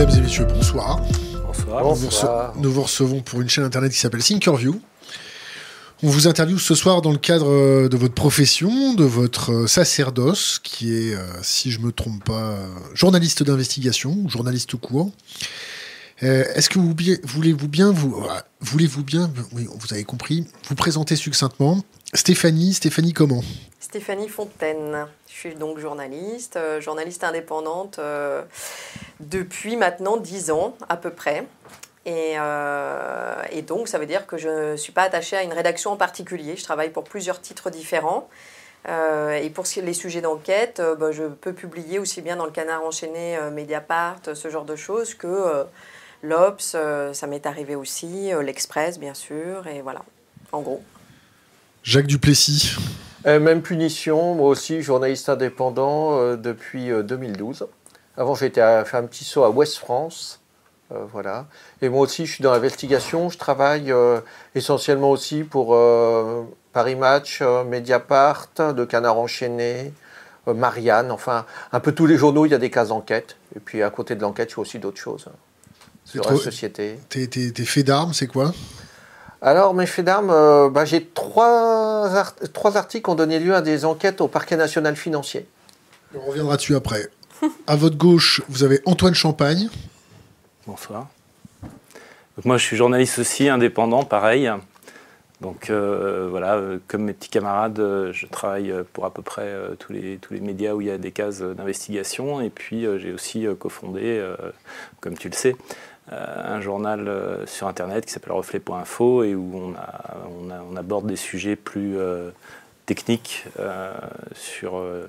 Mesdames et messieurs, bonsoir. Bonsoir. Nous vous, rece- nous vous recevons pour une chaîne internet qui s'appelle Thinkerview. On vous interviewe ce soir dans le cadre euh, de votre profession, de votre euh, sacerdoce, qui est, euh, si je me trompe pas, journaliste d'investigation, ou journaliste court. Euh, Est-ce que vous voulez-vous bien vous voulez-vous bien oui vous avez compris vous présenter succinctement Stéphanie Stéphanie comment? Stéphanie Fontaine. Je suis donc journaliste, euh, journaliste indépendante euh, depuis maintenant 10 ans à peu près. Et, euh, et donc, ça veut dire que je ne suis pas attachée à une rédaction en particulier. Je travaille pour plusieurs titres différents. Et pour les sujets d'enquête, bah, je peux publier aussi bien dans le Canard enchaîné, Mediapart, ce genre de choses, que l'Obs, ça m'est arrivé aussi, l'Express, bien sûr. Et voilà, en gros. Jacques Duplessis même punition, moi aussi, journaliste indépendant euh, depuis euh, 2012. Avant, j'ai été à- fait un petit saut à Ouest France. euh, voilà. Et moi aussi, je suis dans l'investigation. Je travaille euh, essentiellement aussi pour euh, Paris Match, euh, Mediapart, Le Canard Enchaîné, euh, Marianne. Enfin, un peu tous les journaux, il y a des cases d'enquête. Et puis, à côté de l'enquête, je fais aussi d'autres choses. hein, Sur trop- la société. tes faits d'armes c'est quoi? Alors, mes faits d'armes, euh, bah, j'ai trois, art- trois articles qui ont donné lieu à des enquêtes au parquet national financier. On reviendra dessus après. à votre gauche, vous avez Antoine Champagne. Bonsoir. Donc moi, je suis journaliste aussi, indépendant, pareil. Donc euh, voilà, euh, comme mes petits camarades, euh, je travaille euh, pour à peu près euh, tous, les, tous les médias où il y a des cases euh, d'investigation. Et puis euh, j'ai aussi euh, cofondé, euh, comme tu le sais, euh, un journal euh, sur Internet qui s'appelle reflet.info et où on, aborde des sujets plus euh, techniques euh, sur euh,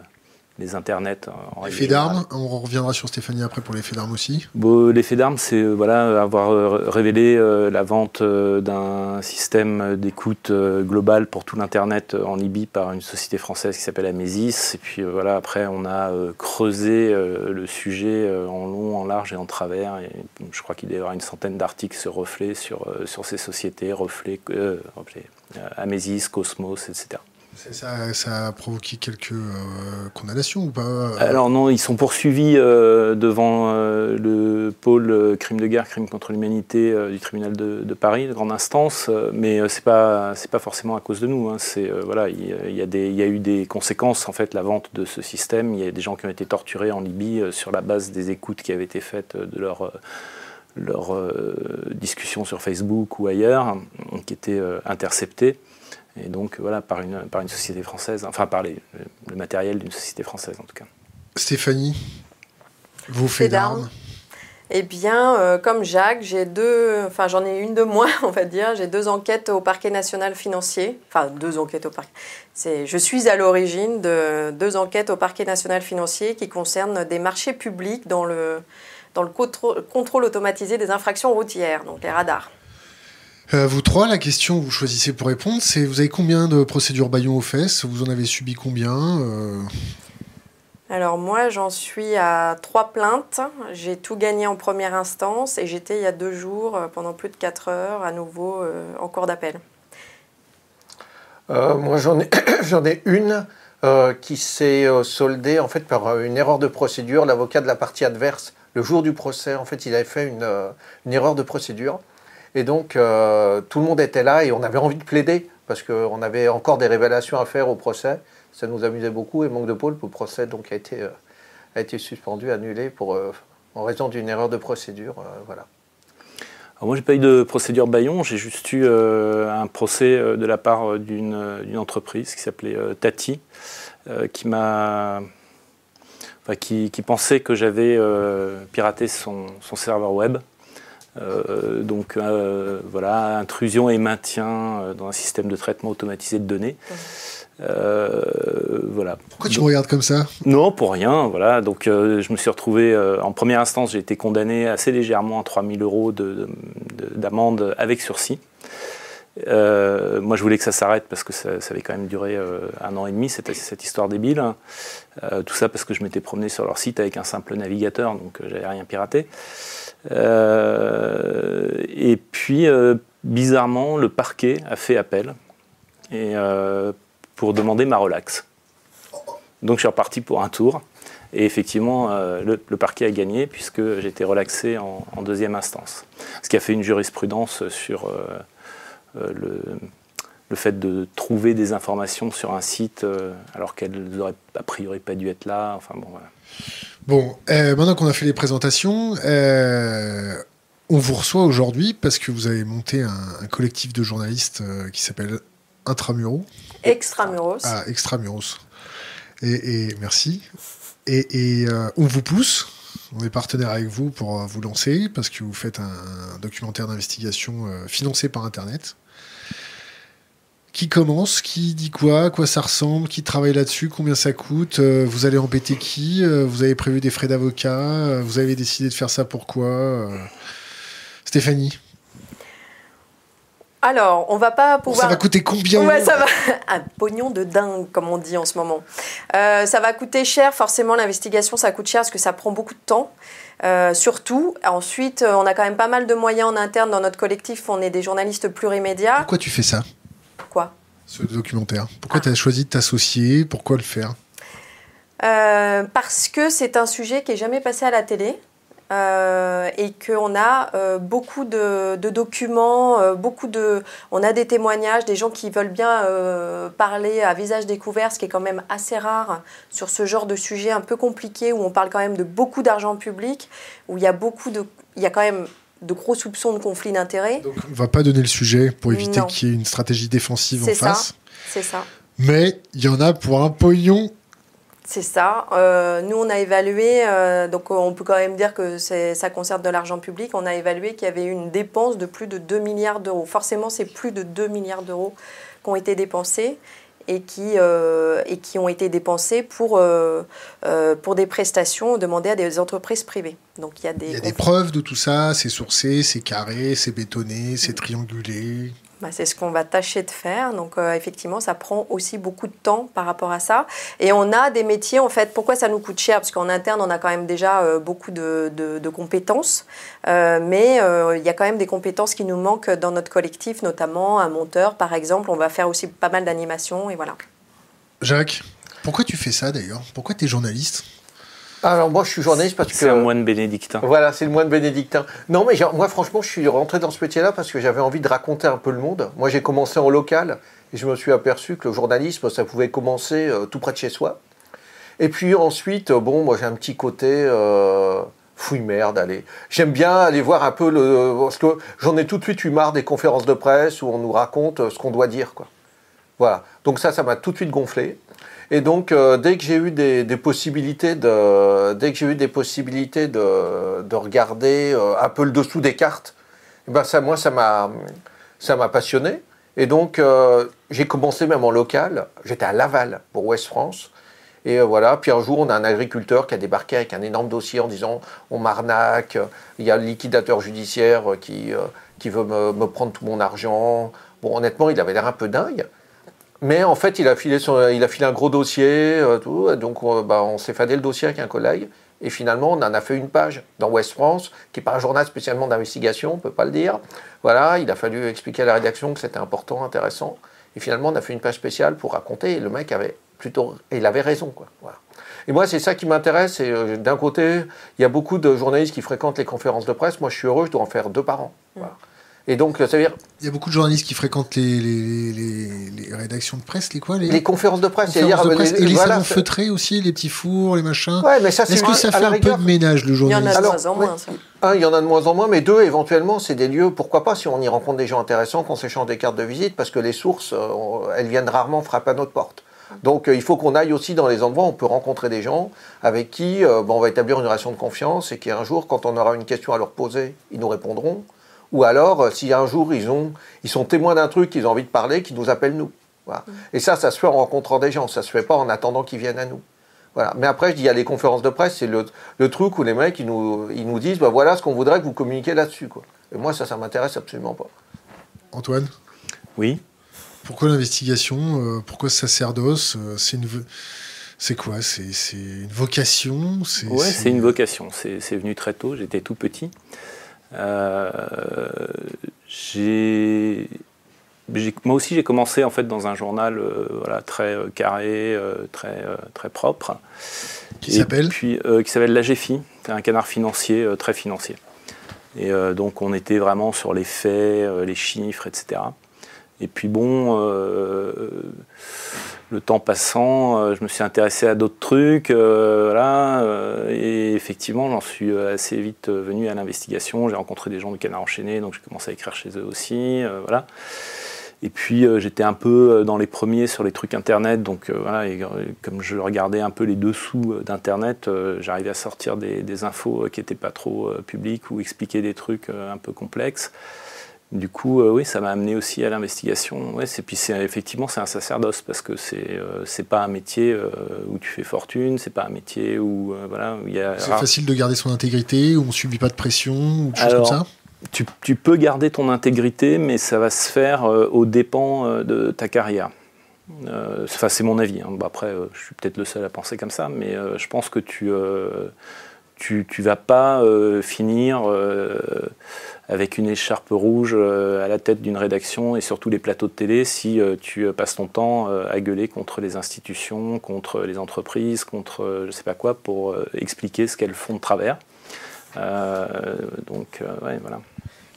les internets. en générale. d'armes. On reviendra sur Stéphanie après pour les faits d'armes aussi. Bon, L'effet d'armes, c'est euh, voilà, avoir euh, révélé euh, la vente euh, d'un système d'écoute euh, global pour tout l'Internet euh, en Libye par une société française qui s'appelle Amesis. Et puis euh, voilà, après, on a euh, creusé euh, le sujet euh, en long, en large et en travers. Et je crois qu'il doit y avoir une centaine d'articles sur Reflet, sur, euh, sur ces sociétés, Reflet, euh, Reflet, euh, Amesis, Cosmos, etc. Ça, a provoqué quelques euh, condamnations ou pas Alors non, ils sont poursuivis euh, devant euh, le pôle euh, crime de guerre, crime contre l'humanité euh, du tribunal de, Paris, de grande instance, euh, mais euh, c'est pas c'est pas forcément à cause de nous. hein. C'est euh, voilà, il y, a- des il y a eu des conséquences en fait la vente de ce système. Il y a des gens qui ont été torturés en Libye euh, sur la base des écoutes qui avaient été faites euh, de leur euh, leur euh, discussion sur Facebook ou ailleurs, euh, qui étaient euh, interceptées. Et donc voilà, par une, par une société française, enfin par les- le matériel d'une société française en tout cas. Stéphanie, vos faits Faits d'armes. Eh bien, euh, comme Jacques, j'ai deux, enfin j'en ai une de moins, on va dire. J'ai deux enquêtes au parquet national financier. Enfin, deux enquêtes au parquet. C'est, je suis à l'origine de deux enquêtes au parquet national financier qui concernent des marchés publics dans le, dans le contrôle automatisé des infractions routières, donc les radars. Euh, vous trois, la question que vous choisissez pour répondre, c'est vous avez combien de procédures Bayon aux fesses? Vous en avez subi combien Euh, Alors moi, j'en suis à trois plaintes. J'ai tout gagné en première instance et j'étais il y a deux jours, euh, pendant plus de quatre heures, à nouveau euh, en cours d'appel. Euh, moi, j'en ai, j'en ai une euh, qui s'est euh, soldée en fait par une erreur de procédure. L'avocat de la partie adverse, le jour du procès, en fait, il avait fait une, euh, une erreur de procédure. Et donc, euh, tout le monde était là et on avait envie de plaider parce qu'on avait encore des révélations à faire au procès. Ça nous amusait beaucoup et manque de pôle, le procès donc a été, euh, a été suspendu, annulé pour, euh, en raison d'une erreur de procédure. voilà. Alors moi, j'ai pas eu de procédure Bayon, j'ai juste eu un procès de la part d'une entreprise qui s'appelait Tati, qui m'a, qui, qui pensait que j'avais piraté son, son serveur web. Euh, donc euh, voilà, intrusion et maintien euh, dans un système de traitement automatisé de données. Euh, voilà. Pourquoi tu me regardes comme ça? Non, pour rien. Voilà. Donc, euh, je me suis retrouvé euh, en première instance, j'ai été condamné assez légèrement à 3000 euros de- de- d'amende avec sursis. Euh, moi, je voulais que ça s'arrête parce que ça, ça avait quand même duré euh, un an et demi, cette, cette histoire débile. Euh, tout ça parce que je m'étais promené sur leur site avec un simple navigateur, donc euh, j'avais rien piraté. Euh, et puis, euh, bizarrement, le parquet a fait appel et, euh, pour demander ma relaxe. Donc je suis reparti pour un tour. Et effectivement, le, parquet a gagné puisque été relaxé en, deuxième instance. Ce qui a fait une jurisprudence sur le, le, fait de trouver des informations sur un site alors qu'elles n'auraient a priori pas dû être là. Enfin bon, voilà. Bon, maintenant qu'on a fait les présentations, on vous reçoit aujourd'hui parce que vous avez monté un, collectif de journalistes qui s'appelle Intramuros. Extramuros. Ah, Extramuros. Et, merci. Et, euh, on vous pousse. On est partenaire avec vous pour euh, vous lancer parce que vous faites un, documentaire d'investigation euh, financé par Internet. Qui commence Qui dit quoi Quoi ça ressemble Qui travaille là-dessus Combien ça coûte Vous allez embêter qui Vous avez prévu des frais d'avocat Vous avez décidé de faire ça pourquoi Stéphanie alors, on va pas pouvoir. Ça va coûter combien ouais, ça va... Un pognon de dingue, comme on dit en ce moment. Euh, ça va coûter cher, forcément, l'investigation, ça coûte cher parce que ça prend beaucoup de temps. Euh, surtout, ensuite, on a quand même pas mal de moyens en interne dans notre collectif. On est des journalistes plurimédias. Pourquoi tu fais ça? Ce documentaire. Pourquoi ah. tu as choisi de t'associer? Pourquoi le faire? Euh, Parce que c'est un sujet qui est jamais passé à la télé. Euh, et qu'on a euh, beaucoup de, documents, euh, beaucoup de, on a des témoignages, des gens qui veulent bien parler à visage découvert, ce qui est quand même assez rare sur ce genre de sujet un peu compliqué où on parle quand même de beaucoup d'argent public, où il y a beaucoup de, il y a quand même de gros soupçons de conflits d'intérêts. Donc on ne va pas donner le sujet pour éviter qu'il y ait une stratégie défensive en face. C'est ça. Mais il y en a pour un pognon c'est ça. Euh, nous, on a évalué, euh, donc on peut quand même dire que ça concerne de l'argent public, on a évalué qu'il y avait une dépense de plus de 2 milliards d'euros. Forcément, c'est plus de 2 milliards d'euros qui ont été dépensés et qui, euh, et qui ont été dépensés pour, pour des prestations demandées à des entreprises privées. Donc il y a des, il y a des preuves de tout ça, c'est sourcé, c'est carré, c'est bétonné, c'est triangulé. Bah, c'est ce qu'on va tâcher de faire. Donc euh, effectivement, ça prend aussi beaucoup de temps par rapport à ça. Et on a des métiers, en fait, pourquoi ça nous coûte cher? Parce qu'en interne, on a quand même déjà euh, beaucoup de, compétences. Euh, mais il y a quand même des compétences qui nous manquent dans notre collectif, notamment un monteur, par exemple. On va faire aussi pas mal d'animations et voilà. Jacques, pourquoi tu fais ça d'ailleurs? Pourquoi tu es journaliste? Alors moi je suis journaliste parce que... C'est un moine bénédictin. Voilà, c'est le moine bénédictin. Non mais moi franchement je suis rentré dans ce métier-là parce que j'avais envie de raconter un peu le monde. Moi j'ai commencé en local et je me suis aperçu que le journalisme ça pouvait commencer euh, tout près de chez soi. Et puis ensuite, euh, bon moi j'ai un petit côté... Euh, fouille merde, allez. J'aime bien aller voir un peu le... Parce que j'en ai tout de suite eu marre des conférences de presse où on nous raconte ce qu'on doit dire. Quoi. Voilà. Donc ça, ça m'a tout de suite gonflé. Et donc, euh, dès que j'ai eu des, possibilités de, dès que j'ai eu des possibilités de, de regarder euh, un peu le dessous des cartes, eh ben ça, moi, ça m'a, ça m'a passionné. Et donc, euh, j'ai commencé même en local. J'étais à Laval pour Ouest France. Et voilà, puis un jour, on a un agriculteur qui a débarqué avec un énorme dossier en disant on m'arnaque, il y a le liquidateur judiciaire qui, qui veut me, me, prendre tout mon argent. Bon, honnêtement, il avait l'air un peu dingue. Mais en fait, il a filé, il a filé un gros dossier, euh, donc on, bah, on s'est fadé le dossier avec un collègue. Et finalement, on en a fait une page dans Ouest France, qui n'est pas un journal spécialement d'investigation, on ne peut pas le dire. Voilà, il a fallu expliquer à la rédaction que c'était important, intéressant. Et finalement, on a fait une page spéciale pour raconter. Et le mec avait plutôt. Il avait raison, quoi. Et moi, c'est ça qui m'intéresse. Et euh, d'un côté, il y a beaucoup de journalistes qui fréquentent les conférences de presse. Moi, je suis heureux, je dois en faire deux par an. Voilà. Et donc, ça veut dire. Il y a beaucoup de journalistes qui fréquentent les, les, les, rédactions de presse, les quoi Les, conférences de presse. Conférences de presse. et les salons feutrés aussi, les petits fours, les machins. Ouais, mais ça, Est-ce que ça fait un peu de ménage, le journaliste Il y en a de moins en moins, ça. Un, il y en a de moins en moins, mais deux, éventuellement, c'est des lieux, pourquoi pas, si on y rencontre des gens intéressants, qu'on s'échange des cartes de visite, parce que les sources, euh, elles viennent rarement frapper à notre porte. Donc euh, il faut qu'on aille aussi dans les endroits où on peut rencontrer des gens avec qui euh, on va établir une relation de confiance et qui un jour, quand on aura une question à leur poser, ils nous répondront. Ou alors, euh, si un jour ils, ont, ils sont témoins d'un truc, ils ont envie de parler, qu'ils nous appellent nous. Voilà. Mm. Et ça, ça se fait en rencontrant des gens, ça se fait pas en attendant qu'ils viennent à nous. Voilà. Mais après, je dis, il y a les conférences de presse, c'est le, le, truc où les mecs, ils nous, ils nous disent, bah, voilà ce qu'on voudrait que vous communiquiez là-dessus. Quoi. Et moi, ça, ça m'intéresse absolument pas. Antoine? Oui. Pourquoi l'investigation euh, Pourquoi ce sacerdoce euh, C'est une... C'est quoi? C'est une vocation? Oui, c'est une vocation. C'est venu très tôt, j'étais tout petit. Euh, j'ai moi aussi, j'ai commencé en fait dans un journal euh, voilà, très euh, carré, très, très propre. Qui s'appelle? Qui s'appelle l'AGFI, c'est un canard financier très financier. Et donc on était vraiment sur les faits, les chiffres, etc. Et puis bon, euh, le temps passant, euh, je me suis intéressé à d'autres trucs, euh, voilà, et effectivement j'en suis assez vite venu à l'investigation. J'ai rencontré des gens du Canard enchaîné, donc j'ai commencé à écrire chez eux aussi, voilà. Et puis j'étais un peu dans les premiers sur les trucs internet, donc voilà, comme je regardais un peu les dessous d'internet, j'arrivais à sortir des, infos qui n'étaient pas trop publiques ou expliquer des trucs un peu complexes. Du coup, euh, oui, ça m'a amené aussi à l'investigation. Ouais, c'est puis c'est effectivement c'est un sacerdoce parce que c'est euh, c'est pas un métier euh, où tu fais fortune, c'est pas un métier où euh, voilà où il y a C'est rare- facile de garder son intégrité, où on subit pas de pression, ou des choses Alors, comme ça? tu, tu peux garder ton intégrité, mais ça va se faire aux dépens de ta carrière. Enfin, c'est mon avis. hein. Après, je suis peut-être le seul à penser comme ça, mais je pense que tu tu, tu vas pas euh, finir euh, avec une écharpe rouge euh, à la tête d'une rédaction et surtout les plateaux de télé si euh, tu euh, passes ton temps euh, à gueuler contre les institutions, contre les entreprises, contre euh, je sais pas quoi pour euh, expliquer ce qu'elles font de travers. Euh, donc, euh, ouais, voilà.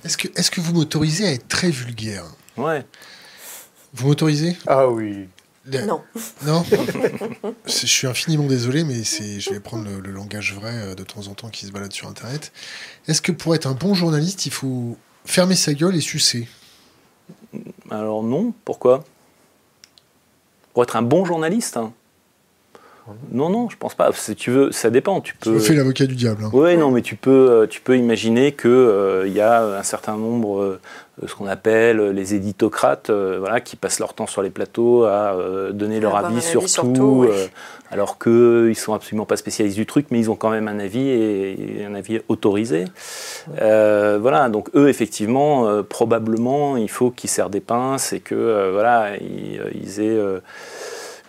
Est-ce que, est que vous m'autorisez à être très vulgaire? Ouais. Vous m'autorisez? Ah oui. Le- Non. Non Je suis infiniment désolé, mais c'est, je vais prendre le, le langage vrai euh, de temps en temps qui se balade sur Internet. Est-ce que pour être un bon journaliste, il faut fermer sa gueule et sucer? Alors non, pourquoi? Pour être un bon journaliste hein. Non, non, je pense pas. Si tu veux, ça dépend. Tu Je peux. me fais l'avocat du diable. hein. Oui, non, mais tu peux, euh, tu peux imaginer qu'il il y a un certain nombre, euh, ce qu'on appelle les éditocrates, euh, voilà, qui passent leur temps sur les plateaux à euh, donner leur avis sur tout, sur tout, oui. euh, alors qu'eux, ils sont absolument pas spécialistes du truc, mais ils ont quand même un avis et, et un avis autorisé. Euh, voilà, donc eux, effectivement, euh, probablement, il faut qu'ils serrent des pinces et que, euh, voilà, ils, euh, ils aient euh,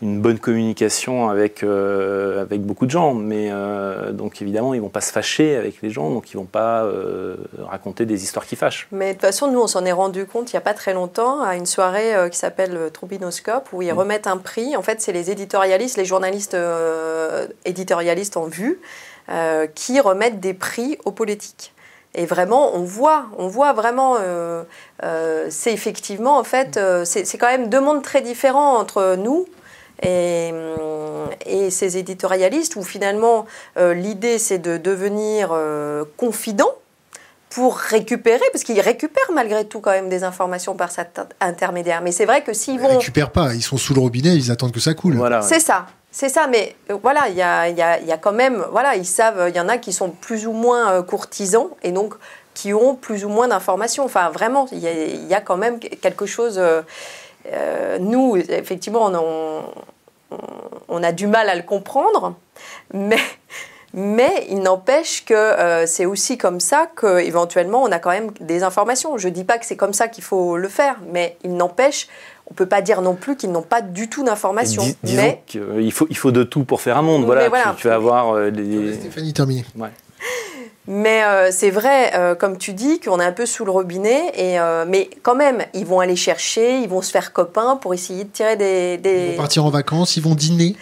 une bonne communication avec, euh, avec beaucoup de gens. Mais euh, donc évidemment, ils vont pas se fâcher avec les gens, donc ils vont pas euh, raconter des histoires qui fâchent. Mais de toute façon, nous, on s'en est rendu compte il n'y a pas très longtemps à une soirée qui s'appelle Troubinoscope, où ils Mm. remettent un prix. En fait, c'est les éditorialistes, les journalistes éditorialistes en vue, qui remettent des prix aux politiques. Et vraiment, on voit, on voit vraiment, euh, euh, c'est effectivement, en fait, euh, c'est quand même deux mondes très différents entre nous et, hum, et ces éditorialistes, où finalement, euh, l'idée, c'est de devenir euh, confident pour récupérer, parce qu'ils récupèrent malgré tout quand même des informations par cet intermédiaire. Mais c'est vrai que s'ils Ils vont... récupèrent pas, ils sont sous le robinet, ils attendent que ça coule. Voilà. C'est ça, c'est ça, mais euh, voilà, il y a, il y a- il y a quand même, voilà, ils savent, il y en a qui sont plus ou moins euh, courtisans et donc qui ont plus ou moins d'informations. Enfin, vraiment, il y a, il y a quand même quelque chose. Euh, euh, nous, effectivement, on, on- on a du mal à le comprendre, mais. Mais il n'empêche que euh, c'est aussi comme ça qu'éventuellement on a quand même des informations. Je ne dis pas que c'est comme ça qu'il faut le faire, mais il n'empêche, on ne peut pas dire non plus qu'ils n'ont pas du tout d'informations. Dis- disons Mais qu'il faut, il faut de tout pour faire un monde. Voilà, voilà. Tu, tu vas avoir euh, des. Stéphanie, terminé. Ouais. Mais euh, c'est vrai, euh, comme tu dis, qu'on est un peu sous le robinet. Et, euh, mais quand même, ils vont aller chercher, ils vont se faire copains pour essayer de tirer des. Ils vont partir en vacances, ils vont dîner.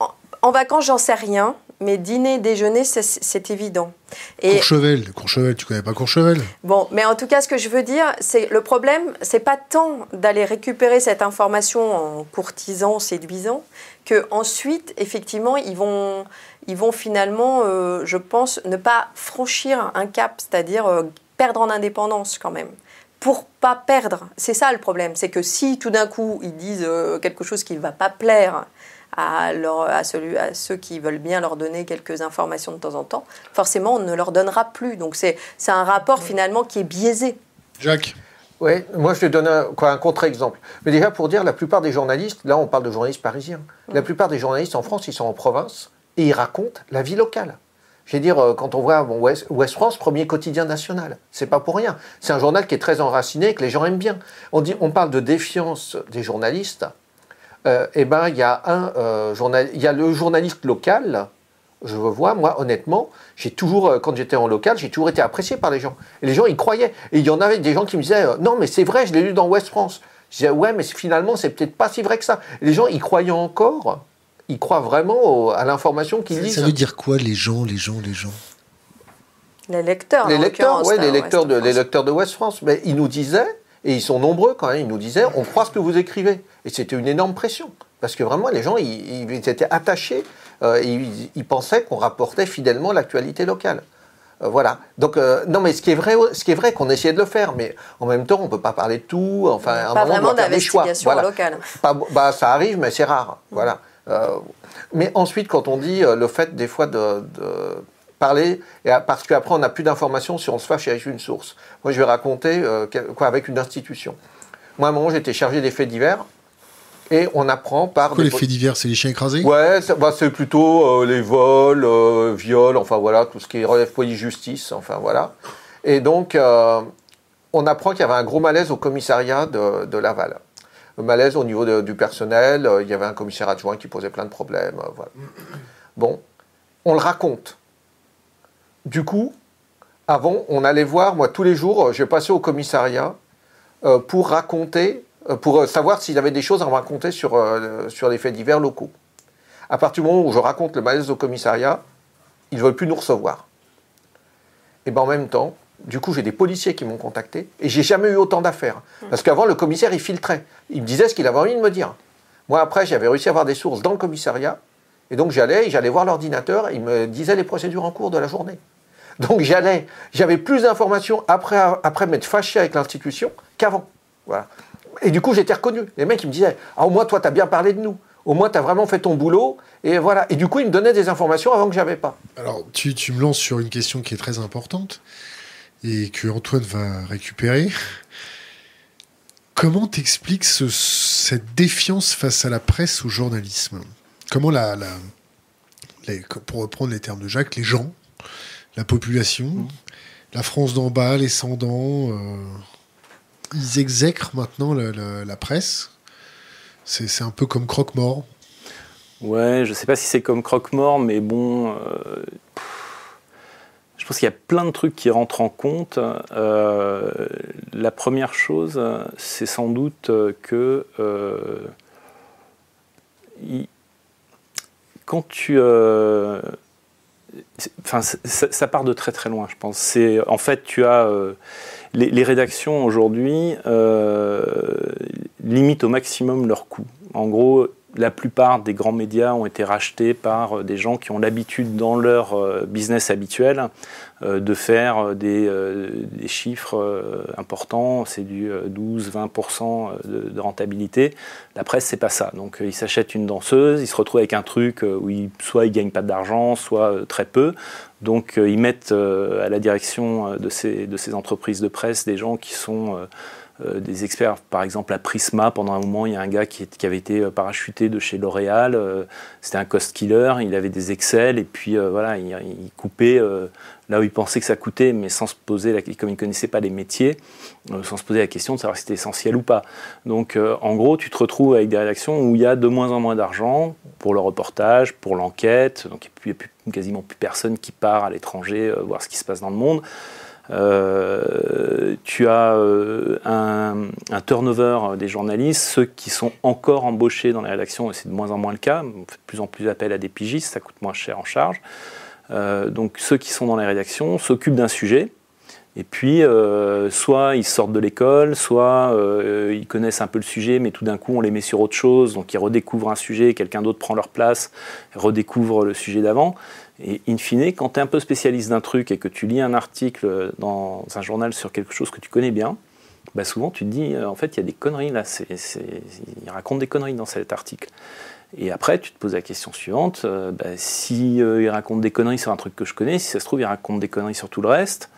En, en vacances, j'en sais rien. Mais dîner, déjeuner, c'est- c'est évident. Et Courchevel, Courchevel, tu connais pas Courchevel? Bon, mais en tout cas, ce que je veux dire, c'est le problème, c'est pas tant d'aller récupérer cette information en courtisant, séduisant, que ensuite, effectivement, ils vont, ils vont finalement, euh, je pense, ne pas franchir un cap, c'est-à-dire euh, perdre en indépendance quand même. Pour pas perdre, c'est ça le problème, c'est que si tout d'un coup ils disent euh, quelque chose qui ne va pas plaire à, leur- à, celui- à ceux qui veulent bien leur donner quelques informations de temps en temps, forcément on ne leur donnera plus. Donc c'est un rapport finalement qui est biaisé. Jacques Oui, moi je te donne un, quoi, un contre-exemple. Mais déjà pour dire, la plupart des journalistes, là on parle de journalistes parisiens, la plupart des journalistes en France, ils sont en province et ils racontent la vie locale. Je veux dire, euh, quand on voit bon, Ouest France, premier quotidien national, c'est pas pour rien. C'est un journal qui est très enraciné et que les gens aiment bien. On, dit, on parle de défiance des journalistes. Euh, eh ben, il y a euh, journal, il y a le journaliste local. Je vois, moi, honnêtement, j'ai toujours, euh, quand j'étais en local, j'ai toujours été apprécié par les gens. Et les gens, ils croyaient. Et il y en avait des gens qui me disaient, non, mais c'est vrai, je l'ai lu dans Ouest France. Je disais, ouais, mais finalement, c'est peut-être pas si vrai que ça. Et les gens, ils croyaient encore. Ils croient vraiment à l'information qu'ils lisent. ça veut dire quoi, les gens, les gens, les gens? Les lecteurs. les lecteurs, ouais, les West lecteurs de, les France. lecteurs de West France. Mais ils nous disaient, et ils sont nombreux quand même, ils nous disaient, on croit ce que vous écrivez. Et c'était une énorme pression. Parce que vraiment, les gens, ils, ils étaient attachés, euh, ils, ils pensaient qu'on rapportait fidèlement l'actualité locale. Euh, voilà. Donc, euh, non, mais ce qui est vrai, ce qui est vrai qu'on essayait de le faire, mais en même temps, on ne peut pas parler de tout. Enfin, à un Pas moment, on vraiment d'investigation Voilà. locale. Pas- bah, ça arrive, mais c'est rare. Voilà. Euh, mais ensuite, quand on dit euh, le fait des fois de, de parler, et parce qu'après on n'a plus d'informations si on se fâche avec une source. Moi, je vais raconter euh, quoi avec une institution. Moi, à un moment, j'étais chargé des faits divers, et on apprend par des les faits divers, c'est les chiens écrasés? Ouais, bah, c'est plutôt euh, les vols, euh, viols, enfin voilà, tout ce qui relève police-justice, enfin voilà. Et donc, on apprend qu'il y avait un gros malaise au commissariat de, de Laval. Malaise au niveau du personnel, euh, il y avait un commissaire adjoint qui posait plein de problèmes. euh. Bon, on le raconte. Du coup, avant, on allait voir, moi tous les jours, euh, je passais au commissariat pour raconter, pour savoir s'il y avait des choses à raconter sur, sur les faits divers locaux. À partir du moment où je raconte le malaise au commissariat, ils ne veulent plus nous recevoir. Et bien en même temps, du coup, j'ai des policiers qui m'ont contacté et j'ai jamais eu autant d'affaires. Parce qu'avant, le commissaire, il filtrait. Il me disait ce qu'il avait envie de me dire. Moi, après, j'avais réussi à avoir des sources dans le commissariat. Et donc, j'allais j'allais voir l'ordinateur. Il me disait les procédures en cours de la journée. Donc, j'allais, j'avais plus d'informations après, après m'être fâché avec l'institution qu'avant. Voilà. Et du coup, j'étais reconnu. Les mecs, ils me disaient Ah, au moins, toi, tu as bien parlé de nous. Au moins, tu as vraiment fait ton boulot. Et voilà. Et du coup, ils me donnaient des informations avant que j'avais pas. Alors, tu, tu me lances sur une question qui est très importante et que Antoine va récupérer. Comment t'expliques ce- cette défiance face à la presse, au journalisme? Comment la, la- les- pour reprendre les termes de Jacques, les gens, la population, la France d'en bas, les sans-dents, euh, ils exècrent maintenant la, presse? C'est un peu comme croque-mort. Ouais, je sais pas si c'est comme croque-mort, mais bon, euh, je pense qu'il y a plein de trucs qui rentrent en compte. Euh, la première chose, c'est sans doute que euh, quand tu, euh, enfin, ça, part de très très loin, je pense. C'est en fait, tu as euh, les, rédactions aujourd'hui euh, limitent au maximum leurs coûts. En gros, la plupart des grands médias ont été rachetés par euh, des gens qui ont l'habitude dans leur euh, business habituel euh, de faire des, chiffres importants, c'est du 12-20% de, de rentabilité. La presse, c'est pas ça. Donc ils s'achètent une danseuse, ils se retrouvent avec un truc où soit ils gagnent pas d'argent, soit très peu. Donc ils mettent à la direction de ces, entreprises de presse des gens qui sont des experts, par exemple à Prisma, pendant un moment, il y a un gars qui, avait été euh, parachuté de chez L'Oréal, euh, c'était un cost killer, il avait des Excel, et puis euh, voilà, il, coupait euh, là où il pensait que ça coûtait, mais sans se poser, comme il ne connaissait pas les métiers, euh, sans se poser la question de savoir si c'était essentiel ou pas. Donc euh, en gros, tu te retrouves avec des rédactions où il y a de moins en moins d'argent pour le reportage, pour l'enquête, donc il n'y a, plus- quasiment plus personne qui part à l'étranger euh, voir ce qui se passe dans le monde. Euh, tu as euh, un, turnover des journalistes, ceux qui sont encore embauchés dans les rédactions, et c'est de moins en moins le cas, on fait de plus en plus appel à des pigistes, ça coûte moins cher en charge. Euh, donc ceux qui sont dans les rédactions s'occupent d'un sujet, et puis soit ils sortent de l'école, soit ils connaissent un peu le sujet, mais tout d'un coup on les met sur autre chose, donc ils redécouvrent un sujet, quelqu'un d'autre prend leur place, redécouvre le sujet d'avant. Et in fine, quand tu es un peu spécialiste d'un truc et que tu lis un article dans un journal sur quelque chose que tu connais bien, bah souvent tu te dis, euh, en fait, il y a des conneries là, il raconte des conneries dans cet article. Et après, tu te poses la question suivante, euh, bah, si euh, il raconte des conneries sur un truc que je connais, si ça se trouve, il raconte des conneries sur tout le reste.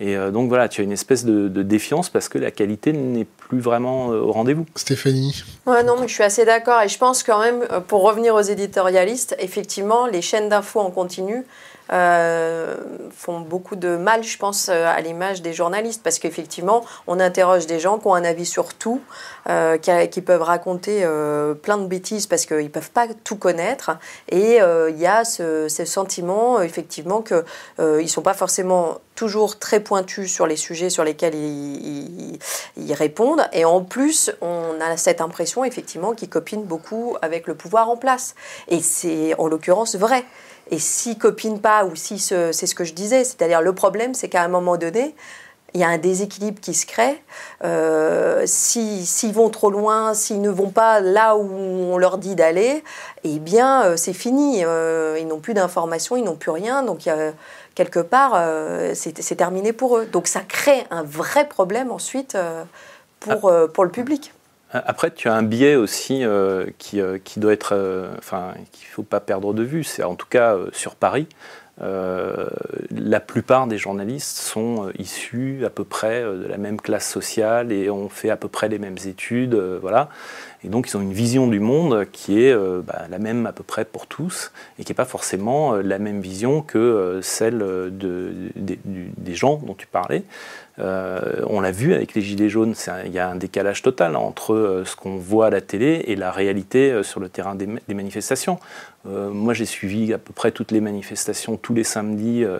Et euh, donc voilà, tu as une espèce de, de défiance parce que la qualité n'est plus vraiment euh, au rendez-vous. Stéphanie Ouais, non, mais je suis assez d'accord. Et je pense quand même, euh, pour revenir aux éditorialistes, effectivement, les chaînes d'infos en continu euh, font beaucoup de mal, je pense, euh, à l'image des journalistes. Parce qu'effectivement, on interroge des gens qui ont un avis sur tout, euh, qui, peuvent raconter plein de bêtises parce qu'ils ne peuvent pas tout connaître. Et il y a ce, sentiment, effectivement, qu'ils ne sont pas forcément toujours très pointus sur les sujets sur lesquels ils, ils- répondent. Et en plus, on a cette impression, effectivement, qu'ils copinent beaucoup avec le pouvoir en place. Et c'est en l'occurrence vrai. Et s'ils copinent pas, ou si c'est ce que je disais, c'est-à-dire le problème, c'est qu'à un moment donné, il y a un déséquilibre qui se crée. Euh, s'ils vont trop loin, s'ils ne vont pas là où on leur dit d'aller, eh bien, euh, c'est fini. Euh, ils n'ont plus d'informations, ils n'ont plus rien. Donc, quelque part, c'est terminé pour eux. Donc, ça crée un vrai problème ensuite pour, ah. pour le public. Après, tu as un biais aussi qui, qui, doit être, enfin, qu'il ne faut pas perdre de vue. C'est en tout cas sur Paris. Euh, la plupart des journalistes sont euh, issus à peu près euh, de la même classe sociale et ont fait à peu près les mêmes études, voilà. Et donc ils ont une vision du monde qui est bah, la même à peu près pour tous et qui n'est pas forcément la même vision que celle de, des gens dont tu parlais. on l'a vu avec les Gilets jaunes, il y a un décalage total entre ce qu'on voit à la télé et la réalité sur le terrain des manifestations. Euh, moi, j'ai suivi à peu près toutes les manifestations tous les samedis euh,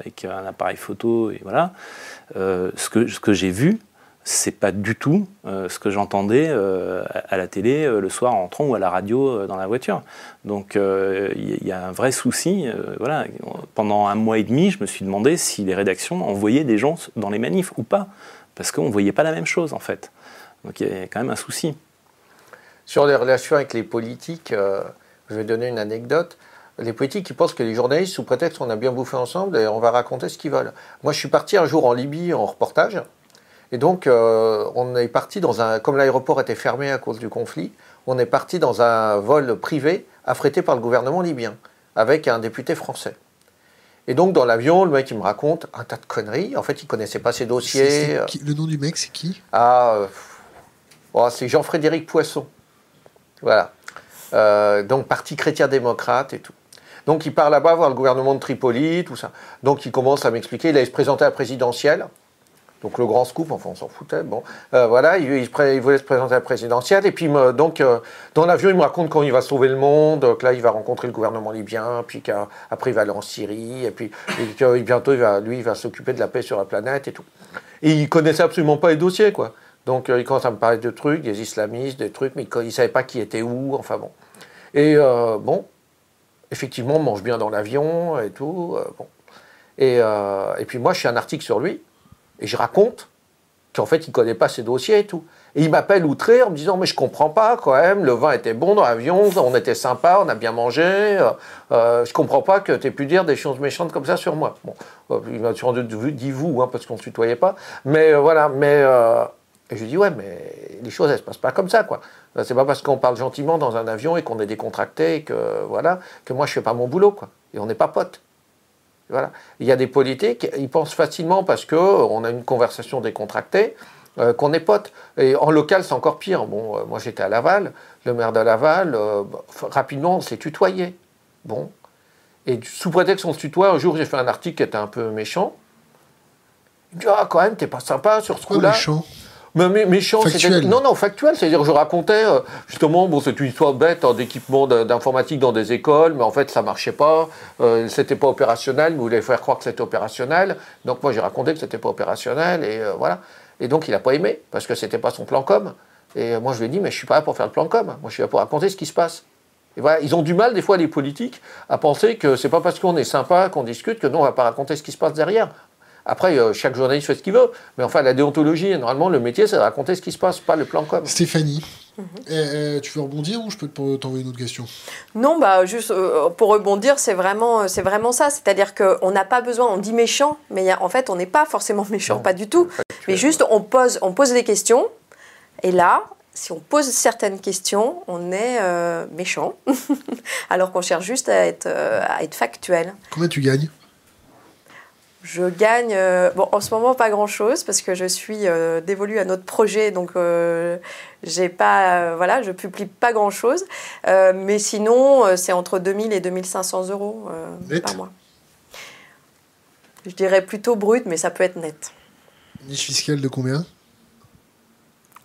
avec un appareil photo et voilà. Euh, ce que, j'ai vu, c'est pas du tout ce que j'entendais à la télé le soir en rentrant ou à la radio dans la voiture. Donc il y, a un vrai souci. voilà. Pendant un mois et demi, je me suis demandé si les rédactions envoyaient des gens dans les manifs ou pas, parce qu'on ne voyait pas la même chose en fait. Donc il y a quand même un souci. Sur les relations avec les politiques, je vais donner une anecdote. Les politiques, ils pensent que les journalistes, sous prétexte qu'on a bien bouffé ensemble, et on va raconter ce qu'ils veulent. Moi, je suis parti un jour en Libye en reportage. Et donc, euh, on est parti dans un. Comme l'aéroport était fermé à cause du conflit, on est parti dans un vol privé affrété par le gouvernement libyen, avec un député français. Et donc, dans l'avion, le mec, il me raconte un tas de conneries. En fait, il connaissait pas ses dossiers. le nom du mec, c'est qui? Ah, euh, oh, c'est Jean-Frédéric Poisson. Voilà. Euh, donc parti chrétien-démocrate et tout. Donc il part là-bas voir le gouvernement de Tripoli, tout ça. Donc il commence à m'expliquer, il allait se présenter à la présidentielle. Donc le grand scoop, enfin on s'en foutait. Bon, euh, voilà, il, voulait se présenter à la présidentielle. Et puis donc euh, dans l'avion, il me raconte quand il va sauver le monde, que là il va rencontrer le gouvernement libyen, puis qu'après il va aller en Syrie, et puis bientôt il va, lui il va s'occuper de la paix sur la planète et tout. Et il connaissait absolument pas les dossiers, quoi. Donc il commence à me parler de trucs, des islamistes, des trucs, mais il ne savait pas qui était où, enfin bon. Et euh, bon, effectivement, on mange bien dans l'avion et tout. Euh, euh, et, puis moi, je fais un article sur lui et je raconte qu'en fait, il ne connaît pas ses dossiers et tout. Et il m'appelle outré en me disant Mais je comprends pas quand même, le vin était bon dans l'avion, on était sympa, on a bien mangé. Je comprends pas que tu aies pu dire des choses méchantes comme ça sur moi. Bon, il m'a sûrement dit vous, hein, parce qu'on ne se tutoyait pas. Mais voilà, mais. et je lui dis Ouais, mais les choses, elles ne se passent pas comme ça, quoi. Euh, c'est pas parce qu'on parle gentiment dans un avion et qu'on est décontracté que voilà que moi je fais pas mon boulot quoi. Et on n'est pas potes. Voilà. Il y a des politiques, ils pensent facilement parce que on a une conversation décontractée euh, qu'on est potes. Et en local, c'est encore pire. Bon, euh, moi j'étais à Laval, le maire de Laval, bah, rapidement on s'est tutoyé. Bon. Et sous prétexte qu'on se tutoie, un jour j'ai fait un article qui était un peu méchant. Il me dit Ah, quand même, t'es pas sympa sur ce coup-là? Mais méchant, Non, non, factuel. C'est-à-dire, je racontais, euh, justement, bon, c'est une histoire bête hein, d'équipement d'informatique dans des écoles, mais en fait, ça marchait pas. Euh, c'était pas opérationnel, mais vous voulez faire croire que c'était opérationnel. Donc, moi, j'ai raconté que c'était pas opérationnel, et euh, voilà. Et donc, il a pas aimé, parce que c'était pas son plan com. Et moi, je lui ai dit, mais je suis pas là pour faire le plan com. Moi, je suis là pour raconter ce qui se passe. Et voilà, ils ont du mal, des fois, les politiques, à penser que c'est pas parce qu'on est sympa, qu'on discute, que nous, on va pas raconter ce qui se passe derrière. Après, euh, chaque journaliste fait ce qu'il veut. Mais enfin, la déontologie, normalement, le métier, c'est de raconter ce qui se passe, pas le plan com. Stéphanie, mhm. eh, eh, tu veux rebondir ou je peux t'envoyer une autre question? Non, bah, juste euh, pour rebondir, c'est vraiment, c'est vraiment ça. C'est-à-dire qu'on n'a pas besoin, on dit méchant, mais en fait, on n'est pas forcément méchant, pas du tout. Mais juste, on pose, on pose des questions. Et là, si on pose certaines questions, on est euh, méchant, alors qu'on cherche juste à être, à être factuel. Combien tu gagnes? Je gagne, euh, bon, en ce moment pas grand-chose parce que je suis euh, dévolue à notre projet, donc euh, j'ai pas, voilà, je publie pas grand-chose. mais sinon, c'est entre 2000 et 2500 euros par mois. Je dirais plutôt brut, mais ça peut être net. Niche fiscale de combien?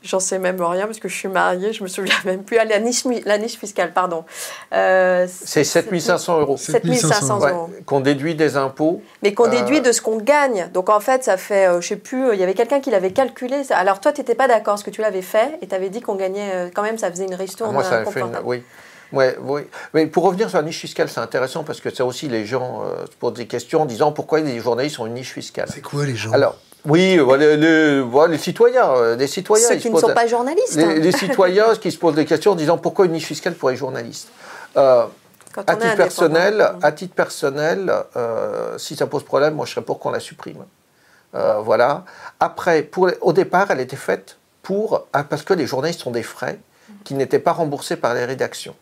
J'en sais même rien parce que je suis mariée, je me souviens même plus. Ah, la niche, la niche fiscale, pardon. Euh, c'est 7500 euros. 7500 euros. qu'on déduit des impôts. Mais qu'on déduit euh, de ce qu'on gagne. Donc en fait, ça fait, je sais plus, il y avait quelqu'un qui l'avait calculé. Alors toi, tu n'étais pas d'accord, parce que tu l'avais fait et tu avais dit qu'on gagnait, quand même, ça faisait une ristourne. Ah, moi, ça fait une, oui. Ouais, oui. Mais pour revenir sur la niche fiscale, c'est intéressant parce que ça aussi, les gens se posent des questions en disant pourquoi les journalistes ont une niche fiscale. C'est quoi les gens? Alors, oui, les, les, citoyens, les citoyens. Ceux qui ne sont pas journalistes. Les, citoyens qui se posent des questions en disant pourquoi une niche fiscale pour les journalistes. Euh, à, titre personnel, à titre personnel, si ça pose problème, moi je serais pour qu'on la supprime. Euh, voilà. Après, pour, au départ, elle était faite pour ah, parce que les journalistes ont des frais qui n'étaient pas remboursés par les rédactions.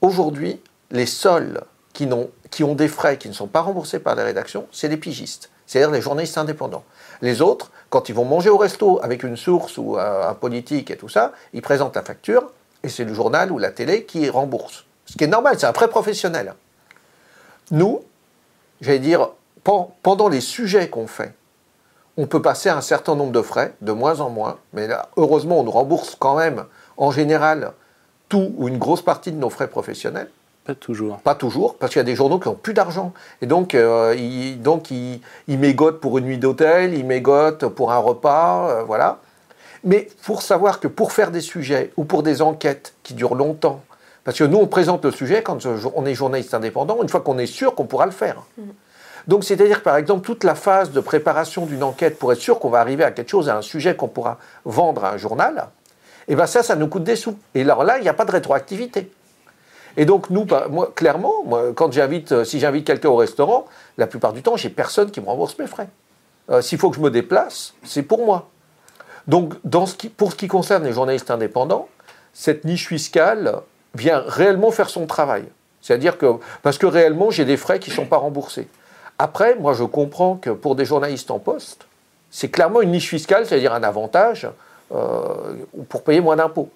Aujourd'hui, les seuls qui, ont, qui ont des frais qui ne sont pas remboursés par les rédactions, c'est les pigistes c'est-à-dire les journalistes indépendants. Les autres, quand ils vont manger au resto avec une source ou un, politique et tout ça, ils présentent la facture et c'est le journal ou la télé qui rembourse. Ce qui est normal, c'est un prêt professionnel. Nous, j'allais dire, pendant les sujets qu'on fait, on peut passer un certain nombre de frais, de moins en moins, mais heureusement, on nous rembourse quand même, en général, tout ou une grosse partie de nos frais professionnels. Pas toujours. Pas toujours, parce qu'il y a des journaux qui n'ont plus d'argent. Et donc, euh, ils, donc ils, mégotent pour une nuit d'hôtel, ils mégotent pour un repas, euh, voilà. Mais pour savoir que pour faire des sujets ou pour des enquêtes qui durent longtemps, parce que nous, on présente le sujet quand on est journaliste indépendant, une fois qu'on est sûr qu'on pourra le faire. Mm. Donc, c'est-à-dire, par exemple, toute la phase de préparation d'une enquête pour être sûr qu'on va arriver à quelque chose, à un sujet qu'on pourra vendre à un journal, et eh bien ça, ça nous coûte des sous. Et alors là, il n'y a pas de rétroactivité. Et donc, nous, bah, moi, clairement, quand j'invite, euh, si j'invite quelqu'un au restaurant, la plupart du temps, j'ai personne qui me rembourse mes frais. Euh, s'il faut que je me déplace, c'est pour moi. Donc, pour ce qui concerne les journalistes indépendants, cette niche fiscale vient réellement faire son travail. C'est-à-dire que, parce que réellement, j'ai des frais qui ne sont pas remboursés. Après, moi, je comprends que pour des journalistes en poste, c'est clairement une niche fiscale, c'est-à-dire un avantage euh, pour payer moins d'impôts.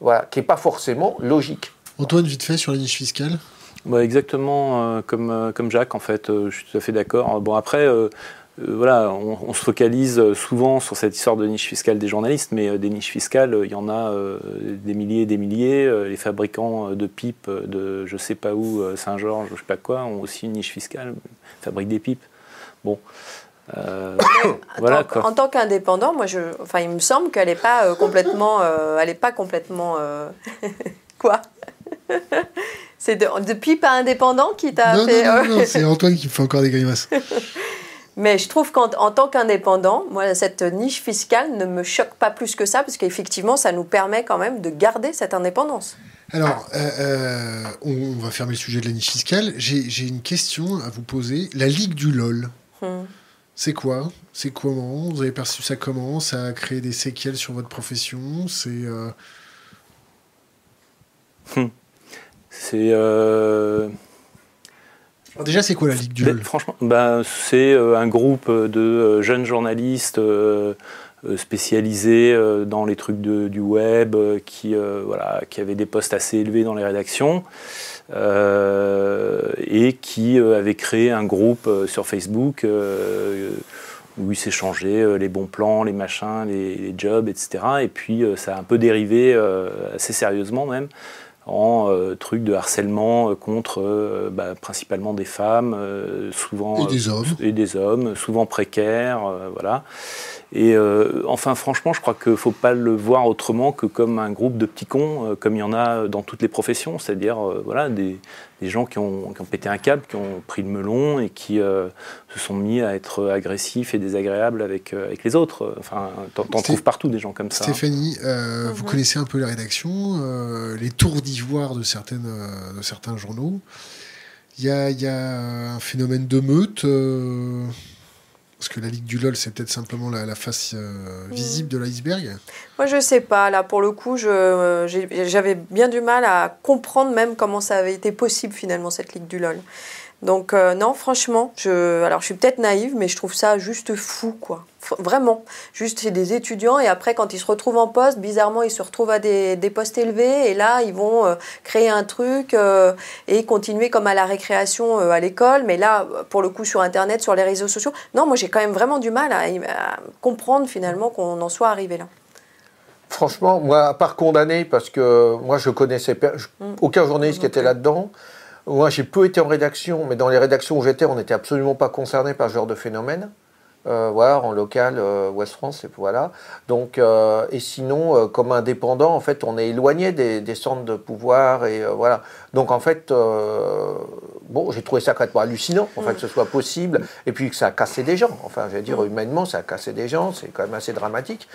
Voilà, qui n'est pas forcément logique. Antoine, vite fait sur la niche fiscale bah, Exactement euh, comme, euh, comme Jacques, en fait, euh, je suis tout à fait d'accord. Bon, après, voilà, on, se focalise souvent sur cette histoire de niche fiscale des journalistes, mais des niches fiscales, il y en a des milliers et des milliers. les fabricants de pipes de je sais pas où, Saint-Georges, je sais pas quoi, ont aussi une niche fiscale, fabriquent des pipes. Bon. voilà, en tant qu'indépendant, moi, je, enfin, il me semble qu'elle n'est pas complètement, elle est pas complètement quoi? c'est depuis pas indépendant qui t'a fait. Non, non, non, c'est Antoine qui me fait encore des grimaces. Mais je trouve qu'en tant qu'indépendant, moi, cette niche fiscale ne me choque pas plus que ça, parce qu'effectivement, ça nous permet quand même de garder cette indépendance. Alors, euh, euh, on, va fermer le sujet de la niche fiscale. J'ai une question à vous poser. La Ligue du LOL, hmm. c'est quoi? C'est comment? Vous avez perçu ça comment? Ça a créé des séquelles sur votre profession? C'est. Euh, hmm. C'est. Euh, déjà, c'est quoi la Ligue du LOL Franchement, bah, c'est euh, un groupe de euh, jeunes journalistes spécialisés dans les trucs du web, qui, voilà, qui avaient des postes assez élevés dans les rédactions. et qui avaient créé un groupe sur Facebook où ils s'échangeaient les bons plans, les machins, les, les jobs, etc. Et puis ça a un peu dérivé assez sérieusement même en euh, truc de harcèlement euh, contre euh, bah, principalement des femmes, souvent et des hommes, et des hommes, souvent précaires, voilà. Et enfin, franchement, je crois qu'il ne faut pas le voir autrement que comme un groupe de petits cons, comme il y en a dans toutes les professions, c'est-à-dire voilà, des, des gens qui ont, qui ont, pété un câble, qui ont pris le melon et qui euh, se sont mis à être agressifs et désagréables avec, euh, avec les autres. Enfin, t'en, trouves partout des gens comme ça. Stéphanie, euh, vous mhm. connaissez un peu la rédaction, les tours d'ivoire de, certaines, de certains journaux. Il y a, y a, un phénomène de meute parce que la Ligue du LOL, c'est peut-être simplement la, face euh, visible de l'iceberg Moi, je sais pas. Là, pour le coup, j'avais bien du mal à comprendre même comment ça avait été possible, finalement, cette Ligue du LOL. Donc euh, non, franchement, je, alors je suis peut-être naïve, mais je trouve ça juste fou, quoi. Vraiment, juste c'est des étudiants et après quand ils se retrouvent en poste, bizarrement ils se retrouvent à des, postes élevés et là ils vont euh, créer un truc euh, et continuer comme à la récréation à l'école, mais là pour le coup sur Internet, sur les réseaux sociaux, non, moi j'ai quand même vraiment du mal à, comprendre finalement qu'on en soit arrivé là. Franchement, moi, à part condamné, parce que moi, je connaissais aucun journaliste qui était là-dedans. Moi, j'ai peu été en rédaction, mais dans les rédactions où j'étais, on n'était absolument pas concerné par ce genre de phénomène. Euh, voilà, en local, euh, Ouest France, et voilà. Donc, euh, et sinon, comme indépendant, en fait, on est éloigné des, centres de pouvoir, et voilà. Donc, en fait, bon, j'ai trouvé ça complètement hallucinant, en fait, que ce soit possible, et puis que ça a cassé des gens. Enfin, je veux dire, humainement, ça a cassé des gens, c'est quand même assez dramatique.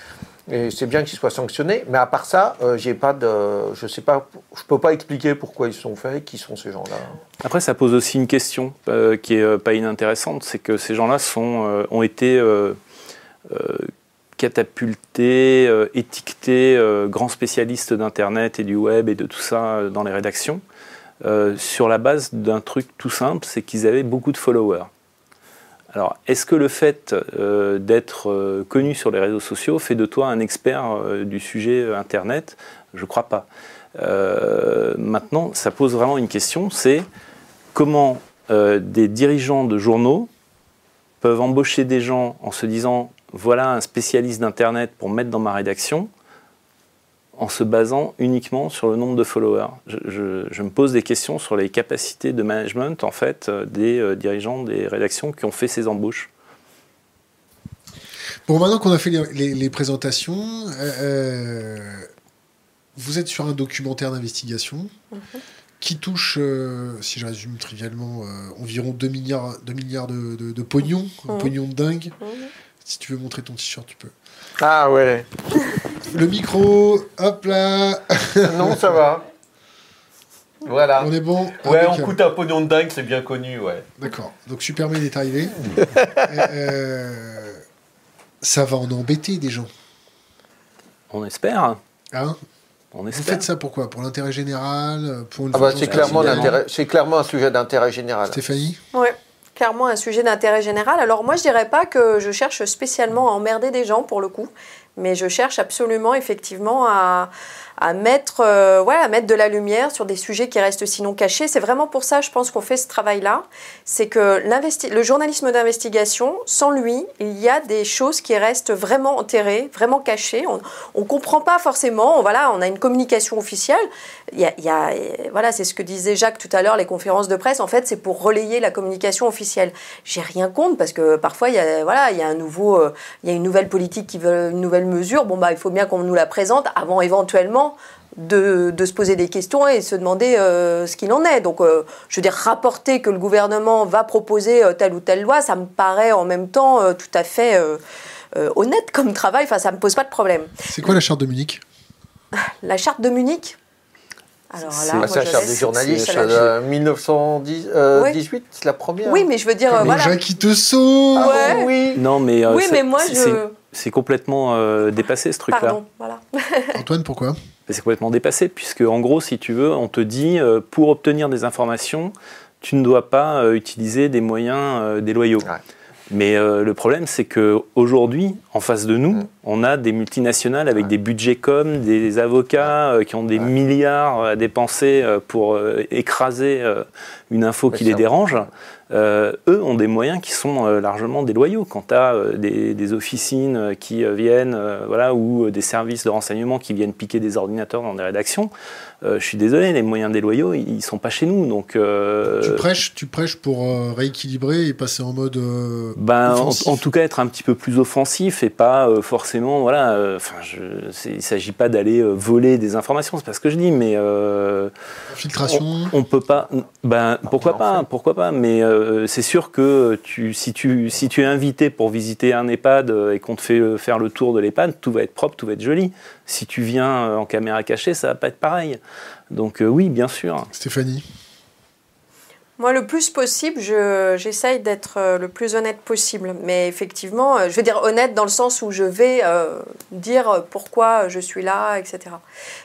Et c'est bien qu'ils soient sanctionnés, mais à part ça, euh, j'ai pas de, je sais pas, je peux pas expliquer pourquoi ils sont faits, qui sont ces gens-là. Après, ça pose aussi une question euh, qui est euh, pas inintéressante, c'est que ces gens-là sont, ont été catapultés, étiquetés, grands spécialistes d'Internet et du web et de tout ça dans les rédactions, sur la base d'un truc tout simple, c'est qu'ils avaient beaucoup de followers. Alors, est-ce que le fait euh, d'être euh, connu sur les réseaux sociaux fait de toi un expert euh, du sujet Internet? Je ne crois pas. maintenant, ça pose vraiment une question, c'est comment des dirigeants de journaux peuvent embaucher des gens en se disant, voilà un spécialiste d'Internet pour mettre dans ma rédaction, en se basant uniquement sur le nombre de followers. Je, me pose des questions sur les capacités de management en fait euh, des euh, dirigeants des rédactions qui ont fait ces embauches. Bon, maintenant qu'on a fait les, présentations, euh, vous êtes sur un documentaire d'investigation mhm. qui touche, si je résume trivialement, environ 2 milliards, 2 milliards de, de, pognon, un mhm. pognon de dingue. Mhm. Si tu veux montrer ton t-shirt, tu peux. Ah ouais. Le micro, hop là. non, ça va. Voilà. On est bon. Ouais, on coûte un pognon de dingue, c'est bien connu, ouais. D'accord. Donc Superman est arrivé. Euh, ça va en embêter des gens. On espère. Hein? On espère. Vous faites ça pourquoi Pour l'intérêt général? Pour ah bah, c'est clairement, clairement un sujet d'intérêt général. Stéphanie? Oui clairement un sujet d'intérêt général. Alors moi, je dirais pas que je cherche spécialement à emmerder des gens pour le coup, mais je cherche absolument effectivement à, à mettre, euh, ouais, à mettre de la lumière sur des sujets qui restent sinon cachés. C'est vraiment pour ça, je pense, qu'on fait ce travail-là. C'est que le journalisme d'investigation, sans lui, il y a des choses qui restent vraiment enterrées, vraiment cachées. On ne comprend pas forcément. Voilà, on a une communication officielle. Y a, y a voilà, c'est ce que disait Jacques tout à l'heure, les conférences de presse. En fait, c'est pour relayer la communication officielle. J'ai rien contre parce que parfois, il y a, voilà, il y a un nouveau, euh, il y a une nouvelle politique qui veut une nouvelle mesure. Bon, bah, il faut bien qu'on nous la présente avant éventuellement de, se poser des questions et se demander euh, ce qu'il en est. Donc, euh, je veux dire, rapporter que le gouvernement va proposer euh, telle ou telle loi, ça me paraît en même temps tout à fait honnête comme travail. Enfin, ça me pose pas de problème. C'est quoi la charte de Munich? La charte de Munich? Alors là, c'est la charte des journalistes, 1918, c'est la première. Oui, mais je veux dire, voilà. qui te sauve. Ah oui. Non, mais, oui, mais moi, je c'est complètement euh, dépassé ce truc-là. Pardon, voilà. Antoine, pourquoi? C'est complètement dépassé, puisque en gros, si tu veux, on te dit, euh, pour obtenir des informations, tu ne dois pas euh, utiliser des moyens déloyaux. Mais le problème, c'est qu'aujourd'hui, en face de nous, mm. On a des multinationales avec des budgets comme, des avocats qui ont des milliards à dépenser pour écraser une info qui les dérange. Euh, eux ont des moyens qui sont euh, largement déloyaux. Quand tu as euh, des, officines qui viennent, voilà, ou des services de renseignement qui viennent piquer des ordinateurs dans des rédactions, je suis désolé, les moyens déloyaux, ils sont pas chez nous. Donc, tu, prêches, tu prêches pour rééquilibrer et passer en mode. ben, en, tout cas, être un petit peu plus offensif et pas forcément. Voilà, enfin, il ne s'agit pas d'aller voler des informations, c'est pas ce que je dis, mais. Infiltration On, peut pas. Ben, pourquoi pas, pourquoi pas, mais. Euh, c'est sûr que si, tu, es invité pour visiter un EHPAD euh, et qu'on te fait euh, faire le tour de l'EHPAD, tout va être propre, tout va être joli. Si tu viens en caméra cachée, ça va pas être pareil. Donc oui, bien sûr. Stéphanie moi, le plus possible, j'essaye d'être le plus honnête possible. Mais effectivement, je veux dire honnête dans le sens où je vais dire pourquoi je suis là, etc.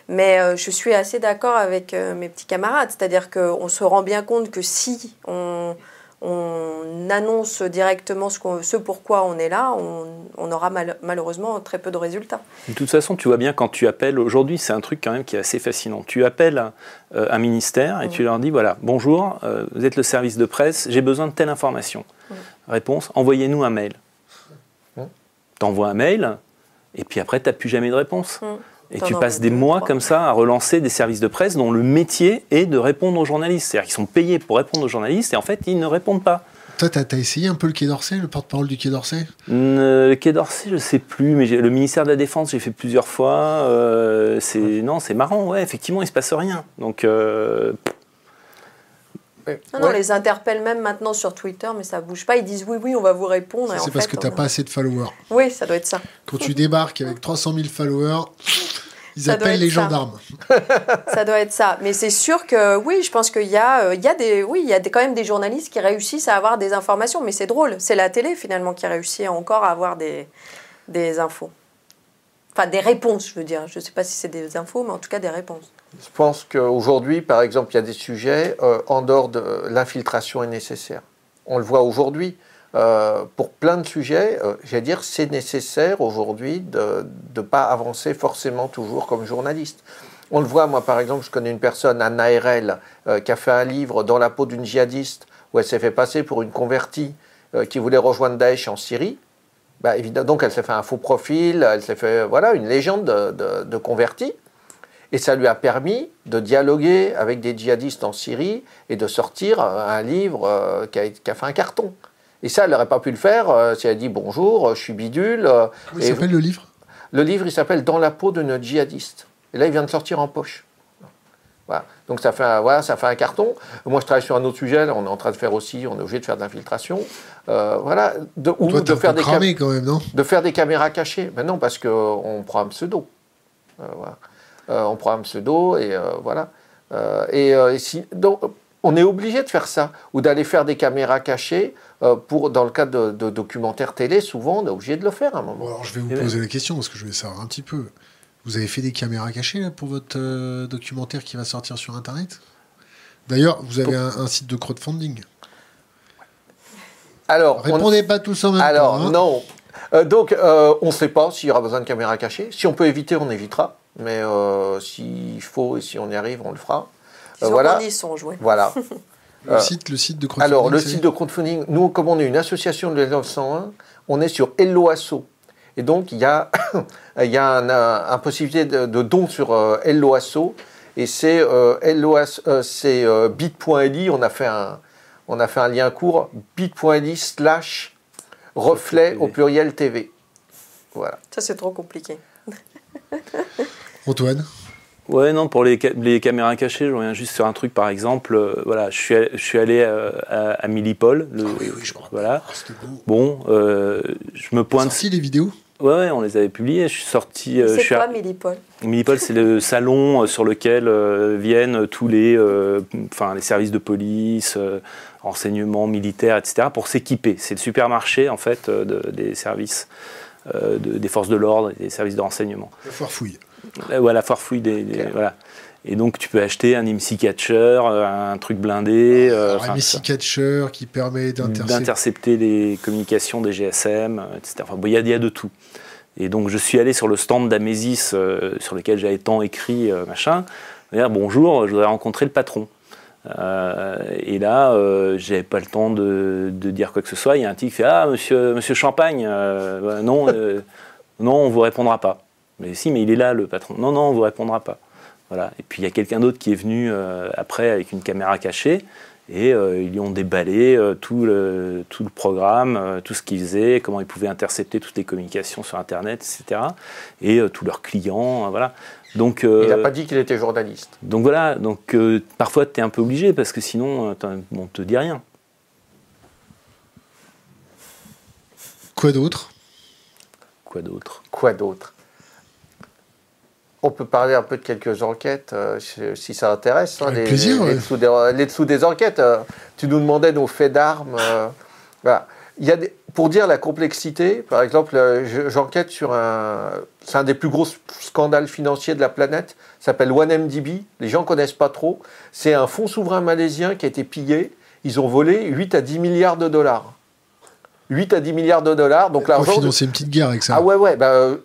Mais je suis assez d'accord avec mes petits camarades. C'est-à-dire qu'on se rend bien compte que si on, on annonce directement ce, ce, pourquoi on est là, on, aura malheureusement très peu de résultats. De toute façon, tu vois bien quand tu appelles, aujourd'hui c'est un truc quand même qui est assez fascinant, tu appelles euh, un ministère et tu leur dis, voilà, bonjour, euh, vous êtes le service de presse, j'ai besoin de telle information. Réponse, envoyez-nous un mail. Tu envoies un mail, et puis après, tu n'as plus jamais de réponse. Et tu as passes des mois comme ça à relancer des services de presse dont le métier est de répondre aux journalistes. C'est-à-dire qu'ils sont payés pour répondre aux journalistes et en fait, ils ne répondent pas. Toi, t'as as essayé un peu le Quai d'Orsay, le porte-parole du Quai d'Orsay? Euh, Le Quai d'Orsay, je sais plus, mais le ministère de la Défense, j'ai fait plusieurs fois. euh, c'est non, c'est marrant, ouais, effectivement, il se passe rien. Donc, euh, Ouais. Non, non, Ouais. les interpellent même maintenant sur Twitter, mais ça bouge pas. Ils disent oui, oui, on va vous répondre. C'est parce fait, que t'as on- pas assez de followers. Oui, ça doit être ça. Quand tu débarques avec 300 000 followers, ils Ça appellent les ça. gendarmes. Ça doit être ça. Mais c'est sûr que oui, je pense qu'il y a, euh, il y a des, oui, il y a des- quand même des journalistes qui réussissent à avoir des informations. Mais c'est drôle. C'est la télé finalement qui réussit encore à avoir des, des infos. Enfin, des réponses, je veux dire. Je ne sais pas si c'est des infos, mais en tout cas des réponses. Je pense qu'aujourd'hui, par exemple, il y a des sujets euh, en dehors de l'infiltration est nécessaire. On le voit aujourd'hui. euh, pour plein de sujets, euh, j'allais dire, c'est nécessaire aujourd'hui de ne pas avancer forcément toujours comme journaliste. On le voit, moi par exemple, je connais une personne, Anna RL, euh, qui a fait un livre dans la peau d'une djihadiste, où elle s'est fait passer pour une convertie qui voulait rejoindre Daesh en Syrie. Bah, donc elle s'est fait un faux profil, elle s'est fait voilà, une légende de, de, de convertie. Et ça lui a permis de dialoguer avec des djihadistes en Syrie et de sortir euh, un livre euh, qui, a, qui a fait un carton. Et ça, elle n'aurait pas pu le faire euh, si elle dit bonjour, je suis bidule. Comment s'appelle le livre? Le livre, il s'appelle Dans la peau notre djihadiste. Et là, il vient de sortir en poche. Voilà. Donc ça fait, un, voilà, ça fait un carton. Moi, je travaille sur un autre sujet. Là, on est en train de faire aussi, on est obligé de faire de l'infiltration. Euh, voilà. De, ou Toi, de faire, des cramé quand même, non? de faire des caméras cachées. Mais non, parce qu'on prend un pseudo. Euh, voilà. Euh, on prend un pseudo et euh, voilà. Euh, et euh, si, donc, on est obligé de faire ça. Ou d'aller faire des caméras cachées. euh, pour, dans le cadre de, de documentaires télé, souvent, on est obligé de le faire à un moment. Bon, alors je vais vous ben. poser la question parce que je vais savoir un petit peu. Vous avez fait des caméras cachées là, pour votre euh, documentaire qui va sortir sur Internet? D'ailleurs, vous avez un, un site de crowdfunding. Alors, on- Répondez pas tous en même Alors, temps. hein. non. Euh, donc, euh, on ne sait pas s'il y aura besoin de caméras cachées. Si on peut éviter, on évitera. Mais euh, s'il faut et si on y arrive, on le fera. Euh, voilà. songe, oui. Voilà. Le, euh, site, le site de crowdfunding. Alors, le site de crowdfunding, nous, comme on est une association de 1901, on est sur Hello Asso. Et donc, il y a, il y a un, un- un possibilité de, de don sur euh, Hello Asso. Et c'est euh, euh, c'est, euh, bit.ly. On a fait un, on a fait un lien court bit.ly slash reflet au pluriel TV. Voilà. Ça, c'est trop compliqué. Antoine Ouais, non, pour les, ca- les caméras cachées, je reviens juste sur un truc, par exemple. euh, voilà, je suis, allé- je suis allé euh, à, à Millipol. le- Ah oui, oui, je. Voilà. Oh. Bon, euh, je me pointe. Sorti les vidéos Ouais, ouais, on les avait publiées. Je suis sorti. euh, c'est quoi, à- Millipol? Millipol, c'est le salon sur lequel euh, viennent tous les, euh, enfin, les services de police, euh, renseignements militaires, etc., pour s'équiper. C'est le supermarché, en fait, euh, de- des services, euh, de- des forces de l'ordre et des services de renseignement. La foire fouille. Euh, Voilà, foire fouille des, voilà. Et donc, tu peux acheter un IMSI catcher, euh, un truc blindé, euh, Alors, enfin, MSI Catcher qui permet d'intercepter. d'intercepter les communications des GSM, etc. Enfin, bon, il y, a- il y a de tout. Et donc, je suis allé sur le stand d'Amesis, euh, sur lequel j'avais tant écrit, euh, machin. Dire, bonjour, je voudrais rencontrer le patron. Euh, et là, euh, j'avais pas le temps de, de dire quoi que ce soit. Il y a un type qui fait Ah, monsieur, monsieur Champagne, euh, bah, non, euh, non, on vous répondra pas. Mais si, mais il est là, le patron. Non, non, on vous répondra pas. Voilà. Et puis il y a quelqu'un d'autre qui est venu après avec une caméra cachée et ils lui ont déballé tout, le, tout le programme, tout ce qu'ils faisaient, comment ils pouvaient intercepter toutes les communications sur Internet, etc. Et tous leurs clients, voilà. Donc, euh, Il n'a pas dit qu'il était journaliste. donc voilà, donc euh, parfois tu es un peu obligé parce que sinon euh, on te dit rien. Quoi d'autre? Quoi d'autre? Quoi d'autre? On peut parler un peu de quelques enquêtes, euh, si- ça intéresse. hein, Avec les, plaisir, les ouais. dessous des, les dessous des enquêtes. euh, tu nous demandais nos faits d'armes. euh, voilà. Il y a des- pour dire la complexité, par exemple, euh, je- j'enquête sur un. C'est un des plus gros scandales financiers de la planète. Ça s'appelle OneMDB. Les gens connaissent pas trop. C'est un fonds souverain malaisien qui a été pillé. Ils ont volé 8 à 10 milliards de dollars. 8 à 10 milliards de dollars. Donc l'argent. de- financer une petite guerre avec ça. ah ouais, ouais. Bah, euh,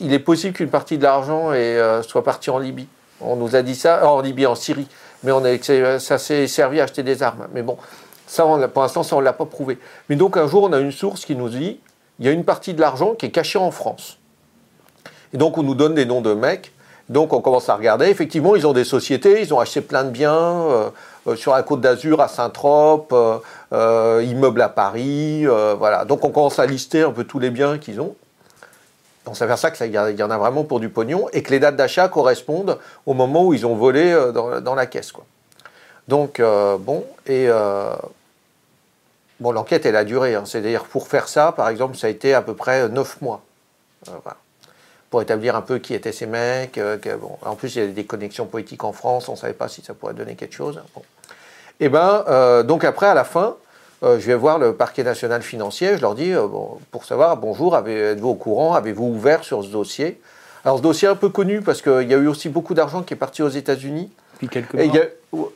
il est possible qu'une partie de l'argent euh, soit partie en Libye. On nous a dit ça, euh, en Libye, en Syrie. Mais on a, ça s'est servi à acheter des armes. Mais bon, ça, on pour l'instant, ça, on ne l'a pas prouvé. Mais donc, un jour, on a une source qui nous dit il y a une partie de l'argent qui est cachée en France. Et donc, on nous donne des noms de mecs. Donc, on commence à regarder. Effectivement, ils ont des sociétés, ils ont acheté plein de biens euh, euh, sur la côte d'Azur, à Saint-Trope, euh, euh, immeubles à Paris. voilà. Donc, on commence à lister un peu tous les biens qu'ils ont. On s'aperçoit qu'il y, y en a vraiment pour du pognon et que les dates d'achat correspondent au moment où ils ont volé dans, la caisse. Quoi. Donc, bon, et bon, l'enquête, elle a duré. hein. C'est-à-dire, pour faire ça, par exemple, ça a été à peu près 9 mois. Voilà. Pour établir un peu qui étaient ces mecs. euh, que, bon, en plus, il y avait des connexions politiques en France, on ne savait pas si ça pourrait donner quelque chose. Bon. Et ben, euh, donc après, à la fin, euh, je vais voir le parquet national financier, je leur dis, bon, pour savoir, bonjour, êtes-vous au courant, avez-vous ouvert sur ce dossier? Alors ce dossier est un peu connu parce qu'il y a eu aussi beaucoup d'argent qui est parti aux États-Unis. Puis quelques Et,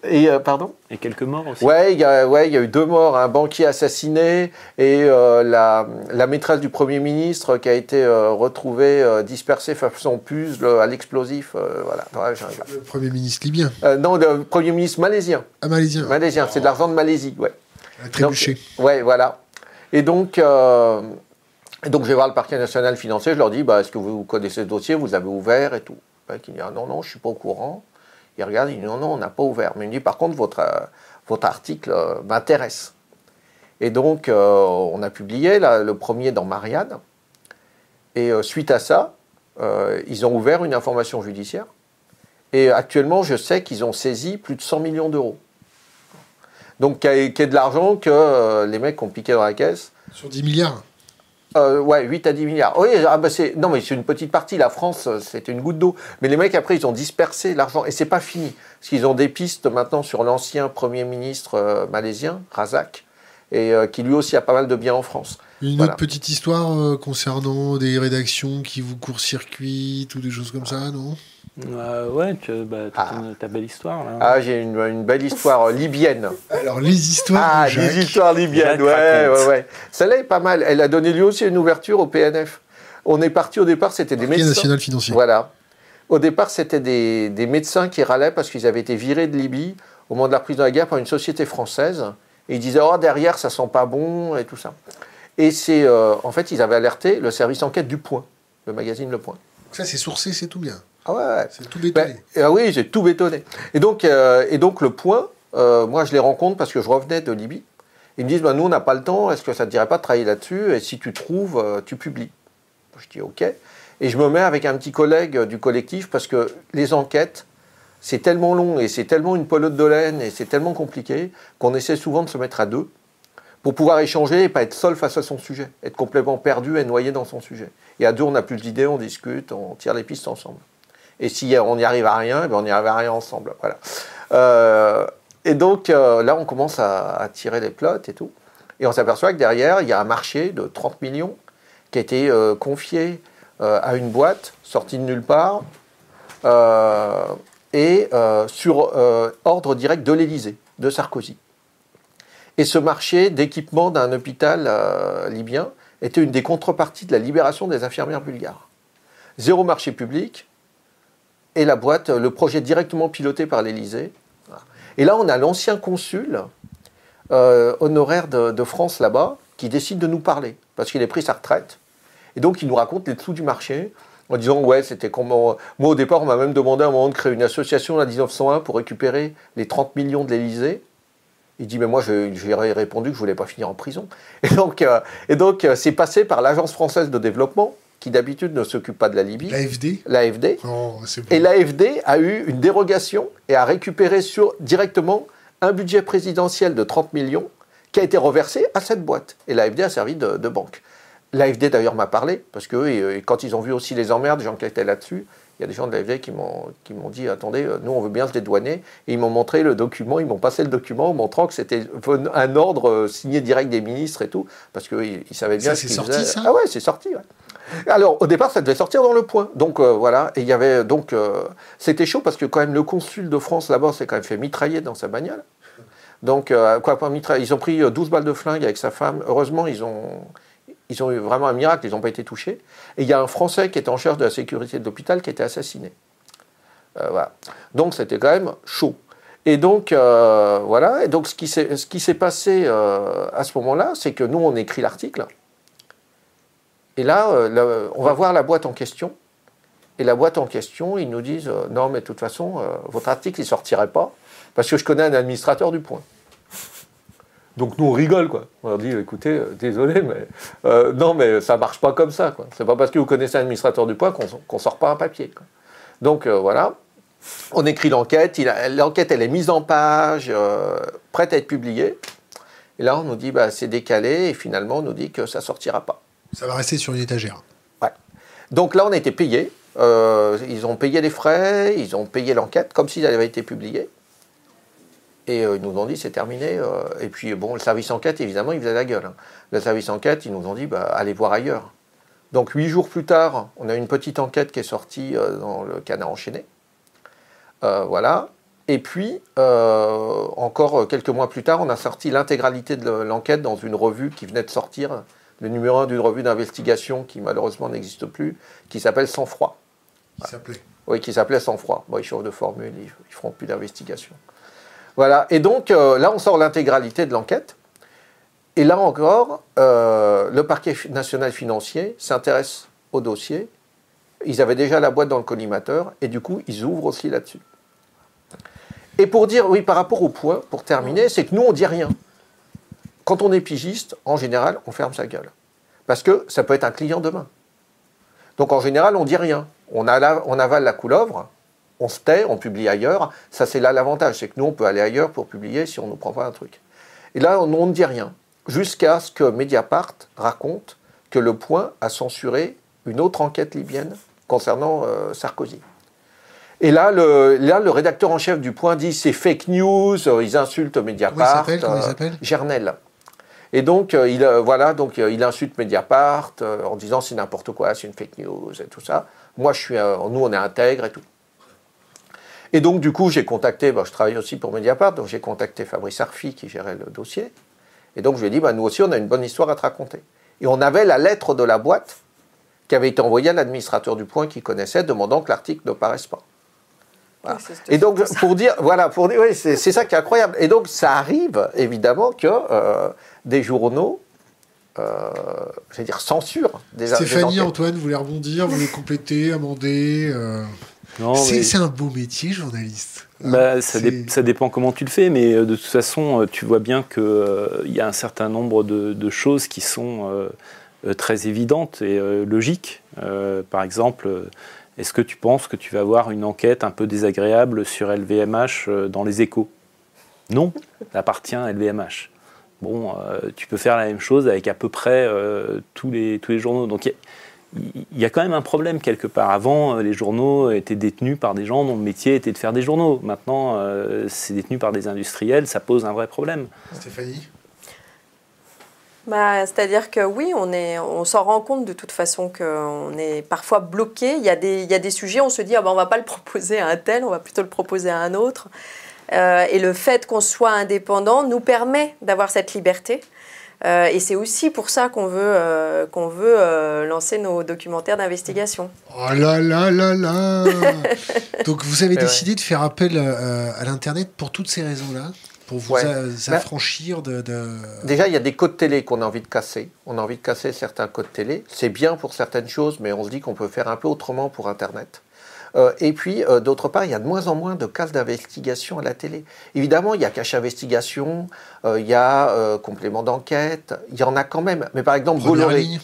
et, euh, pardon? Et quelques morts aussi. Ouais, il y, a, ouais, il y a eu deux morts, un banquier assassiné et euh, la, la maîtresse du Premier ministre qui a été euh, retrouvée euh, dispersée façon puzzle à l'explosif. euh, voilà. Ouais, Le Premier ministre libyen. Euh, non, le Premier ministre malaisien. Ah, malaisien. Malaisien, c'est de l'argent de Malaisie, ouais. Trébuché. Donc, ouais, voilà. Et donc, euh, et donc, je vais voir le parquet national financier, je leur dis, bah, est-ce que vous connaissez ce dossier, vous avez ouvert et tout. Il dit, ah, non, non, je ne suis pas au courant. Il regarde, il dit, non, non, on n'a pas ouvert. Mais il me dit, par contre, votre, euh, votre article euh, m'intéresse. Et donc, euh, on a publié là, le premier dans Marianne. Et suite à ça, ils ont ouvert une information judiciaire. Et actuellement, je sais qu'ils ont saisi plus de 100 millions d'euros. Donc, qui est, est de l'argent que les mecs ont piqué dans la caisse. Sur 10 milliards. Euh, ouais, 8 à 10 milliards. Oui, ah bah c'est, non, mais c'est une petite partie. La France, euh, c'était une goutte d'eau. Mais les mecs, après, ils ont dispersé l'argent. Et c'est pas fini. Parce qu'ils ont des pistes maintenant sur l'ancien Premier ministre euh, malaisien, Razak, et euh, qui lui aussi a pas mal de biens en France. Une Voilà. autre petite histoire euh, concernant des rédactions qui vous court-circuitent ou des choses comme ça, non? Euh, ouais, tu, bah, t'as Ah. ta belle histoire là. Ah, j'ai une, une belle histoire euh, libyenne. Alors, les histoires Ah, de Jacques. les histoires libyennes, ouais, ouais, ouais. Celle-là est pas mal. Elle a donné lieu aussi à une ouverture au PNF. On est parti au départ, c'était des médecins. national financier. Voilà. Au départ, c'était des, des médecins qui râlaient parce qu'ils avaient été virés de Libye au moment de la prise de la guerre par une société française. Et ils disaient, oh, derrière, ça sent pas bon et tout ça. Et c'est, euh, en fait, ils avaient alerté le service enquête du Point, le magazine Le Point. Ça, c'est sourcé, c'est tout bien. Ah ouais. C'est tout Ben, bétonné. ah oui, j'ai tout bétonné. Et donc, euh, et donc le point, euh, moi je les rencontre parce que je revenais de Libye. Ils me disent, ben, nous on n'a pas le temps, est-ce que ça ne te dirait pas de travailler là-dessus? Et si tu trouves, tu publies. Je dis ok. Et je me mets avec un petit collègue du collectif parce que les enquêtes, c'est tellement long et c'est tellement une pelote de laine et c'est tellement compliqué qu'on essaie souvent de se mettre à deux pour pouvoir échanger et pas être seul face à son sujet, être complètement perdu et noyé dans son sujet. Et à deux, on n'a plus d'idées, on discute, on tire les pistes ensemble. Et si on n'y arrive à rien, ben on n'y arrive à rien ensemble. Voilà. Euh, et donc euh, là, on commence à, tirer les plots et tout. Et on s'aperçoit que derrière, il y a un marché de 30 millions qui a été euh, confié à une boîte sortie de nulle part et sur ordre direct de l'Élysée, de Sarkozy. Et ce marché d'équipement d'un hôpital euh, libyen était une des contreparties de la libération des infirmières bulgares. Zéro marché public, et la boîte, le projet directement piloté par l'Élysée. Et là, on a l'ancien consul euh, honoraire de, France là-bas qui décide de nous parler, parce qu'il est pris sa retraite. Et donc, il nous raconte les dessous du marché, en disant Ouais, c'était comment. Moi, au départ, on m'a même demandé à un moment de créer une association en 1901 pour récupérer les 30 millions de l'Élysée. Il dit, mais moi, j'ai répondu que je voulais pas finir en prison. Et donc, euh, et donc euh, c'est passé par l'Agence française de développement, qui d'habitude ne s'occupe pas de la Libye, L'AFD l'AFD. Oh. Et l'AFD a eu une dérogation et a récupéré sur, directement un budget présidentiel de 30 millions qui a été reversé à cette boîte. Et l'AFD a servi de, de banque. L'AFD d'ailleurs m'a parlé, parce que eux, et quand ils ont vu aussi les emmerdes, étaient là-dessus, il y a des gens de qui m'ont qui m'ont dit attendez, euh, nous on veut bien se dédouaner. Et ils m'ont montré le document, ils m'ont passé le document en montrant que c'était un ordre euh, signé direct des ministres et tout, parce qu'ils ils savaient bien Ça, ce c'est sorti, faisaient. ça Ah ouais, c'est sorti. ouais. Alors, au départ, ça devait sortir dans le point. Donc, euh, voilà. Et il y avait. Donc, euh, c'était chaud parce que, quand même, le consul de France là-bas s'est quand même fait mitrailler dans sa bagnole. Donc, euh, quoi, pas mitrailler? Ils ont pris euh, 12 balles de flingue avec sa femme. Heureusement, ils ont. Ils ont eu vraiment un miracle, ils n'ont pas été touchés. Et il y a un Français qui était en charge de la sécurité de l'hôpital qui a été assassiné. Euh, voilà. Donc c'était quand même chaud. Et donc, euh, voilà. Ce qui s'est passé euh, à ce moment-là, c'est que nous, on écrit l'article. Et là, le- on va voir la boîte en question. Et la boîte en question, ils nous disent non, mais de toute façon, votre article, il sortirait pas parce que je connais un administrateur du point. Donc nous, on rigole, quoi. On leur dit écoutez, euh, désolé, mais euh, non, mais ça marche pas comme ça, quoi. C'est pas parce que vous connaissez un administrateur du point qu'on qu'on sort pas un papier, quoi. Donc euh, voilà. On écrit l'enquête, l'enquête elle est mise en page, prête à être publiée. Et là, on nous dit bah, c'est décalé, et finalement, on nous dit que ça sortira pas. Ça va rester sur une étagère. Donc là, on a été payé. Euh, ils ont payé les frais, ils ont payé l'enquête, comme si elle avait été publiée. Et euh, ils nous ont dit c'est terminé. euh, et puis bon, le service enquête, évidemment, il faisait la gueule. hein. Le service enquête, ils nous ont dit bah, allez voir ailleurs. Donc huit jours plus tard, on a une petite enquête qui est sortie euh, dans le canard enchaîné. Voilà. Et puis, encore quelques mois plus tard, on a sorti l'intégralité de l'enquête dans une revue qui venait de sortir, le numéro 1 d'une revue d'investigation qui malheureusement n'existe plus, qui s'appelle Sans Froid. Il s'appelait. Oui, qui s'appelait Sans Froid. Bon, ils changent de formule, ils, ils feront plus d'investigation. Voilà. Et donc, euh, là, on sort l'intégralité de l'enquête. Et là encore, euh, le parquet national financier s'intéresse au dossier. Ils avaient déjà la boîte dans le collimateur et du coup, ils ouvrent aussi là-dessus. Et pour dire, oui, par rapport au point, pour terminer, c'est que nous, on dit rien. Quand on est pigiste, en général, on ferme sa gueule. Parce que ça peut être un client demain. Donc en général, on dit rien. On avale la couleuvre, on se tait, on publie ailleurs. Ça, c'est là l'avantage, c'est que nous, on peut aller ailleurs pour publier si on ne nous prend pas un truc. Et là, on, on ne dit rien. Jusqu'à ce que Mediapart raconte que Le Point a censuré une autre enquête libyenne concernant euh, Sarkozy. Et là le, là, le rédacteur en chef du Point dit c'est fake news, euh, ils insultent Mediapart. Comment il euh, Gernel. Et donc, euh, il, euh, voilà, donc euh, il insulte Mediapart en disant c'est n'importe quoi, c'est une fake news et tout ça. Moi, je suis, nous, on est intègre et tout. Et donc, du coup, j'ai contacté, bah, je travaille aussi pour Mediapart, donc j'ai contacté Fabrice Arfi qui gérait le dossier. Et donc, je lui ai dit, bah, nous aussi, on a une bonne histoire à te raconter. Et on avait la lettre de la boîte qui avait été envoyée à l'administrateur du Point qui connaissait, demandant que l'article ne paraisse pas. Voilà. Oui, c'est- Et donc, pour dire, voilà, pour dire, oui, c'est ça qui est incroyable. Et donc, ça arrive, évidemment, que euh, des journaux, euh, je vais dire, censurent des Stéphanie. Antoine, vous voulez rebondir, vous voulez compléter, amender euh, C'est mais- un beau métier, journaliste. Bah, ça, dé- ça dépend comment tu le fais, mais euh, de toute façon, euh, tu vois bien qu'il y a un certain nombre de, de choses qui sont euh, euh, très évidentes et euh, logiques. Euh, par exemple, euh, est-ce que tu penses que tu vas avoir une enquête un peu désagréable sur LVMH euh, dans les échos? Non, ça appartient à LVMH. Bon, euh, tu peux faire la même chose avec à peu près euh, tous, les, tous les journaux. Donc il y a- il y a quand même un problème quelque part. Avant, euh, les journaux étaient détenus par des gens dont le métier était de faire des journaux. Maintenant, euh, c'est détenu par des industriels, ça pose un vrai problème. Stéphanie? Bah, C'est-à-dire que oui, on, est, on s'en rend compte de toute façon qu'on est parfois bloqué. Il y, a des, il y a des sujets, on se dit, ah ben, on ne va pas le proposer à un tel, on va plutôt le proposer à un autre. Euh, et le fait qu'on soit indépendant nous permet d'avoir cette liberté. Euh, et c'est aussi pour ça qu'on veut, euh, qu'on veut euh, lancer nos documentaires d'investigation. Oh là là là là Donc vous avez ouais. décidé de faire appel euh, à l'Internet pour toutes ces raisons-là Pour vous Ouais. a- affranchir de... de- Déjà, il y a des codes télé qu'on a envie de casser. On a envie de casser certains codes télé. C'est bien pour certaines choses, mais on se dit qu'on peut faire un peu autrement pour Internet. Euh, et puis, euh, d'autre part, il y a de moins en moins de cases d'investigation à la télé. Évidemment, il y a cache investigation, euh, il y a complément d'enquête, il y en a quand même. Mais par exemple, Première Bolloré. ligne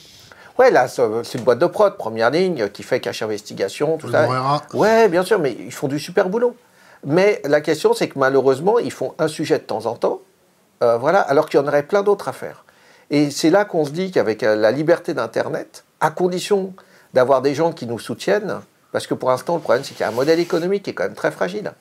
Ouais, là, c'est une boîte de prod, première ligne, qui fait cache investigation, tout Le ça. Ouais, bien sûr, mais ils font du super boulot. Mais la question, c'est que malheureusement, ils font un sujet de temps en temps, euh, voilà, alors qu'il y en aurait plein d'autres à faire. Et c'est là qu'on se dit qu'avec la liberté d'Internet, à condition d'avoir des gens qui nous soutiennent, parce que pour l'instant, le problème, c'est qu'il y a un modèle économique qui est quand même très fragile.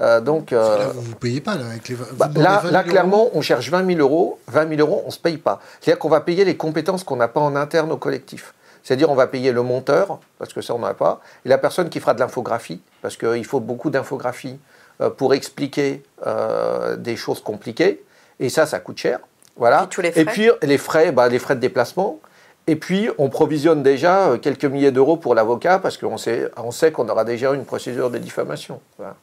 Euh, donc, euh, Là, vous ne payez pas, là, avec les... bah, là, 20 000 là, euros. clairement, on cherche 20 000 euros. 20 000 euros, on ne se paye pas. C'est-à-dire qu'on va payer les compétences qu'on n'a pas en interne au collectif. C'est-à-dire on va payer le monteur, parce que ça, on n'en a pas, et la personne qui fera de l'infographie, parce qu'il faut beaucoup d'infographie euh, pour expliquer euh, des choses compliquées. Et ça, ça coûte cher. Voilà. Et tous les Et puis, les frais, bah, les frais de déplacement. Et puis, on provisionne déjà euh, quelques milliers d'euros pour l'avocat, parce qu'on sait, on sait qu'on aura déjà une procédure de diffamation. Voilà.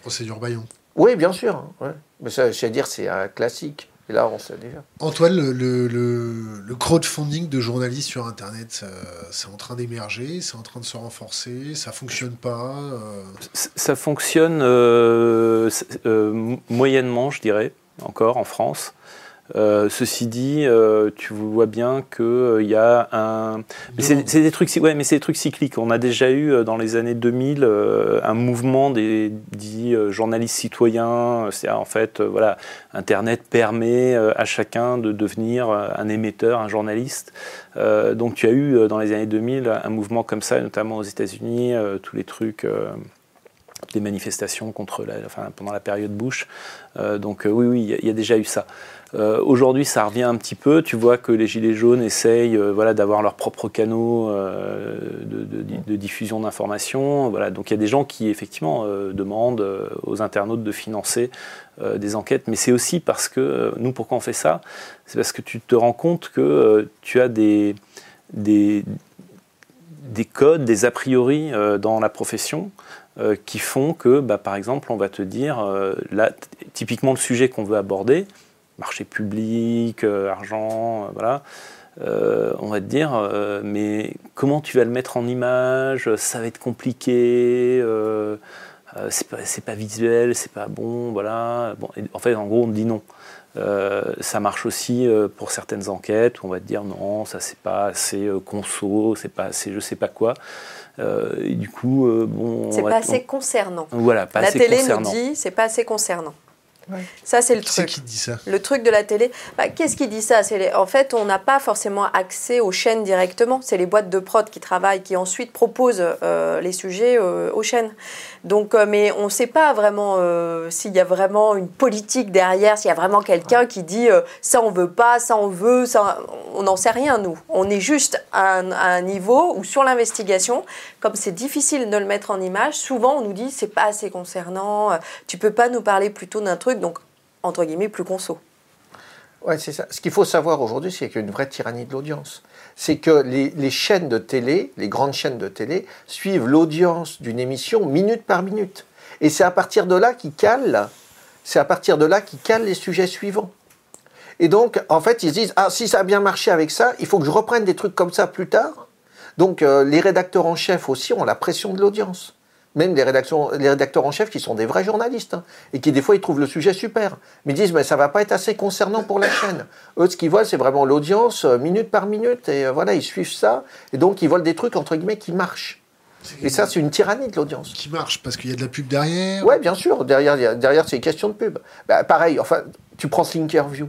Procédure Bayon. Oui, bien sûr. hein, ouais. Mais ça, je vais dire, c'est un classique. Et là, on sait déjà. Antoine, le, le, le, crowdfunding de journalistes sur Internet, c'est en train d'émerger, c'est en train de se renforcer, ça fonctionne pas euh Ça fonctionne euh, euh, moyennement, je dirais, encore en France. Euh, ceci dit, euh, tu vois bien qu'il euh, y a un. Mais c'est des trucs, ouais, mais c'est des trucs cycliques. On a déjà eu dans les années 2000 un mouvement des dits journalistes citoyens. C'est en fait, voilà, Internet permet à chacun de devenir un émetteur, un journaliste. donc tu as eu dans les années 2000 un mouvement comme ça, notamment aux États-Unis, tous les trucs des manifestations contre la, enfin, pendant la période Bush. donc oui, oui, il y, a déjà eu ça. Euh, aujourd'hui, ça revient un petit peu. Tu vois que les Gilets jaunes essayent euh, voilà, d'avoir leurs propres canaux euh, de, diffusion d'informations. Voilà. Donc il y a des gens qui, effectivement, demandent aux internautes de financer des enquêtes. Mais c'est aussi parce que, nous, pourquoi on fait ça? C'est parce que tu te rends compte que tu as des, des, des, codes, des a priori dans la profession qui font que, bah, par exemple, on va te dire, là, typiquement le sujet qu'on veut aborder, marché public, euh, argent, euh, voilà. Euh, on va te dire, mais comment tu vas le mettre en image? Ça va être compliqué, c'est pas, pas, visuel, c'est pas bon, voilà. Bon, en fait, en gros, on te dit non. ça marche aussi pour certaines enquêtes où on va te dire non, ça c'est pas assez conso, c'est pas assez je sais pas quoi. et du coup, bon. C'est pas assez concernant. Voilà, pas La assez télé concernant. nous dit c'est pas assez concernant. Ça, c'est le truc. qui dit ça? Le truc de la télé. Bah, Qu'est-ce qui dit ça? En fait, on n'a pas forcément accès aux chaînes directement. C'est les boîtes de prod qui travaillent, qui ensuite proposent euh, les sujets euh, aux chaînes. Donc, euh, mais on ne sait pas vraiment s'il y a vraiment une politique derrière, s'il y a vraiment quelqu'un qui dit ça on veut pas, ça on veut, ça on n'en sait rien nous. On est juste à un, à un niveau où sur l'investigation, comme c'est difficile de le mettre en image, souvent on nous dit c'est pas assez concernant, tu peux pas nous parler plutôt d'un truc donc entre guillemets plus conso. Ouais, c'est ça. Ce qu'il faut savoir aujourd'hui, c'est qu'il y a une vraie tyrannie de l'audience. C'est que les, chaînes de télé, les grandes chaînes de télé, suivent l'audience d'une émission minute par minute. Et c'est à partir de là qu'ils calent, c'est à partir de là qu'ils calent les sujets suivants. Et donc, en fait, ils se disent, ah, si ça a bien marché avec ça, il faut que je reprenne des trucs comme ça plus tard. Donc, euh, les rédacteurs en chef aussi ont la pression de l'audience même les, les rédacteurs en chef qui sont des vrais journalistes hein, et qui des fois ils trouvent le sujet super, mais ils disent mais ça va pas être assez concernant pour la chaîne. Eux ce qu'ils voient c'est vraiment l'audience euh, minute par minute et euh, voilà ils suivent ça et donc ils voient des trucs entre guillemets qui marchent. Et ça, c'est une tyrannie de l'audience. Qui marche parce qu'il y a de la pub derrière. Ouais, bien sûr. Derrière, derrière, c'est une question de pub. Bah, pareil. Enfin, tu prends Slinkerview.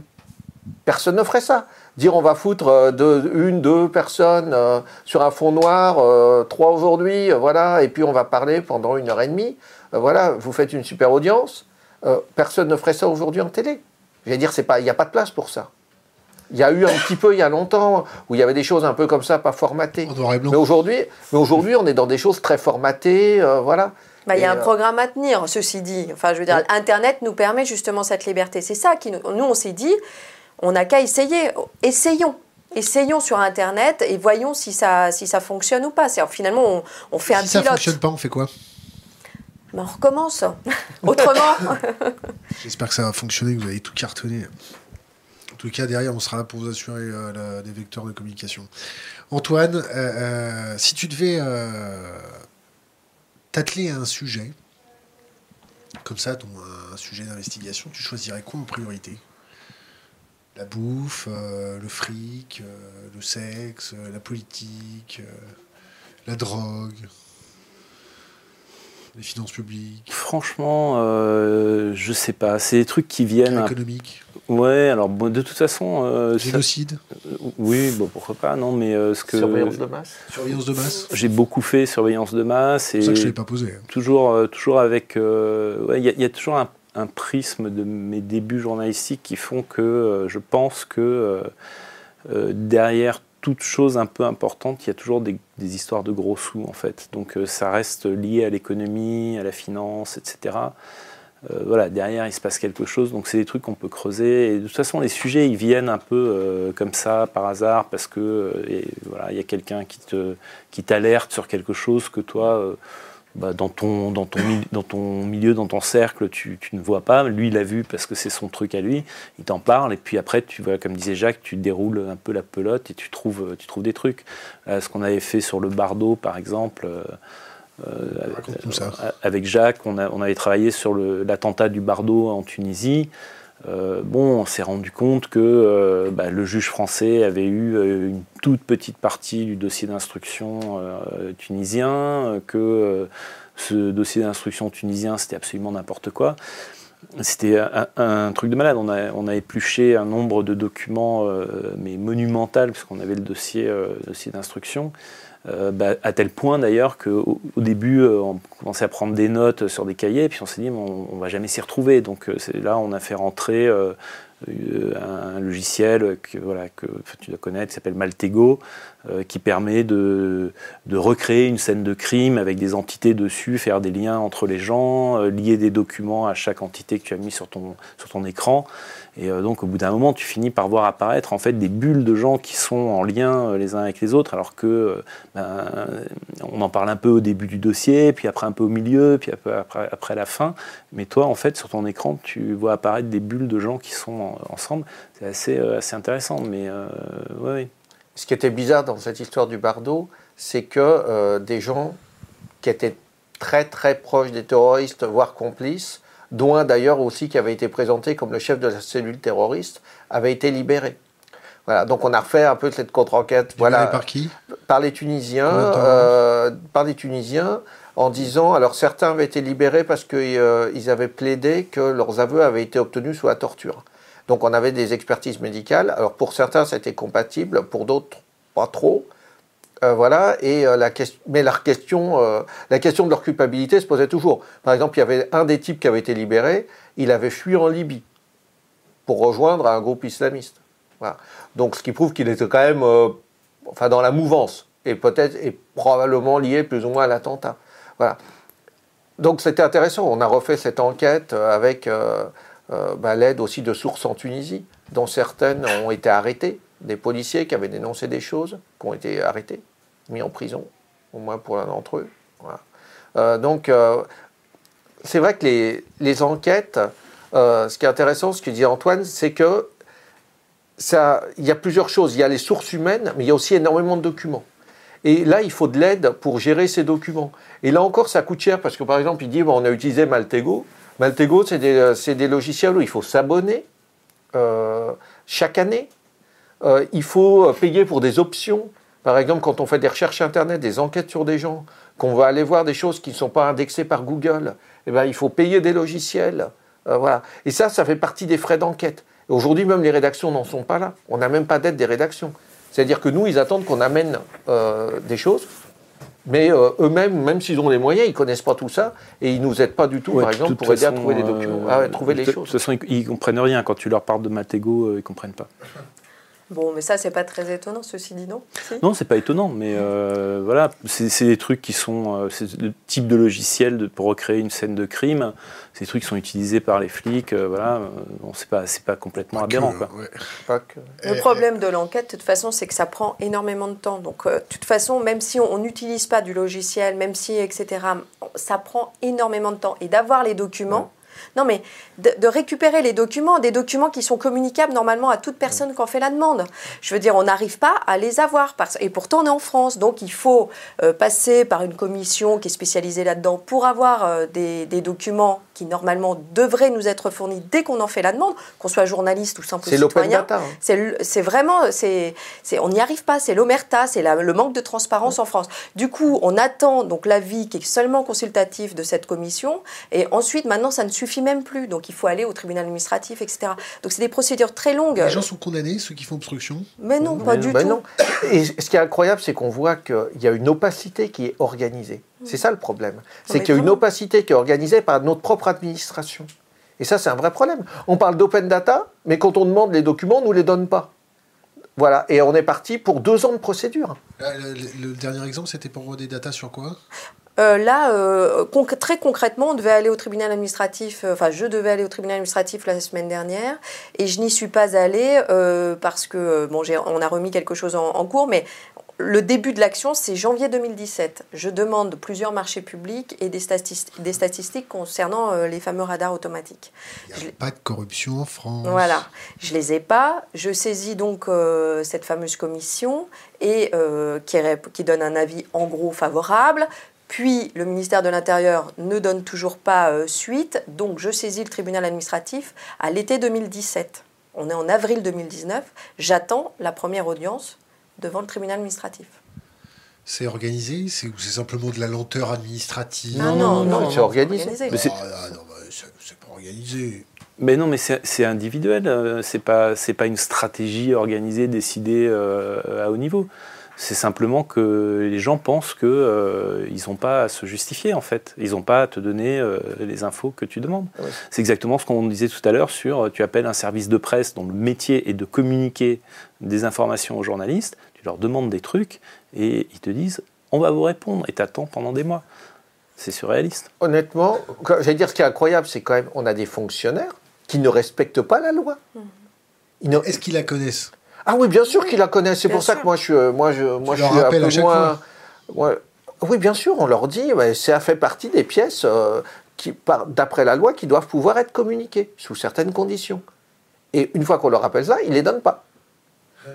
Personne ne ferait ça dire on va foutre euh, une, deux personnes euh, sur un fond noir, euh, trois aujourd'hui, voilà, et puis on va parler pendant une heure et demie. voilà, vous faites une super audience. personne ne ferait ça aujourd'hui en télé. Je vais dire, il n'y a pas de place pour ça. Il y a eu un petit peu il y a longtemps où il y avait des choses un peu comme ça, pas formatées. Mais aujourd'hui, mais aujourd'hui, on est dans des choses très formatées, voilà. Bah, il y a un programme à tenir, ceci dit. Enfin, je veux dire, Internet nous permet justement cette liberté. C'est ça qui nous, nous on s'est dit, on n'a qu'à essayer. Essayons. Essayons sur Internet et voyons si ça, si ça fonctionne ou pas. Finalement, on, fait un pilote. Si ça fonctionne pas, on fait quoi? Ben, On recommence. Autrement. J'espère que ça va fonctionner, que vous allez tout cartonner. En tout cas, derrière, on sera là pour vous assurer euh, des vecteurs de communication. Antoine, euh, euh, si tu devais t'atteler à un sujet, comme ça, ton, un sujet d'investigation, tu choisirais quoi en priorité? La bouffe, euh, le fric, euh, le sexe, euh, la politique, la drogue, les finances publiques. Franchement, je sais pas. C'est des trucs qui viennent. Économique. Ouais, alors de toute façon. Génocide. oui, bon, pourquoi pas, non, mais ce que. Surveillance de masse. Surveillance de masse. J'ai beaucoup fait surveillance de masse. C'est ça que je l'ai pas posé. Hein. Toujours, toujours avec. Il y, y, a toujours un un prisme de mes débuts journalistiques qui font que euh, je pense que euh, euh, derrière toute chose un peu importante, il y a toujours des, histoires de gros sous en fait. Donc ça reste lié à l'économie, à la finance, etc. voilà, derrière il se passe quelque chose, donc c'est des trucs qu'on peut creuser. De toute façon, les sujets ils viennent un peu comme ça par hasard parce que voilà, il y a quelqu'un qui t'alerte sur quelque chose que toi bah, dans, ton, dans, ton, dans ton milieu, dans ton cercle, tu, tu ne vois pas. Lui, il a vu parce que c'est son truc à lui. Il t'en parle. Et puis après, tu vois, comme disait Jacques, tu déroules un peu la pelote et tu trouves, tu trouves des trucs. ce qu'on avait fait sur le Bardo, par exemple. ça. avec Jacques, on, a, on avait travaillé sur l'attentat du Bardo en Tunisie. Euh, bon, on s'est rendu compte que euh, bah, le juge français avait eu euh, une toute petite partie du dossier d'instruction tunisien, que ce dossier d'instruction tunisien, c'était absolument n'importe quoi. C'était un, truc de malade. On a, on épluché un nombre de documents, mais monumental, puisqu'on avait le dossier, dossier d'instruction. Euh, bah, à tel point d'ailleurs qu'au au début, euh, on commençait à prendre des notes sur des cahiers, puis on s'est dit, on, ne va jamais s'y retrouver. Donc euh, là, on a fait rentrer un logiciel que, tu dois connaître, qui s'appelle Maltego, qui permet de, recréer une scène de crime avec des entités dessus, faire des liens entre les gens, lier des documents à chaque entité que tu as mis sur sur ton écran. Et euh, donc, au bout d'un moment, tu finis par voir apparaître en fait des bulles de gens qui sont en lien euh, les uns avec les autres, alors que euh, ben, on en parle un peu au début du dossier, puis après un peu au milieu, puis après, après, la fin. Mais toi, en fait, sur ton écran, tu vois apparaître des bulles de gens qui sont ensemble. C'est assez, assez intéressant. Mais ouais, Ce qui était bizarre dans cette histoire du Bardo, c'est que des gens qui étaient très très proches des terroristes, voire complices, dont un d'ailleurs aussi qui avait été présenté comme le chef de la cellule terroriste, avait été libéré. Voilà, donc on a refait un peu cette contre-enquête. Voilà, par qui? Par les Tunisiens. Euh, par les Tunisiens, en disant, alors certains avaient été libérés parce qu'ils euh, avaient plaidé que leurs aveux avaient été obtenus sous la torture. Donc on avait des expertises médicales. Alors pour certains, c'était compatible, pour d'autres, pas trop. Euh, voilà, euh, la mais la question, euh, la question de leur culpabilité se posait toujours. Par exemple, il y avait un des types qui avait été libéré, il avait fui en Libye pour rejoindre un groupe islamiste. Voilà. Donc, ce qui prouve qu'il était quand même, enfin, dans la mouvance et peut-être et probablement lié plus ou moins à l'attentat. Voilà. Donc, c'était intéressant. On a refait cette enquête avec bah, l'aide aussi de sources en Tunisie, dont certaines ont été arrêtées, des policiers qui avaient dénoncé des choses, qui ont été arrêtés mis en prison, au moins pour l'un d'entre eux. Euh, donc, euh, c'est vrai que les, enquêtes, euh, ce qui est intéressant, ce que dit Antoine, c'est que ça, il y a plusieurs choses. Il y a les sources humaines, mais il y a aussi énormément de documents. Et là, il faut de l'aide pour gérer ces documents. Et là encore, ça coûte cher parce que par exemple, il dit bon, on a utilisé Maltego. Maltego, c'est des, des, logiciels où il faut s'abonner chaque année. il faut payer pour des options. Par exemple, quand on fait des recherches Internet, des enquêtes sur des gens, qu'on va aller voir des choses qui ne sont pas indexées par Google, eh ben, il faut payer des logiciels. Euh, voilà. Et ça, ça fait partie des frais d'enquête. Aujourd'hui, même les rédactions n'en sont pas là. On n'a même pas d'aide des rédactions. C'est-à-dire que nous, ils attendent qu'on amène euh, des choses, mais euh, eux-mêmes, même s'ils ont les moyens, ils ne connaissent pas tout ça et ils ne nous aident pas du tout, par exemple, pour aider à trouver des documents, à trouver les choses. De toute façon, ils ne comprennent rien. Quand tu leur parles de Matego, ils ne comprennent pas. Bon, mais ça, c'est pas très étonnant, ceci dit, non? Non, c'est pas étonnant, mais euh, voilà, c'est des trucs qui sont. Euh, c'est le type de logiciel pour recréer une scène de crime. C'est des trucs qui sont utilisés par les flics. Euh, voilà, bon, c'est pas, pas complètement aberrant. quoi. Le problème de l'enquête, de toute façon, c'est que ça prend énormément de temps. Donc, de toute façon, même si on n'utilise pas du logiciel, même si, etc., ça prend énormément de temps. Et d'avoir les documents. Non, mais de, récupérer les documents, des documents qui sont communicables normalement à toute personne qui en fait la demande. Je veux dire, on n'arrive pas à les avoir. Parce, et pourtant, on est en France. Donc, il faut euh, passer par une commission qui est spécialisée là-dedans pour avoir euh, des, documents qui, normalement, devraient nous être fournis dès qu'on en fait la demande, qu'on soit journaliste ou simple citoyen. Hein. C'est vraiment... c'est on n'y arrive pas. C'est l'omerta, c'est le manque de transparence en France. Du coup, on attend donc l'avis qui est seulement consultatif de cette commission. Et ensuite, maintenant, ça ne suffit même plus. Donc, il faut aller au tribunal administratif, etc. Donc c'est des procédures très longues. Les gens sont condamnés, ceux qui font obstruction Mais non, pas du tout. Non. Et ce qui est incroyable, c'est qu'on voit qu'il y a une opacité qui est organisée. C'est ça le problème. C'est qu'il y a une opacité qui est organisée par notre propre administration. Et ça, c'est un vrai problème. On parle d'open data, mais quand on demande les documents, on ne nous les donne pas. Voilà, et on est parti pour deux ans de procédure. Euh, le, le dernier exemple, c'était pour des datas sur quoi? Euh, là, euh, très concrètement, on devait aller au tribunal administratif, euh, enfin je devais aller au tribunal administratif la semaine dernière, et je n'y suis pas allée parce que, bon, on a remis quelque chose en, cours, mais le début de l'action, c'est janvier 2017. Je demande plusieurs marchés publics et des, statistiques, des statistiques concernant euh, les fameux radars automatiques. Il n'y a pas de corruption en France. Voilà, je les ai pas. Je saisis donc euh, cette fameuse commission et euh, qui, qui donne un avis en gros favorable. Puis le ministère de l'Intérieur ne donne toujours pas suite, donc je saisis le tribunal administratif à l'été 2017. On est en avril 2019. J'attends la première audience devant le tribunal administratif. C'est organisé? C'est simplement de la lenteur administrative? Non, non, non, c'est organisé. Mais c'est ah, pas organisé. Mais non, mais c'est individuel. Euh, c'est pas c'est pas une stratégie organisée, décidée euh, à haut niveau. C'est simplement que les gens pensent qu'ils euh, n'ont pas à se justifier, en fait. Ils n'ont pas à te donner euh, les infos que tu demandes. C'est exactement ce qu'on disait tout à l'heure sur euh, tu appelles un service de presse dont le métier est de communiquer des informations aux journalistes, tu leur demandes des trucs et ils te disent on va vous répondre et t'attends pendant des mois. C'est surréaliste. Honnêtement, j'allais dire ce qui est incroyable, c'est quand même on a des fonctionnaires qui ne respectent pas la loi. Mmh. Est-ce qu'ils la connaissent? Ah oui, bien sûr qu'ils la connaissent. C'est pour ça que moi, je suis, euh, moi, je, moi, je suis un peu moins. Oui, bien sûr, on leur dit, ça fait partie des pièces euh, qui, d'après la loi, qui doivent pouvoir être communiquées sous certaines conditions. Et une fois qu'on leur rappelle ça, ils les donnent pas.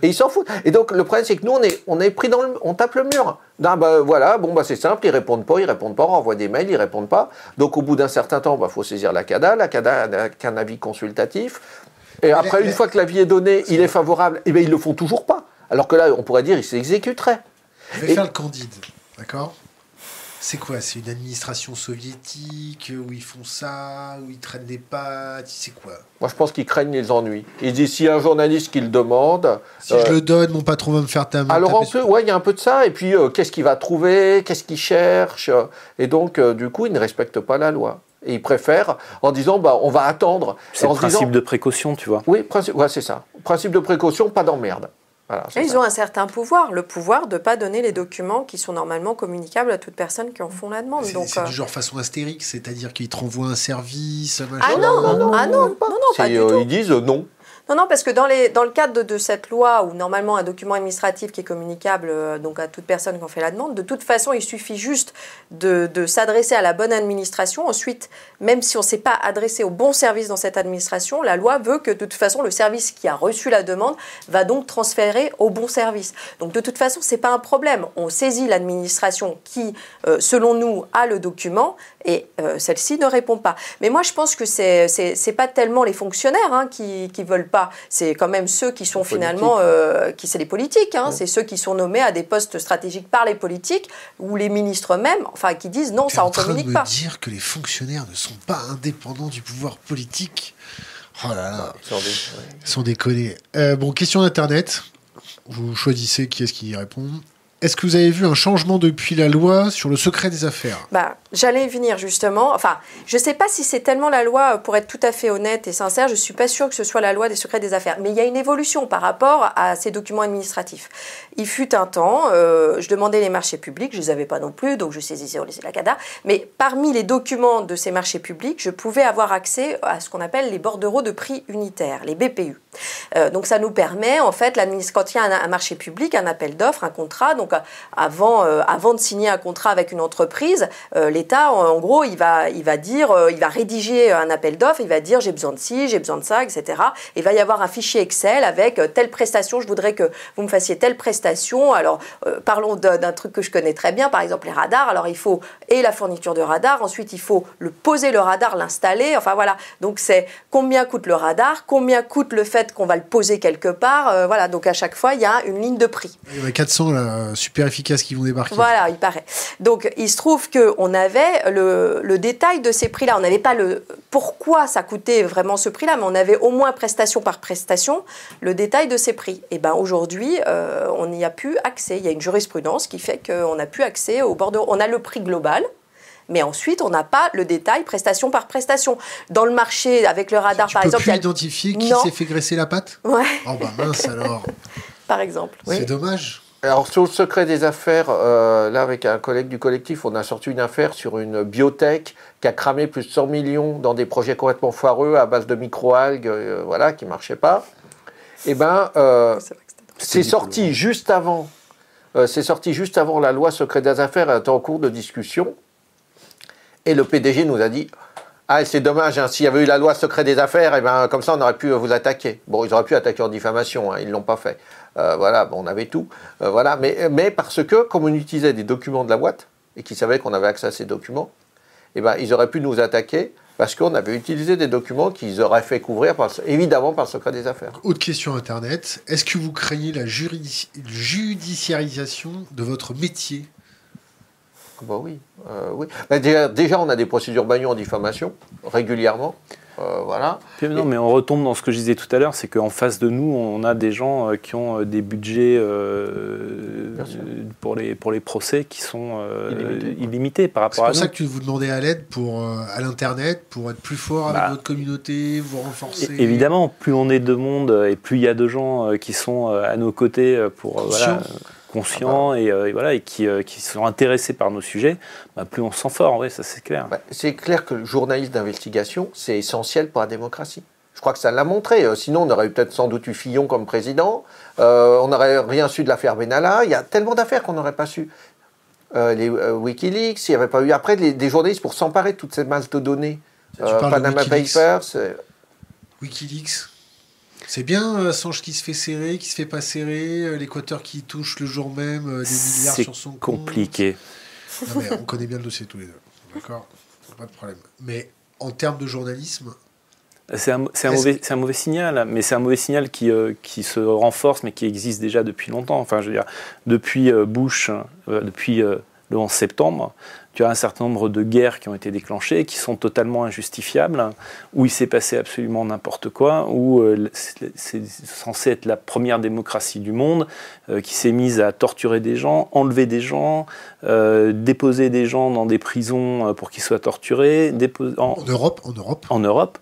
Et ils s'en foutent. Et donc le problème, c'est que nous, on est, on est pris dans le, on tape le mur. Non, bah, voilà, bon, bah, c'est simple, ils répondent pas, ils répondent pas, on envoie des mails, ils répondent pas. Donc au bout d'un certain temps, il bah, faut saisir la CADA. La CADA n'a qu'un avis consultatif. Et après, une fois que l'avis est donné, il est favorable, et eh bien ils le font toujours pas. Alors que là, on pourrait dire, ils s'exécuteraient. Je vais faire le candide, d'accord? C'est quoi? C'est une administration soviétique où ils font ça, où ils traînent des pattes C'est quoi? Moi, je pense qu'ils craignent les ennuis. Ils disent a un journaliste qui le demande. Si je euh, le donne, mon patron va me faire ta Alors, en plus, ouais, il y a un peu de ça. Et puis, euh, qu'est-ce qu'il va trouver? Qu'est-ce qu'il cherche? Et donc, euh, du coup, ils ne respectent pas la loi. Et ils préfèrent en disant bah, on va attendre. C'est le principe de précaution, tu vois. Oui, ouais, c'est ça. Principe de précaution, pas d'emmerde. ils ont un certain pouvoir, le pouvoir de ne pas donner les documents qui sont normalement communicables à toute personne qui en font la demande. C'est euh, du genre façon astérique, c'est-à-dire qu'ils te renvoient un service, Ah non, non, non, ah non, non, non, pas du euh, tout. Ils disent non. Non, non, parce que dans, le cadre de, cette loi, où normalement un document administratif qui est communicable euh, donc à toute personne qui en fait la demande, de toute façon, il suffit juste de, s'adresser à la bonne administration. Ensuite, même si on ne s'est pas adressé au bon service dans cette administration, la loi veut que de toute façon, le service qui a reçu la demande va donc transférer au bon service. Donc de toute façon, ce n'est pas un problème. On saisit l'administration qui, euh, selon nous, a le document et euh, celle-ci ne répond pas. Mais moi, je pense que c'est c'est pas tellement les fonctionnaires hein, qui qui veulent pas. C'est quand même ceux qui sont finalement euh, qui c'est les politiques. Hein, C'est ceux qui sont nommés à des postes stratégiques par les politiques ou les ministres même, enfin qui disent non, ça en, communique pas. dire que les fonctionnaires ne sont pas indépendants du pouvoir politique. Oh là là, ils sont décollés. Euh, bon, question d'internet. Vous choisissez qui est-ce qui y répond. Est-ce que vous avez vu un changement depuis la loi sur le secret des affaires? Bah, J'allais venir justement. Enfin, je ne sais pas si c'est tellement la loi, pour être tout à fait honnête et sincère, je ne suis pas sûre que ce soit la loi des secrets des affaires. Mais il y a une évolution par rapport à ces documents administratifs. Il fut un temps, euh, je demandais les marchés publics, je ne les avais pas non plus, donc je saisissais la CADA. Mais parmi les documents de ces marchés publics, je pouvais avoir accès à ce qu'on appelle les bordereaux de prix unitaires, les BPU. Euh, donc ça nous permet, en fait, quand il y a un, un marché public, un appel d'offres, un contrat, donc avant, euh, avant de signer un contrat avec une entreprise, euh, l'État, en, gros, il va, il va dire, euh, il va rédiger un appel d'offres, il va dire j'ai besoin de ci, j'ai besoin de ça, etc. il va y avoir un fichier Excel avec telle prestation, je voudrais que vous me fassiez telle prestation. Alors, parlons d'un truc que je connais très bien, par exemple les radars. Alors, il faut et la fourniture de radar, ensuite il faut le poser le radar, l'installer. Enfin voilà. Donc c'est combien coûte le radar, combien coûte le fait qu'on va le poser quelque part. voilà. Donc à chaque fois il y a une ligne de prix. Il y a 400 là, super efficaces qui vont débarquer. Voilà, il paraît. Donc, il se trouve qu'on avait le, le, détail de ces prix-là. On n'avait pas le pourquoi ça coûtait vraiment ce prix-là, mais on avait au moins prestation par prestation le détail de ces prix. Et ben aujourd'hui, euh, on n'y a plus accès. Il y a une jurisprudence qui fait qu'on n'a plus accès au bord On a le prix global, mais ensuite, on n'a pas le détail prestation par prestation. Dans le marché, avec le radar, tu par peux exemple. Plus identifier qui s'est fait graisser la patte? Ouais. Oh bah mince alors. par exemple. C'est dommage. Alors sur le secret des affaires, euh, là avec un collègue du collectif, on a sorti une affaire sur une biotech qui a cramé plus de 100 millions dans des projets complètement foireux à base de microalgues, euh, voilà, qui marchaient pas. Et eh ben, euh, c'est sorti juste avant euh, c'est sorti juste avant la loi secret des affaires, elle était en cours de discussion. Et le PDG nous a dit Ah, c'est dommage, hein, s'il y avait eu la loi secret des affaires, et ben, comme ça, on aurait pu vous attaquer. Bon, ils auraient pu attaquer en diffamation, hein, ils ne l'ont pas fait. Euh, voilà, bon, on avait tout. Euh, voilà, mais, mais parce que, comme on utilisait des documents de la boîte, et qu'ils savaient qu'on avait accès à ces documents, et ben, ils auraient pu nous attaquer parce qu'on avait utilisé des documents qu'ils auraient fait couvrir, par, évidemment, par le secret des affaires. Autre question Internet. Est-ce que vous craignez la judiciarisation de votre métier? Bah oui, euh, oui. Bah, déjà, déjà, on a des procédures bagnon en diffamation régulièrement. Euh, voilà. non, mais on retombe dans ce que je disais tout à l'heure, c'est qu'en face de nous, on a des gens euh, qui ont des budgets pour, les, pour les procès qui sont illimités. par rapport à. C'est pour ça que vous demandez à l'aide pour à l'internet pour être plus fort avec bah, votre communauté, vous renforcer. Évidemment, plus on est de monde et plus il y a de gens qui sont à nos côtés pour voilà, conscients ah bah. et, voilà, et qui, qui, sont intéressés par nos sujets, bah, plus on s'en fort, oui, ça c'est clair. Bah, c'est clair que le journaliste d'investigation, c'est essentiel pour la démocratie. Je crois que ça l'a montré. Euh, sinon, on aurait peut-être sans doute eu Fillon comme président. Euh, on n'aurait rien su de l'affaire Benalla. Il y a tellement d'affaires qu'on n'aurait pas su. Euh, les Wikileaks, il n'y avait pas eu. Après, des journalistes pour s'emparer de toutes ces masses de données. Panama Papers. Wikileaks c'est bien Assange qui se fait serrer, qui se fait pas serrer, l'Équateur qui touche le jour même des milliards sur son compte. C'est compliqué. On connaît bien le dossier tous les deux. D'accord? Pas de problème. Mais en termes de journalisme. C'est un, un, mauvais, un, mauvais, signal, mais c'est un mauvais signal qui, euh, qui, se renforce, mais qui existe déjà depuis longtemps. Enfin, je veux dire, depuis euh, Bush, euh, depuis le 11 septembre, tu as un certain nombre de guerres qui ont été déclenchées, qui sont totalement injustifiables, où il s'est passé absolument n'importe quoi, où euh, c'est censé être la première démocratie du monde, euh, qui s'est mise à torturer des gens, enlever des gens, euh, déposer des gens dans des prisons pour qu'ils soient torturés. En, en, Europe En Europe. En Europe.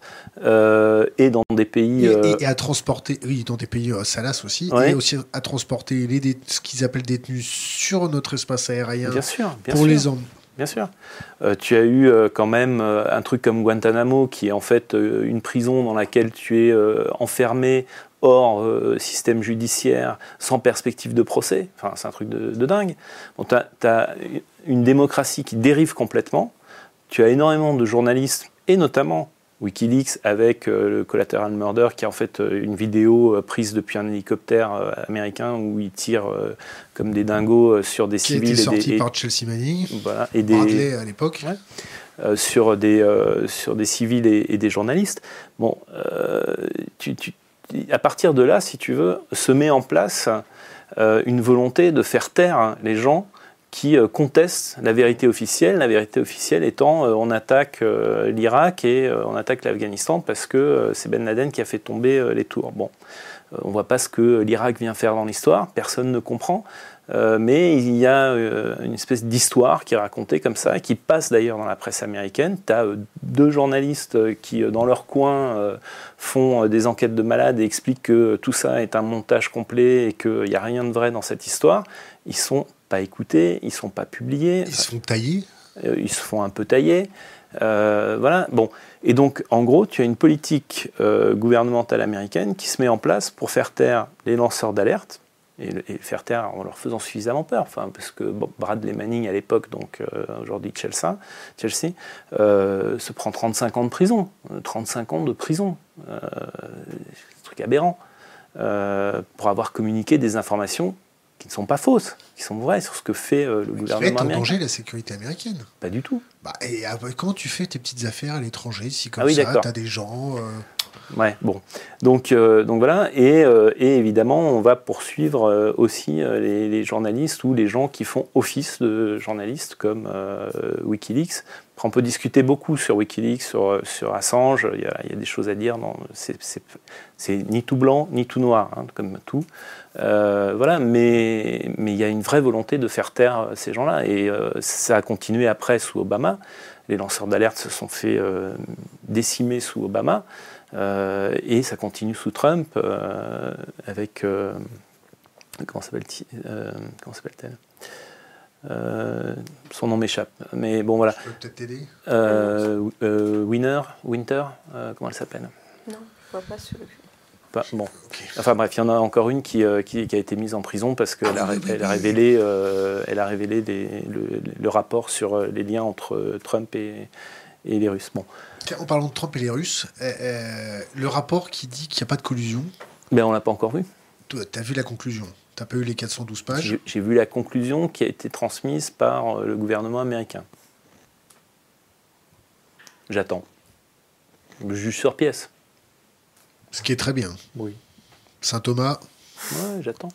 et dans des pays. Et, à transporter, oui, dans des pays Salas aussi, et aussi à transporter les, ce qu'ils appellent détenus sur notre espace aérien bien sûr, bien pour sûr. les hommes Bien sûr. Euh, tu as eu euh, quand même euh, un truc comme Guantanamo, qui est en fait une prison dans laquelle tu es enfermé hors système judiciaire, sans perspective de procès. Enfin, c'est un truc de, dingue. tu as, une démocratie qui dérive complètement. Tu as énormément de journalistes, et notamment Wikileaks avec euh, le Collateral Murder, qui est en fait euh, une vidéo euh, prise depuis un hélicoptère américain où ils tirent comme des dingos sur des qui civils. Qui sorti et par Chelsea Manning, voilà, et des, Bradley à l'époque. sur, des, sur des civils et, des journalistes. Bon, tu, tu, à partir de là, si tu veux, se met en place une volonté de faire taire les gens qui euh, contestent la vérité officielle. La vérité officielle étant euh, on attaque euh, l'Irak et on attaque l'Afghanistan parce que c'est Ben Laden qui a fait tomber les tours. Bon, on ne voit pas ce que l'Irak vient faire dans l'histoire, personne ne comprend. mais il y a une espèce d'histoire qui est racontée comme ça, qui passe d'ailleurs dans la presse américaine. Tu as deux journalistes qui, dans leur coin, font des enquêtes de malades et expliquent que tout ça est un montage complet et qu'il n'y a rien de vrai dans cette histoire. Ils sont pas écoutés, ils sont pas publiés. Ils se font tailler euh, Ils se font un peu tailler. Euh, voilà. Bon. Et donc, en gros, tu as une politique euh, gouvernementale américaine qui se met en place pour faire taire les lanceurs d'alerte et, faire taire en leur faisant suffisamment peur. Enfin, parce que Bradley Manning, à l'époque, donc aujourd'hui Chelsea, Chelsea se prend 35 ans de prison. 35 ans de prison. c'est un truc aberrant. pour avoir communiqué des informations qui ne sont pas fausses, qui sont vraies sur ce que fait euh, le gouvernement américain. en danger la sécurité américaine. Pas du tout. Bah, et comment tu fais tes petites affaires à l'étranger si comme ah ça, tu as des gens... Euh, Ouais, bon. Donc, euh, donc voilà. Et, et, évidemment, on va poursuivre aussi les, journalistes ou les gens qui font office de journalistes comme Wikileaks. On peut discuter beaucoup sur Wikileaks, sur, Assange. Il y, a, des choses à dire. C'est ni tout blanc ni tout noir, hein, comme tout. voilà, mais, il y a une vraie volonté de faire taire ces gens-là. Et ça a continué après sous Obama. Les lanceurs d'alerte se sont fait décimer sous Obama. Euh, et ça continue sous Trump euh, avec. Euh, comment s'appelle-t-elle? Son nom m'échappe. Mais bon, voilà. Je peux peut-être t'aider? Winner, Winter, comment elle s'appelle? Non, je vois pas celui Pas- bon. Enfin bref, il y en a encore une qui, euh, qui, qui a été mise en prison parce qu'elle a, ré- elle a révélé, euh, elle a révélé des- le, le rapport sur euh, les liens entre euh, Trump et, et les Russes. Bon, en parlant de Trump et les Russes, euh, euh, le rapport qui dit qu'il n'y a pas de collusion, mais on l'a pas encore vu. toi, t'as vu la conclusion? T'as pas eu les 412 pages J'ai vu la conclusion qui a été transmise par euh, le gouvernement américain. J'attends. Je juge sur pièce. Ce qui est très bien. Oui. Saint Thomas, Ouais, j'attends.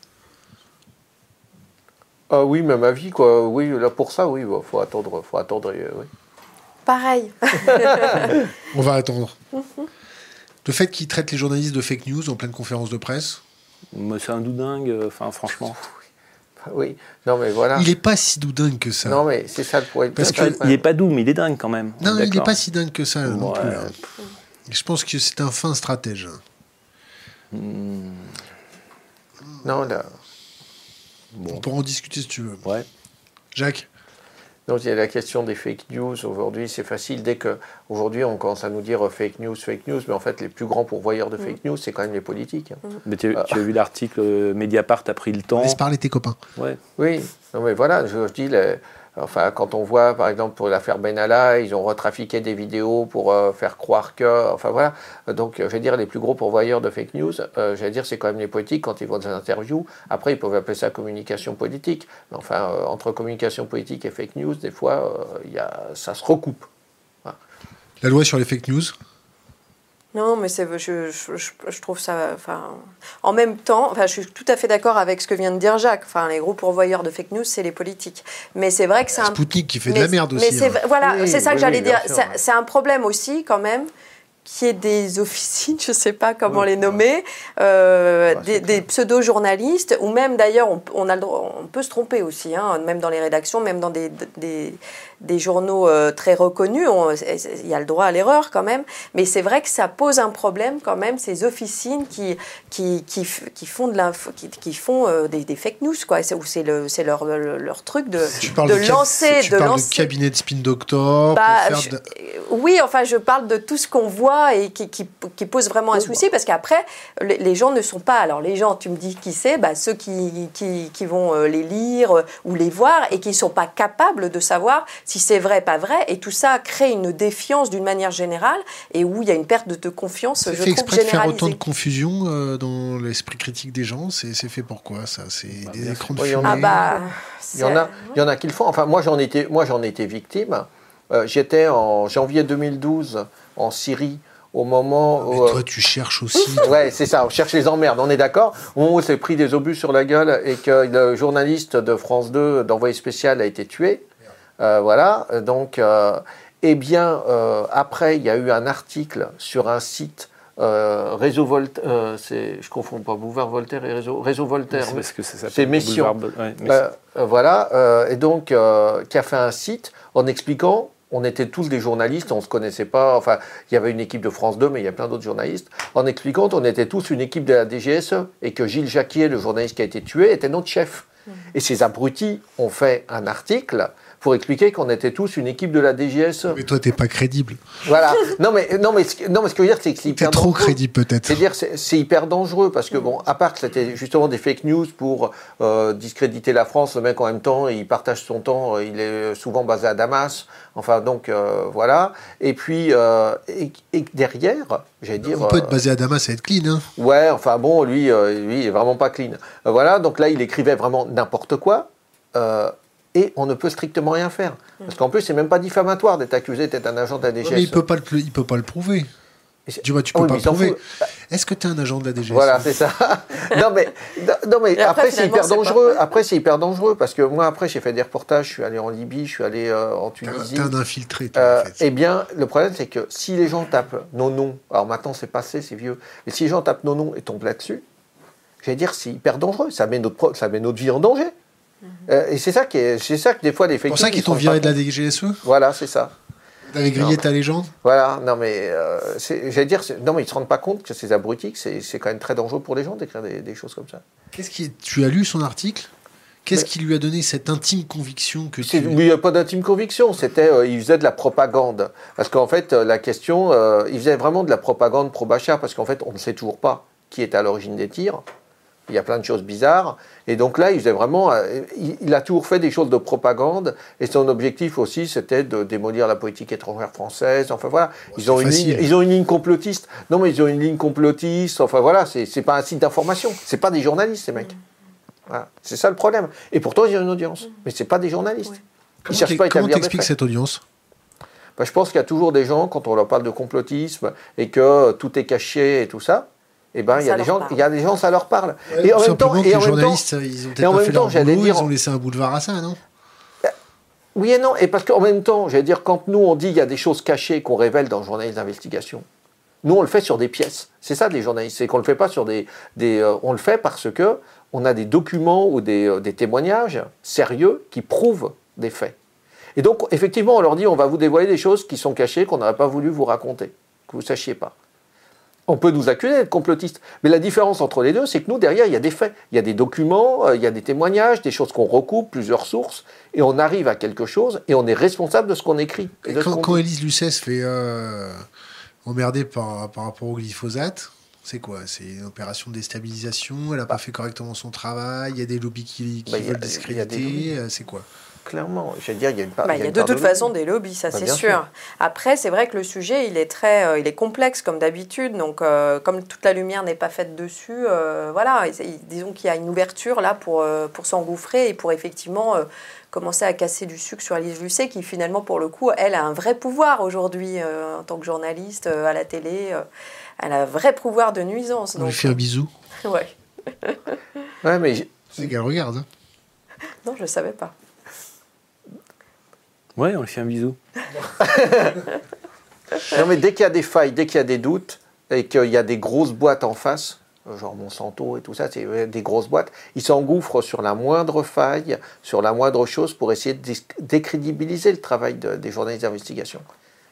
Ah oui, même avis, quoi. Oui, là, pour ça, oui, il faut attendre. Faut attendre euh, oui. Pareil. on va attendre. Le fait qu'il traite les journalistes de fake news en pleine conférence de presse, Mais C'est un doudingue, euh, enfin franchement. Oui, non, mais voilà. il est pas si doudingue que ça. Non, mais c'est ça le problème. Parce que-. Il est pas doux, mais il est dingue quand même. non, il n'est pas si dingue que ça non Ouais. plus. hein. Je pense que c'est un fin stratège. Hmm, Non, là. On pourra en discuter si tu veux. ouais. Jacques? Donc il y a la question des fake news. Aujourd'hui, c'est facile. Dès que aujourd'hui on commence à nous dire euh, fake news, fake news, mais en fait, les plus grands pourvoyeurs de fake news, c'est quand même les politiques. hein. Mais tu, tu as vu l'article euh, Mediapart a pris le temps. Laisse parler tes copains. Ouais. Oui, non, mais voilà, je, je dis, les- enfin, quand on voit, par exemple, pour l'affaire Benalla, ils ont retrafiqué des vidéos pour euh, faire croire que, enfin voilà, donc euh, je vais dire, les plus gros pourvoyeurs de fake news, euh, je vais dire, c'est quand même les politiques quand ils vont dans des interviews. Après, ils peuvent appeler ça communication politique, enfin, euh, entre communication politique et fake news, des fois, ça se recoupe. La loi sur les fake news, Non, mais c'est, je, je, je- je trouve ça. Enfin, en même temps, enfin, je suis tout à fait d'accord avec ce que vient de dire Jacques. Enfin, les gros pourvoyeurs de fake news, c'est les politiques. Mais c'est vrai que c'est un. Spoutnik qui fait de mais- la merde mais aussi. c'est hein. voilà, Oui, c'est ça oui, que j'allais oui, dire. sûr, C'est, ouais. c'est un problème aussi, quand même, qui est des officines, je ne sais pas comment les nommer, euh, Ouais, des, pseudo-journalistes, ou même d'ailleurs, on, on a le droit- on peut se tromper aussi, hein, même dans les rédactions, même dans des, des, des journaux euh, très reconnus, on- il y a le droit à l'erreur quand même, mais c'est vrai que ça pose un problème quand même, ces officines qui, qui, qui, font, de l'info- qui, qui font euh, des, des fake news, quoi, C'est- où c'est, le, c'est leur, leur, leur truc de, Tu parles de lancer, tu de parles lancer de cabinet de spin doctor. bah, je- de- euh, Oui, enfin, je parle de tout ce qu'on voit et qui, qui, qui pose vraiment un souci parce qu'après, les, les gens ne sont pas. Alors, les gens, tu me dis qui c'est bah, Ceux qui, qui, qui vont les lire ou les voir et qui ne sont pas capables de savoir si c'est vrai, pas vrai. Et tout ça crée une défiance d'une manière générale et où il y a une perte de, de confiance, C'est je fait trouve, exprès de faire autant de confusion euh, dans l'esprit critique des gens. C'est c'est fait pourquoi ça? C'est Bah, des écrans de. Oui, fumée? Ah bah, Il y en a, il y en a qui le font. Enfin, moi, j'en étais, moi, j'en ai été victime. Euh, J'étais en janvier 2012 en Syrie au moment Mais où. euh, toi, tu cherches aussi. Ouais, c'est ça, on cherche les emmerdes, on est d'accord. Au moment où on s'est pris des obus sur la gueule et que le journaliste de France 2 d'envoyé spécial a été tué, euh, voilà, donc, euh, eh bien, euh, après, il y a eu un article sur un site. euh, réseau Voltaire, je confonds pas Boulevard Voltaire et Réseau, réseau Voltaire. C'est parce que ça s'appelle C'est Messiaen. Boulevard- ouais, Messiaen. Euh, euh, voilà, euh, et donc euh, qui a fait un site en expliquant, on était tous des journalistes, on se connaissait pas, enfin il y avait une équipe de France 2, mais il y a plein d'autres journalistes, en expliquant qu'on était tous une équipe de la DGSE et que Gilles Jacquier, le journaliste qui a été tué, était notre chef. Et ces abrutis ont fait un article pour expliquer qu'on était tous une équipe de la DGSE. Mais toi, t'es pas crédible. Voilà. Non mais, non, mais, ce- non, mais ce que je veux dire, c'est que c'est T'es hyper trop dangereux. crédible, peut-être. C'est-à-dire, c'est c'est hyper dangereux parce que, bon, à part que c'était justement des fake news pour euh, discréditer la France, le mec en même temps, il partage son temps, euh, il est souvent basé à Damas, enfin, donc euh, voilà. Et puis, euh, et, et derrière, j'allais dire. On peut être basé à Damas et être clean. Hein. Ouais, enfin bon, lui, lui, il est vraiment pas clean. Voilà, donc là, il écrivait vraiment n'importe quoi. euh, et on ne peut strictement rien faire. Parce qu'en plus, c'est même pas diffamatoire d'être accusé d'être un agent de la DGSE. mais il peut pas le, il peut pas le prouver. Et c'est- Tu vois, tu Ah peux pas le prouver. fout. Est-ce que tu es un agent de la DGS Voilà, c'est ça. non mais, non, mais après, après, c'est hyper pas dangereux. Après c'est hyper dangereux parce que moi après j'ai fait des reportages, je suis allé en Libye, je suis allé euh, en Tunisie. t'es un infiltré, toi, Euh, en fait. eh bien, le problème c'est que si les gens tapent nos noms, alors maintenant c'est passé, c'est vieux, mais si les gens tapent nos noms et tombent là-dessus, j'allais dire c'est hyper dangereux. Ça met notre pro- ça met notre vie en danger. Euh, et c'est ça qui est, c'est ça que des fois les C'est fake pour ça news, qu'ils ils t'ont viré de la DGSE compte. Voilà, c'est ça. T'avais grillé ta légende Voilà, non mais euh, c'est- j'allais dire, c'est- non mais ils se rendent pas compte que ces abrutis, c'est c'est quand même très dangereux pour les gens d'écrire des, des choses comme ça. Qu'est-ce qui Tu as lu son article? Qu'est-ce qui lui a donné cette intime conviction que C'est- tu... Il n'y a pas d'intime conviction, c'était, euh, il faisait de la propagande. Parce qu'en fait, euh, la question, euh, il faisait vraiment de la propagande pro-Bachar, parce qu'en fait, on ne sait toujours pas qui est à l'origine des tirs. Il y a plein de choses bizarres. Et donc là, il, faisait vraiment, euh, il, a toujours fait des choses de propagande. Et son objectif aussi, c'était de démolir la politique étrangère française. Enfin voilà, ils ont, une ligne, ils ont une ligne complotiste. Non, mais ils ont une ligne complotiste. Enfin voilà, c'est c'est pas un site d'information. C'est pas des journalistes, ces mecs. Voilà. C'est ça le problème. Et pourtant, ils ont une audience. Mais c'est pas des journalistes. Ouais. Ils Comment cherchent pas à comment établir des t'expliques cette audience? Bah, je pense qu'il y a toujours des gens, quand on leur parle de complotisme et que tout est caché et tout ça, eh ben, il y, a des gens, il y a des gens, ça leur parle. et en même temps, les en même temps, journalistes, ils ont peut-être pas fait temps, leur j'allais boulot, dire- ils ont laissé un boulevard à ça, non? Oui et non, et parce qu'en même temps, j'allais dire, quand nous on dit qu'il y a des choses cachées qu'on révèle dans le journalisme d'investigation, nous on le fait sur des pièces. C'est ça des journalistes, c'est qu'on le fait pas sur des, des euh, on le fait parce que on a des documents ou des, euh, des témoignages sérieux qui prouvent des faits. Et donc effectivement, on leur dit, on va vous dévoiler des choses qui sont cachées qu'on n'aurait pas voulu vous raconter, que vous sachiez pas. On peut nous accuser d'être complotistes, mais la différence entre les deux, c'est que nous, derrière, il y a des faits, il y a des documents, euh, il y a des témoignages, des choses qu'on recoupe, plusieurs sources, et on arrive à quelque chose, et on est responsable de ce qu'on écrit. et quand. Élise Lucet se fait euh, emmerder par, par rapport au glyphosate, c'est quoi? C'est une opération de déstabilisation Elle n'a pas fait correctement son travail Il y a des lobbies qui, qui Bah, veulent a discréditer euh, C'est quoi? Clairement, je veux dire, il y a une part. Bah, il y a une de toute façon des lobbies, ça Bah, c'est sûr. sûr. Après, c'est vrai que le sujet, il est très, euh, il est complexe comme d'habitude. Donc, euh, comme toute la lumière n'est pas faite dessus, euh, voilà, disons qu'il y a une ouverture là pour, euh, pour s'engouffrer et pour effectivement euh, commencer à casser du sucre sur Alice Lucet, qui finalement, pour le coup, elle a un vrai pouvoir aujourd'hui euh, en tant que journaliste euh, à la télé. euh, elle a un vrai pouvoir de nuisance. On lui fait un bisou. ouais. Ouais, mais C'est qu'elle regarde. hein. Non, je ne savais pas. Ouais, on lui fait un bisou. Non, mais dès qu'il y a des failles, dès qu'il y a des doutes, et qu'il y a des grosses boîtes en face, genre Monsanto et tout ça, c'est euh, des grosses boîtes, ils s'engouffrent sur la moindre faille, sur la moindre chose pour essayer de décrédibiliser le travail de- des journalistes d'investigation.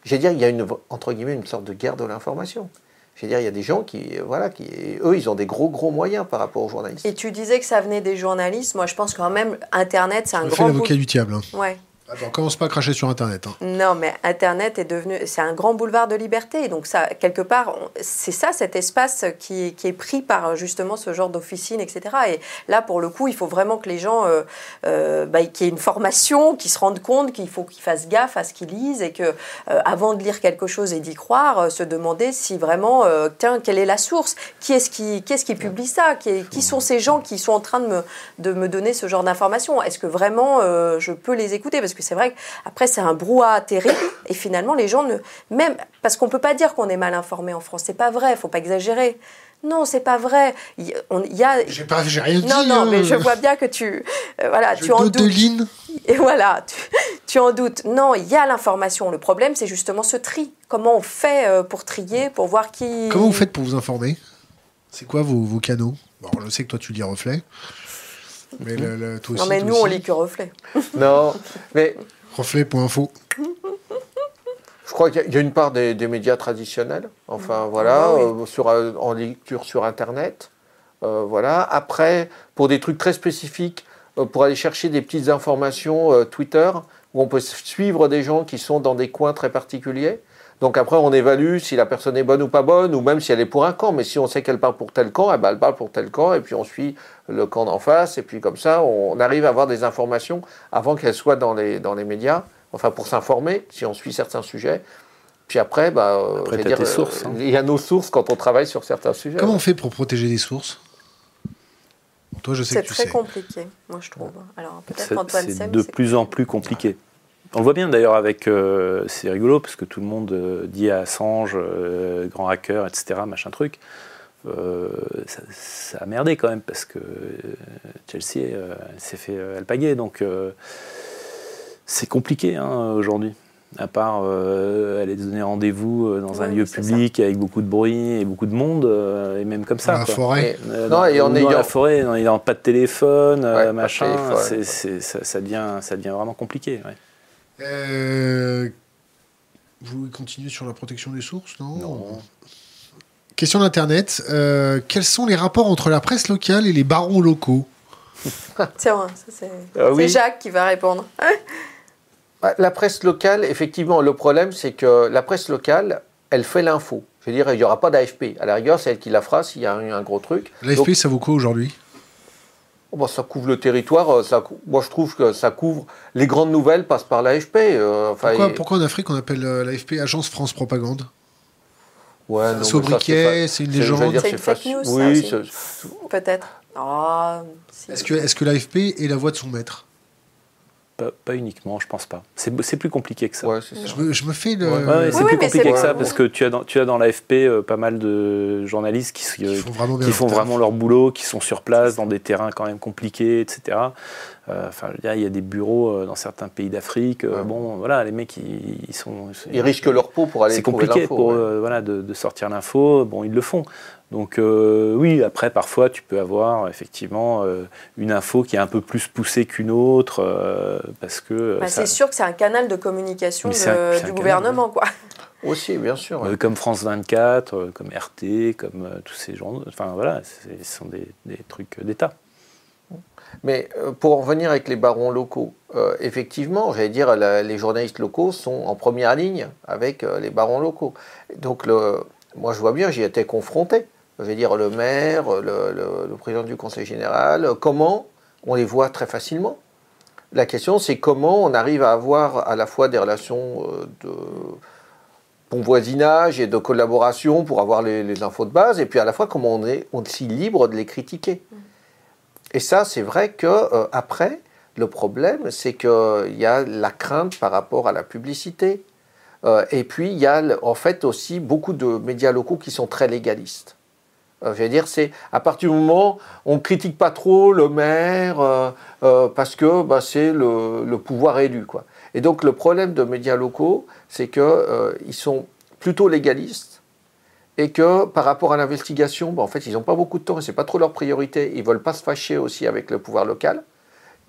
Je veux dire, il y a une, entre guillemets, une sorte de guerre de l'information. Je veux dire, il y a des gens qui, euh, voilà, qui, eux, ils ont des gros, gros moyens par rapport aux journalistes. Et tu disais que ça venait des journalistes. Moi, je pense quand même, Internet, c'est un On fait grand. l'avocat du diable. hein. Ouais. Attends, commence pas à cracher sur Internet. hein. Non, mais Internet est devenu, c'est un grand boulevard de liberté. Donc ça, quelque part, c'est ça, cet espace qui est, qui est pris par justement ce genre d'officine, etc. Et là, pour le coup, il faut vraiment que les gens, euh, euh, bah, qu'il y ait une formation, qu'ils se rendent compte qu'il faut qu'ils fassent gaffe à ce qu'ils lisent et que, euh, avant de lire quelque chose et d'y croire, euh, se demander si vraiment, tiens, quelle est la source? Qui est-ce qui, qui, est-ce qui publie ça? Qui, est- qui sont ces gens qui sont en train de me, de me donner ce genre d'informations? Est-ce que vraiment je peux les écouter? Parce que c'est vrai qu'après, c'est un brouhaha terrible. Et finalement, les gens ne. Même. Parce qu'on ne peut pas dire qu'on est mal informé en France. C'est pas vrai, il faut pas exagérer. Non, c'est pas vrai. Il y, on- a. J'ai pas, j'ai rien dit. Non, non, hein. mais je vois bien que tu. euh, voilà, Je tu en doute de doutes. Lynn. Et voilà, tu, tu en doutes. Non, il y a l'information. Le problème, c'est justement ce tri. Comment on fait euh, pour trier, pour voir qui. Comment vous faites pour vous informer? C'est quoi vos, vos canaux? Bon, je sais que toi tu lis Reflet. Mais le, le- toi aussi, Non, mais toi nous, on lit que reflet. Non, mais Reflet.info. Je crois qu'il y a- une part des, des médias traditionnels, enfin voilà, Ah oui. euh, sur, euh, en lecture sur Internet. euh, voilà. Après, pour des trucs très spécifiques, euh, pour aller chercher des petites informations euh, Twitter, où on peut suivre des gens qui sont dans des coins très particuliers. Donc après, on évalue si la personne est bonne ou pas bonne, ou même si elle est pour un camp. Mais si on sait qu'elle parle pour tel camp, eh ben, elle parle pour tel camp, et puis on suit le camp d'en face, et puis comme ça, on arrive à avoir des informations avant qu'elles soient dans les, dans les médias, enfin pour s'informer, si on suit certains sujets. Puis après, bah, euh, Après, sources, hein. il y a nos sources quand on travaille sur certains sujets. Comment on fait pour protéger les sources? Toi, je sais C'est que tu très sais. compliqué, moi, je trouve. Alors, peut-être C'est qu'Antoine c'est de plus en plus compliqué. On le voit bien d'ailleurs avec. euh, c'est rigolo parce que tout le monde euh, dit à Assange, euh, grand hacker, etc., machin truc. Euh, ça, ça a merdé quand même parce que euh, Chelsea euh, elle s'est fait euh, alpaguer. Donc euh, c'est compliqué hein, aujourd'hui. À part euh, aller donner rendez-vous dans un lieu public avec beaucoup de bruit et beaucoup de monde, euh, et même comme ça. Dans la quoi. forêt. Euh, Non, et en ayant- la forêt, en ayant pas de téléphone, Ouais, pas de machin, téléphone, c'est- ouais. c'est- ça, ça devient, ça devient vraiment compliqué. ouais. Euh, vous continuez sur la protection des sources, non Non. Question d'Internet. Euh, quels sont les rapports entre la presse locale et les barons locaux Tiens, c'est Ah oui. c'est Jacques qui va répondre. Bah, La presse locale, effectivement, le problème, c'est que la presse locale, elle fait l'info. Je veux dire, il n'y aura pas d'AFP. À la rigueur, c'est elle qui la fera s'il y a un, un gros truc. L'AFP, ça vaut quoi aujourd'hui? Oh, bah, ça couvre le territoire. euh, Ça, moi, je trouve que ça couvre. Les grandes nouvelles passent par l'AFP. euh, enfin, pourquoi, et- pourquoi en Afrique on appelle euh, l'AFP Agence France Propagande? Ouais, Sobriquet, c'est une légende. C'est une fake news, Oui, c'est- Peut-être. Ah, si. Est-ce que, est que l'AFP est la voix de son maître? Pas, pas uniquement, je pense pas. C'est c'est plus compliqué que ça. ouais, c'est ça. je me, je me fais le. Ouais. Ouais, c'est Oui, plus compliqué c'est- que ça Ouais. parce que tu as dans, tu as dans l'AFP euh, pas mal de journalistes qui, qui font vraiment qui leur font taf. vraiment leur boulot, qui sont sur place dans des terrains quand même compliqués, etc. Euh, Enfin, je veux dire, il y a des bureaux euh, dans certains pays d'Afrique. euh, Ouais. Bon, voilà, les mecs, ils, ils sont. Ils risquent leur peau pour aller C'est compliqué l'info, pour eux, euh, voilà, de, de sortir l'info. Bon, ils le font. Donc euh, oui, après, parfois, tu peux avoir effectivement euh, une info qui est un peu plus poussée qu'une autre, euh, parce que Bah, ça- c'est sûr que c'est un canal de communication de- un- du canal, gouvernement, quoi. Aussi, bien sûr. ouais. euh, comme France 24, euh, comme RT, comme euh, tous ces journaux. Enfin voilà, ce sont des, des trucs d'État. Mais pour en revenir avec les barons locaux, euh, effectivement, j'allais dire, la- les journalistes locaux sont en première ligne avec euh, les barons locaux. Donc, le, moi, je vois bien, j'y étais confronté. Je vais dire, le maire, le, président du conseil général, euh, comment on les voit très facilement? La question, c'est comment on arrive à avoir à la fois des relations euh, de bon voisinage et de collaboration pour avoir les, infos de base, et puis à la fois comment on est aussi libre de les critiquer. Et ça, c'est vrai que euh, après, le problème, c'est qu'il y a la crainte par rapport à la publicité. Euh, et puis, il y a en fait aussi beaucoup de médias locaux qui sont très légalistes. Euh, je veux dire, c'est à partir du moment où on ne critique pas trop le maire euh, euh, parce que bah, c'est le, pouvoir élu. Quoi. Et donc, le problème de médias locaux, c'est qu'ils sont plutôt légalistes et que par rapport à l'investigation, bah, en fait, ils n'ont pas beaucoup de temps et c'est pas trop leur priorité. Ils veulent pas se fâcher aussi avec le pouvoir local.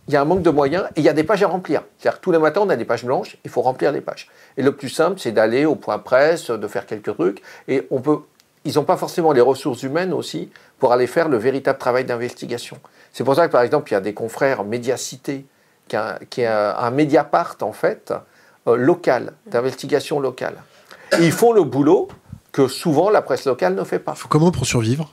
Il y a un manque de moyens et il y a des pages à remplir. C'est-à-dire tous les matins, on a des pages blanches, il faut remplir les pages. Et le plus simple, c'est d'aller au point presse, de faire quelques trucs. Et on peut, ils n'ont pas forcément les ressources humaines aussi pour aller faire le véritable travail d'investigation. C'est pour ça que, par exemple, il y a des confrères Médiacité, qui est un, qui est un, un Mediapart, en fait, euh, local, d'investigation locale. Et ils font le boulot que souvent la presse locale ne fait pas. Faut comment pour survivre?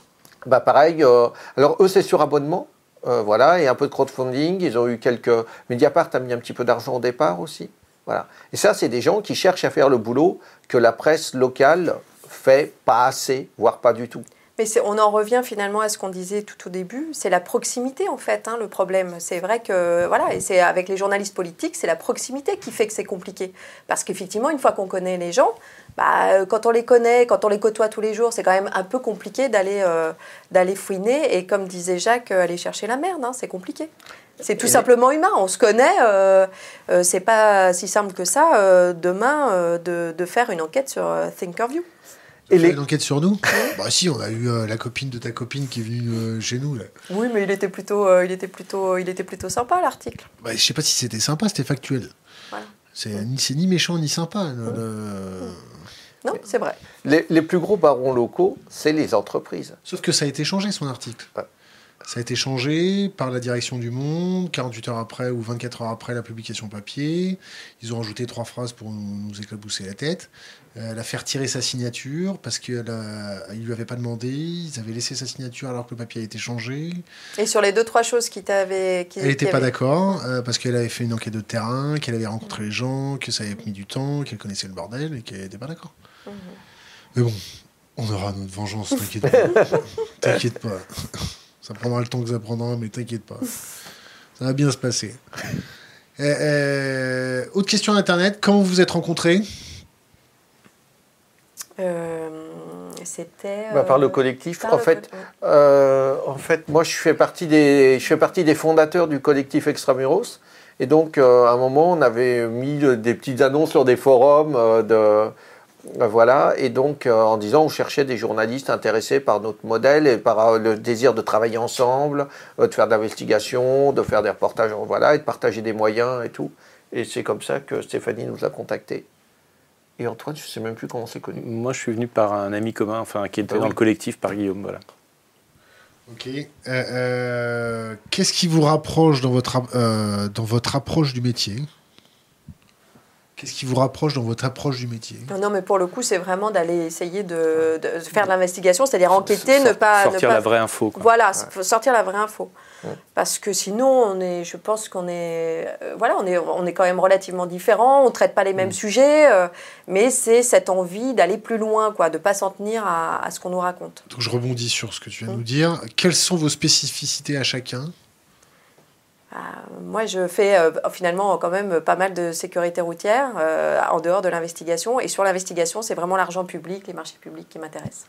Bah pareil, euh, alors eux c'est sur abonnement, euh, voilà, et un peu de crowdfunding, ils ont eu quelques... Mediapart a mis un petit peu d'argent au départ aussi, voilà. Et ça c'est des gens qui cherchent à faire le boulot que la presse locale fait pas assez, voire pas du tout. Mais on en revient finalement à ce qu'on disait tout au début, c'est la proximité en fait, hein, le problème. C'est vrai que, voilà, et c'est avec les journalistes politiques, c'est la proximité qui fait que c'est compliqué. Parce qu'effectivement, une fois qu'on connaît les gens, bah, euh, quand on les connaît, quand on les côtoie tous les jours, c'est quand même un peu compliqué d'aller euh, d'aller fouiner. Et comme disait Jacques, euh, aller chercher la merde, hein, c'est compliqué. C'est tout Et- simplement humain, on se connaît, euh, euh, c'est pas si simple que ça euh, demain de, de faire une enquête sur Thinkerview. Et les- une enquête sur nous Bah si, on a eu euh, la copine de ta copine qui est venue euh, chez nous. Là. Oui, mais il était plutôt, euh, il était plutôt, il était plutôt sympa l'article. Bah, je sais pas si c'était sympa, c'était factuel. Voilà. C'est ni, c'est ni méchant ni sympa. le- le- Non, c'est vrai. Les, les plus gros barons locaux, c'est les entreprises. Sauf que ça a été changé son article. Ouais. Ça a été changé par la direction du Monde, 48 heures après ou 24 heures après la publication papier. Ils ont rajouté trois phrases pour nous, nous éclabousser la tête. Euh, la faire tirer sa signature parce qu'ils ne lui avaient pas demandé. Ils avaient laissé sa signature alors que le papier a été changé. Et sur les deux trois choses qui t'avaient, qui, Elle n'était pas d'accord euh, parce qu'elle avait fait une enquête de terrain, qu'elle avait rencontré les gens, que ça avait mis du temps, qu'elle connaissait le bordel et qu'elle n'était pas d'accord. Mhm. Mais bon, on aura notre vengeance, t'inquiète pas. t'inquiète pas. Ça prendra le temps que ça prendra, mais t'inquiète pas. Ça va bien se passer. Euh, euh, autre question Internet, comment vous vous êtes rencontrés? Euh, c'était. Bah, par le euh, collectif, par en le fait, co- Euh, en fait, moi, je fais partie des, je fais partie des fondateurs du collectif Extramuros. Et donc, à un moment, on avait mis des petites annonces sur des forums de, voilà. Et donc, euh, en disant, on cherchait des journalistes intéressés par notre modèle et par euh, le désir de travailler ensemble, euh, de faire de l'investigation, de faire des reportages, voilà, et de partager des moyens et tout. Et c'est comme ça que Stéphanie nous a contactés. Et Antoine, je sais même plus comment on s'est connus. Moi, je suis venu par un ami commun, enfin, qui était Ah dans oui. le collectif, par Guillaume, voilà. Ok. Euh, euh, Qu'est-ce qui vous rapproche dans votre, euh, dans votre approche du métier? Qu'est-ce qui vous rapproche dans votre approche du métier? Non, non, mais pour le coup, c'est vraiment d'aller essayer de, de faire de l'investigation, c'est-à-dire enquêter, ne pas sortir ne pas, la vraie info. Quoi. Voilà, faut sortir la vraie info. Parce que sinon, on est, je pense qu'on est, euh, voilà, on est, on est quand même relativement différents. On traite pas les mêmes sujets, euh, mais c'est cette envie d'aller plus loin, quoi, de pas s'en tenir à, à ce qu'on nous raconte. Donc je rebondis sur ce que tu viens de Mm. nous dire. Quelles sont vos spécificités à chacun? Euh, moi, je fais euh, finalement quand même pas mal de sécurité routière euh, en dehors de l'investigation. Et sur l'investigation, c'est vraiment l'argent public, les marchés publics qui m'intéressent.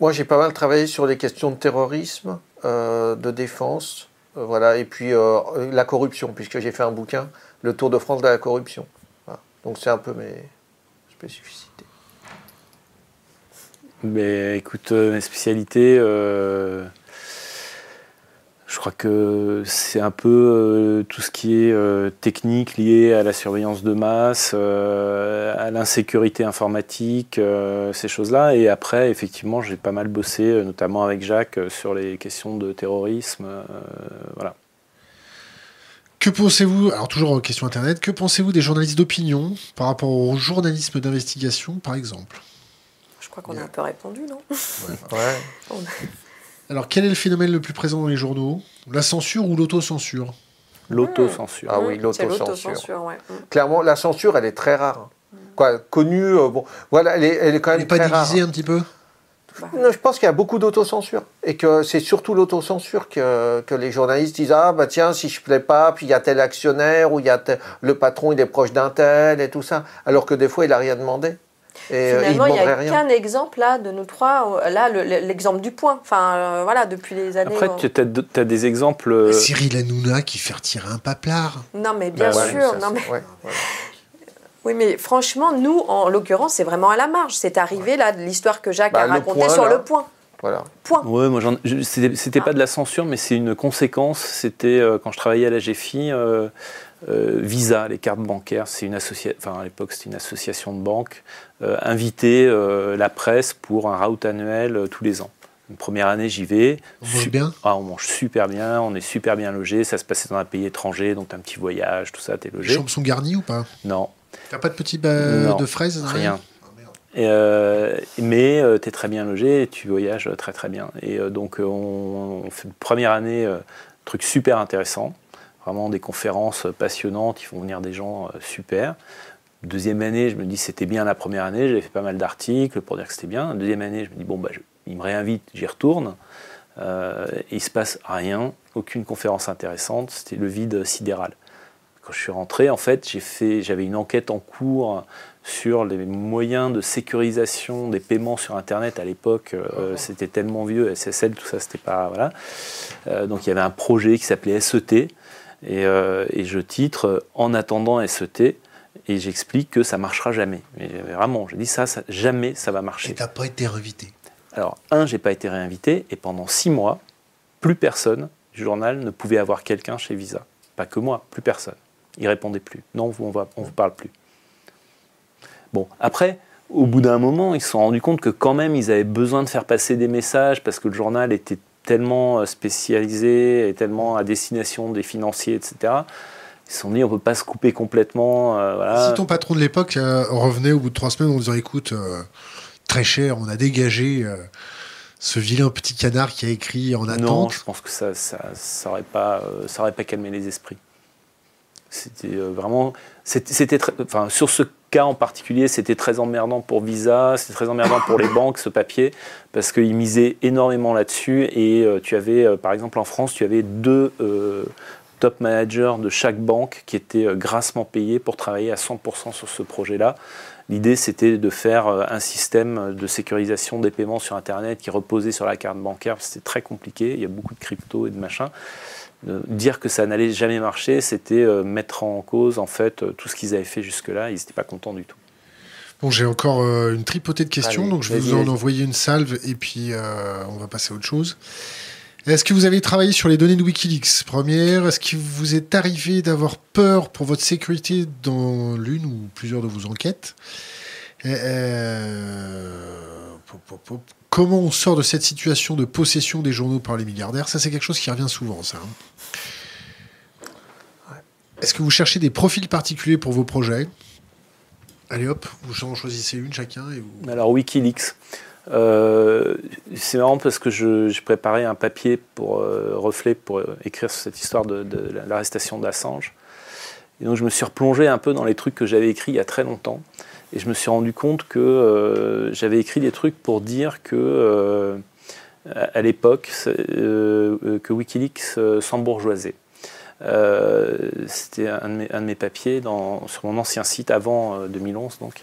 Moi, j'ai pas mal travaillé sur les questions de terrorisme, de défense, euh, voilà, et puis euh, la corruption, puisque j'ai fait un bouquin, Le Tour de France de la corruption. Donc, c'est un peu mes spécificités. Mais écoute, euh, mes spécialités, euh, je crois que c'est un peu euh, tout ce qui est euh, technique lié à la surveillance de masse, euh, à l'insécurité informatique, euh, ces choses-là. Et après, effectivement, j'ai pas mal bossé, notamment avec Jacques, sur les questions de terrorisme. euh, voilà. Que pensez-vous, alors toujours en question internet, que pensez-vous des journalistes d'opinion par rapport au journalisme d'investigation, par exemple? Je crois qu'on a un peu répondu, non? Ouais. Alors quel est le phénomène le plus présent dans les journaux? La censure ou l'autocensure? L'autocensure. Ah oui, Mmh, c'est l'autocensure. ouais. Mmh. Clairement, la censure, elle est très rare. Quoi, connue, euh, bon, voilà, elle est, elle est quand Elle même n'est pas très rare. déguisée un petit peu? Non, je pense qu'il y a beaucoup d'autocensure et que c'est surtout l'autocensure que, que les journalistes disent ah bah tiens si je plais pas puis il y a tel actionnaire ou il y a tel- le patron il est proche d'un tel et tout ça alors que des fois il a rien demandé et euh, Finalement, il n'y a qu'un exemple là de nous trois. euh, Là, le- le- l'exemple du point. Enfin, euh, voilà, depuis les années. Après, on- tu as, des exemples. euh, Cyril Hanouna qui fait retirer un paplard. Non, mais bien Bah sûr. Non, mais... ouais. Oui, mais franchement, nous, en l'occurrence, c'est vraiment à la marge. C'est arrivé là de l'histoire que Jacques Bah, a racontée point, sur là. le point. Voilà. Point. Ouais, moi, c'était pas de la censure, mais c'est une conséquence. C'était euh, quand je travaillais à la GFI, euh, euh, Visa, les cartes bancaires, c'est une association. Enfin, à l'époque, c'était une association de banques, euh, invitait euh, la presse pour un route annuel euh, tous les ans. Une première année, j'y vais. On mange bien? Ah, on mange super bien, on est super bien logé. Ça se passait dans un pays étranger, donc t'as un petit voyage, tout ça, t'es Les logé. chambres sont garnies ou pas? Non, T'as pas de petits Non, de fraises rien? Ah. Et, euh, mais tu es très bien logé et tu voyages très très bien. Et euh, donc on, on fait une première année, euh, truc super intéressant, vraiment des conférences passionnantes, ils font venir des gens super. Deuxième année, je me dis c'était bien la première année, j'avais fait pas mal d'articles pour dire que c'était bien. Deuxième année, je me dis bon bah je- il me réinvite, j'y retourne. Euh, et il se passe rien, aucune conférence intéressante, c'était le vide sidéral. Quand je suis rentré, en fait, j'avais une enquête en cours sur les moyens de sécurisation des paiements sur Internet à l'époque. euh, c'était tellement vieux, SSL, tout ça, c'était pas voilà. Euh, donc il y avait un projet qui s'appelait SET et, euh, et je titre euh, En attendant SET et j'explique que ça marchera jamais. Mais vraiment, je dis ça, ça jamais ça va marcher. Et t'as pas été invité? Alors, un, j'ai pas été réinvité, et pendant six mois, plus personne du journal ne pouvait avoir quelqu'un chez Visa. Pas que moi, plus personne. Ils répondaient plus. Non, on on vous parle plus. Bon, après, au bout d'un moment, ils se sont rendus compte que quand même, ils avaient besoin de faire passer des messages parce que le journal était tellement euh, spécialisé et tellement à destination des financiers, etc. Ils se sont dit, on peut pas se couper complètement. euh, voilà. Si ton patron de l'époque euh, revenait au bout de trois semaines en disant écoute, euh, très cher, on a dégagé ce vilain petit canard qui a écrit en Non, attente. je pense que ça ça, ça aurait pas ça aurait pas calmé les esprits. C'était vraiment c'était enfin sur ce cas en particulier, c'était très emmerdant pour Visa, c'était très emmerdant pour les banques ce papier parce qu'ils misaient énormément là-dessus et tu avais par exemple en France, tu avais deux top managers de chaque banque qui étaient euh, grassement payés pour travailler à 100% sur ce projet-là. L'idée, c'était de faire euh, un système de sécurisation des paiements sur Internet qui reposait sur la carte bancaire. C'était très compliqué, il y a beaucoup de crypto et de machin. Euh, Dire que ça n'allait jamais marcher, c'était mettre en cause en fait tout ce qu'ils avaient fait jusque-là. Ils n'étaient pas contents du tout. Bon, j'ai encore euh, une tripotée de questions, Allez, donc je vais vous en envoyer une salve et puis euh, on va passer à autre chose. Est-ce que vous avez travaillé sur les données de Wikileaks Première, est-ce qu'il vous est arrivé d'avoir peur pour votre sécurité dans l'une ou plusieurs de vos enquêtes? Euh. Comment on sort de cette situation de possession des journaux par les milliardaires? Ça, c'est quelque chose qui revient souvent, ça. hein. Est-ce que vous cherchez des profils particuliers pour vos projets? Allez hop, vous en choisissez une chacun. Et vous... Alors Wikileaks. Euh, c'est marrant parce que j'ai préparé un papier pour euh, Reflet pour euh, écrire sur cette histoire de, l'arrestation d'Assange. Et donc je me suis replongé un peu dans les trucs que j'avais écrits il y a très longtemps. Et je me suis rendu compte que j'avais écrit des trucs pour dire que, à l'époque, que Wikileaks s'embourgeoisait. C'était un, de mes papiers sur mon ancien site avant 2011. Donc.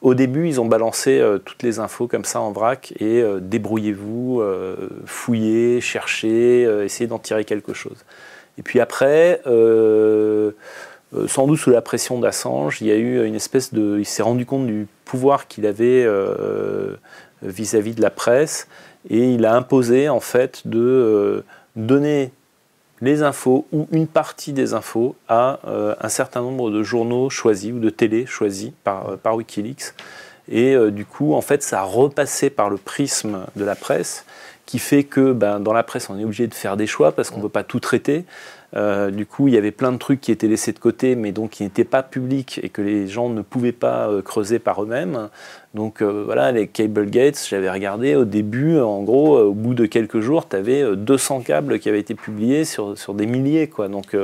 Au début, ils ont balancé euh, toutes les infos comme ça en vrac et euh, débrouillez-vous, euh, fouillez, cherchez, essayez d'en tirer quelque chose. Et puis après, sans doute sous la pression d'Assange, il y a eu une espèce de. Il s'est rendu compte du pouvoir qu'il avait vis-à-vis -vis de la presse et il a imposé en fait de donner les infos ou une partie des infos à euh, un certain nombre de journaux choisis ou de télé choisis par, euh, par Wikileaks. Et euh, du coup, en fait, ça a repassé par le prisme de la presse, qui fait que ben, dans la presse, on est obligé de faire des choix parce qu'on ne peut pas tout traiter. Euh, du coup, il y avait plein de trucs qui étaient laissés de côté, mais donc qui n'étaient pas publics et que les gens ne pouvaient pas euh, creuser par eux-mêmes. Donc euh, voilà, les cable gates, j'avais regardé au début, en gros, au bout de quelques jours, tu avais 200 câbles qui avaient été publiés sur, sur des milliers. Quoi. Donc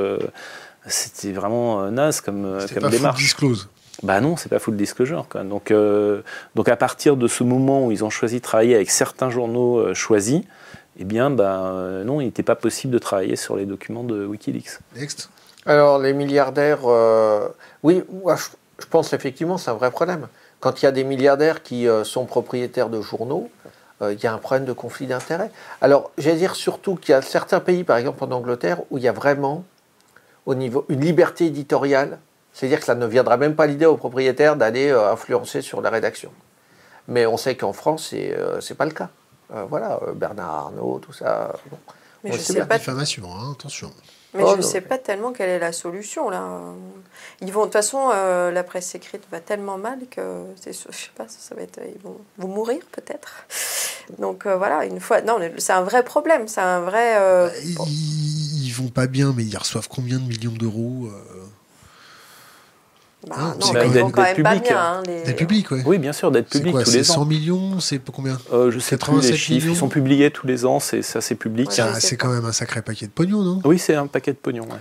c'était vraiment naze comme, comme pas démarche. disclose. Bah non, c'est pas full disclosure. Quoi. Donc, donc à partir de ce moment où ils ont choisi de travailler avec certains journaux choisis, eh bien, ben, non, il n'était pas possible de travailler sur les documents de Wikileaks. Next. Alors, les milliardaires, euh, oui, je pense effectivement c'est un vrai problème. Quand il y a des milliardaires qui euh, sont propriétaires de journaux, il y a un problème de conflit d'intérêts. Alors, j'allais dire surtout qu'il y a certains pays, par exemple en Angleterre, où il y a vraiment au niveau une liberté éditoriale, c'est-à-dire que ça ne viendra même pas l'idée aux propriétaires d'aller influencer sur la rédaction. Mais on sait qu'en France, ce n'est pas le cas. Euh, voilà, euh, Bernard Arnault, tout ça. Mais je sais pas. Diffamation, hein, attention. Mais je ne sais pas tellement quelle est la solution là. Ils vont de toute façon euh, la presse écrite va tellement mal que je sais pas ça va être ils vont, mourir peut-être. Donc voilà une fois non c'est un vrai problème c'est un vrai. Bah, ils, ils, vont pas bien mais ils reçoivent combien de millions d'euros bah, ah, non, ils vont quand même pas bien. Hein, les... D'être public, ouais. Oui, bien sûr, d'être public quoi, tous les 100 millions, c'est pour combien euh, Je sais plus les chiffres, ils sont publiés tous les ans, c'est ça, c'est public. c'est quand même un sacré paquet de pognon, non? Oui, c'est un paquet de pognon, ouais.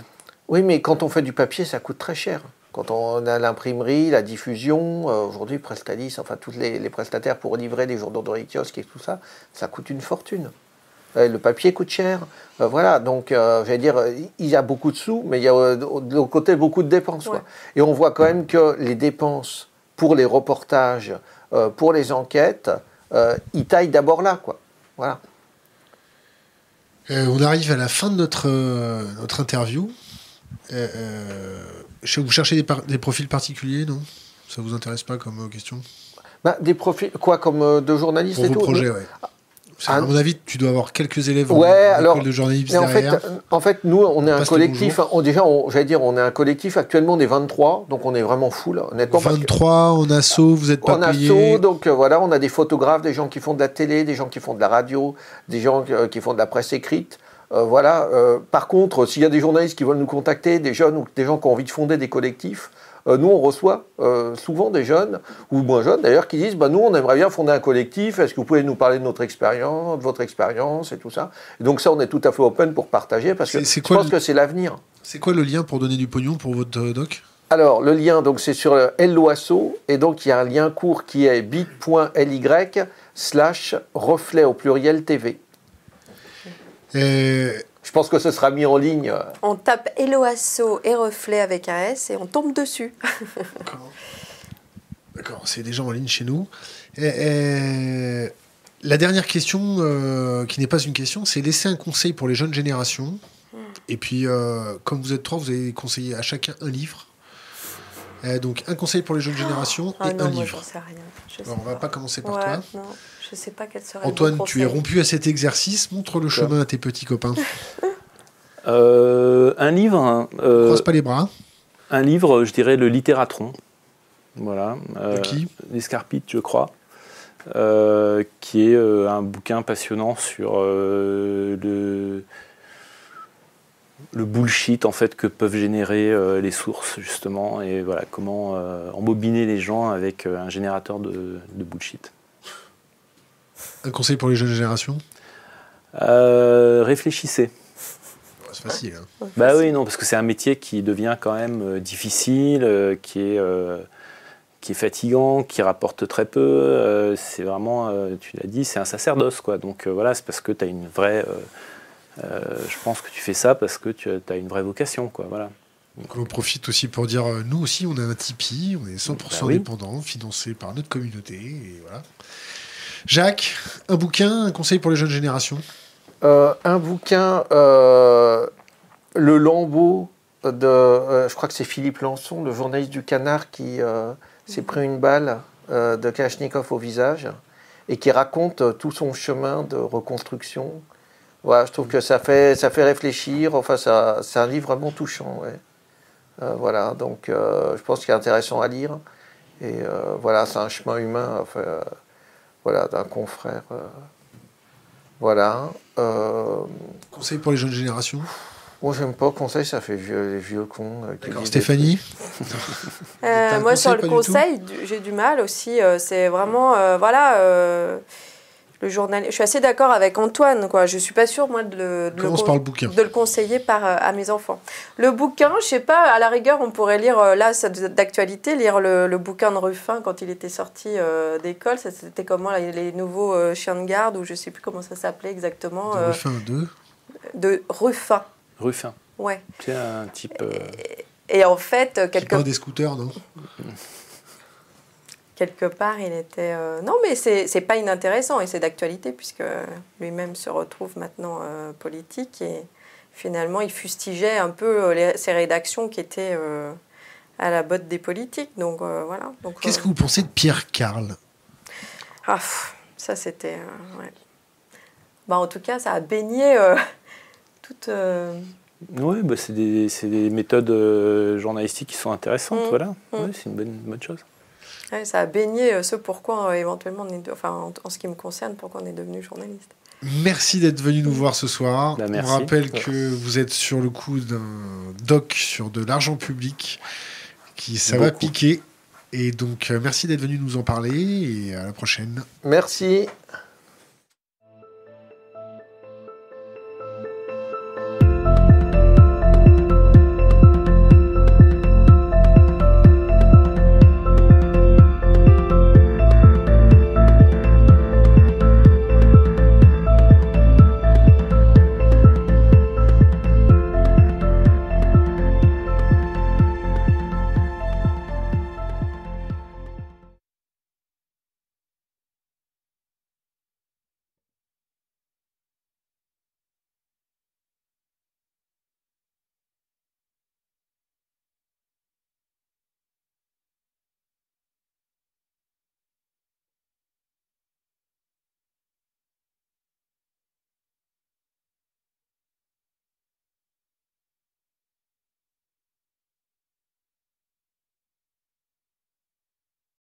Oui, mais quand on fait du papier, ça coûte très cher. Quand on a l'imprimerie, la diffusion, euh, aujourd'hui, Prestalis, enfin tous les, les, prestataires pour livrer des journaux dans les kiosques et tout ça, ça coûte une fortune. Euh, le papier coûte cher. Euh, voilà, donc euh, j'allais dire, il y a beaucoup de sous, mais il y a de l'autre côté beaucoup de dépenses. Et on voit quand même que les dépenses pour les reportages, pour les enquêtes, ils taillent d'abord là. Quoi. Voilà. on arrive à la fin de notre, notre interview. vous cherchez des, des, profils particuliers, non? Ça vous intéresse pas comme question? Bah, Des profils, quoi, comme de journalistes et tout projets, oui. À mon avis, tu dois avoir quelques élèves ouais, en alors, de journalisme en Fait, en fait, nous, on est un collectif. On, déjà, j'allais dire, on est un collectif. Actuellement, on est 23, donc on est vraiment full, honnêtement. 23 en asso, vous êtes pas en payé. En asso, donc euh, voilà, on a des photographes, des gens qui font de la télé, des gens qui font de la radio, des gens euh, qui font de la presse écrite. Euh, voilà. par contre, s'il y a des journalistes qui veulent nous contacter, des jeunes ou des gens qui ont envie de fonder des collectifs, nous, on reçoit euh, souvent des jeunes, ou moins jeunes d'ailleurs, qui disent bah, Nous, on aimerait bien fonder un collectif, est-ce que vous pouvez nous parler de notre expérience, de votre expérience et tout ça? Et donc, ça, on est tout à fait open pour partager, parce que je pense que c'est l'avenir. C'est quoi le lien pour donner du pognon pour votre euh, doc? Alors, le lien, donc, c'est sur Loasso, et donc il y a un lien court qui est bit.ly slash reflet au pluriel TV. Et pense que ce sera mis en ligne. On tape Eloasso et reflet avec un S et on tombe dessus. D'accord. c'est déjà en ligne chez nous. Et, la dernière question, euh, qui n'est pas une question, c'est laisser un conseil pour les jeunes générations. Hmm. Et puis, euh, comme vous êtes trois, vous avez conseillé à chacun un livre. donc, un conseil pour les jeunes générations ah et non, un moi, livre. Sais rien. Je on va pas commencer par toi. Non. Je sais pas quel serait Antoine, tu es rompu à cet exercice. Montre le chemin à tes petits copains. Euh, un livre. Hein, euh, Croise pas les bras. Un livre, je dirais le Littératron. Voilà. Euh, de qui L'Escarpite, je crois. Euh, qui est un bouquin passionnant sur le le bullshit en fait que peuvent générer euh, les sources justement et voilà comment euh, embobiner les gens avec euh, un générateur de, de bullshit. Un conseil pour les jeunes générations Euh, réfléchissez. C'est facile. hein. Bah oui, non, parce que c'est un métier qui devient quand même euh, difficile, euh, qui, est, euh, qui est fatigant, qui rapporte très peu. euh, c'est vraiment, euh, tu l'as dit, c'est un sacerdoce, quoi. Donc euh, voilà, c'est parce que tu as une vraie. euh, euh, je pense que tu fais ça parce que tu as une vraie vocation, quoi. Voilà. Donc on profite aussi pour dire, euh, nous aussi, on a un Tipeee, on est 100% Bah oui. indépendant, financé par notre communauté. Et voilà. Jacques, un bouquin, un conseil pour les jeunes générations Euh, un bouquin, euh, Le Lambeau, de, euh, je crois que c'est Philippe Lançon, le journaliste du Canard, qui s'est pris une balle de Kalachnikov au visage et qui raconte tout son chemin de reconstruction. Voilà, je trouve que ça fait, ça fait réfléchir. Enfin, ça, c'est un livre vraiment touchant. voilà, donc je pense qu'il est intéressant à lire. Et voilà, c'est un chemin humain voilà, d'un confrère. euh, voilà. Euh, Conseil pour les jeunes générations moi, j'aime pas conseil, ça fait vieux, les vieux cons. euh, D'accord. Stéphanie Euh, moi, sur le conseil, j'ai du mal aussi. euh, c'est vraiment, euh, voilà, euh, le journal. Je suis assez d'accord avec Antoine, quoi. Je suis pas sûre, moi, de le, de le Commence con- par le bouquin. de le conseiller par, euh, à mes enfants. Le bouquin, je sais pas, à la rigueur, on pourrait lire, euh, là, c'est d'actualité, lire le, le bouquin de Ruffin quand il était sorti euh, d'école. C'était comment, là, les nouveaux euh, chiens de garde, ou je sais plus comment ça s'appelait exactement. De euh, Ruffin 2. de Ruffin, Ruffin, ouais. tu es un type. euh, Et en fait, parle des scooters, non? Quelque part, il était. euh, Non, mais c'est c'est pas inintéressant et c'est d'actualité puisque lui-même se retrouve maintenant euh, politique et finalement il fustigeait un peu euh, les- ces rédactions qui étaient euh, à la botte des politiques. Donc euh, voilà. Donc, Qu'est-ce euh, que vous pensez de Pierre Carl ah, ça c'était. euh, ouais. Bah, en tout cas, ça a baigné euh, toute. euh, Ouais, bah, c'est des, c'est des méthodes euh, journalistiques qui sont intéressantes, Mm. voilà. Mm. Ouais, c'est une bonne, bonne chose. Ouais, ça a baigné euh, ce pourquoi euh, éventuellement, on est, enfin, en, en ce qui me concerne, pourquoi on est devenu journaliste. Merci d'être venu nous voir ce soir. Bah, On rappelle que vous êtes sur le coup d'un doc sur de l'argent public qui ça va piquer. Et donc, euh, merci d'être venu nous en parler et à la prochaine. Merci.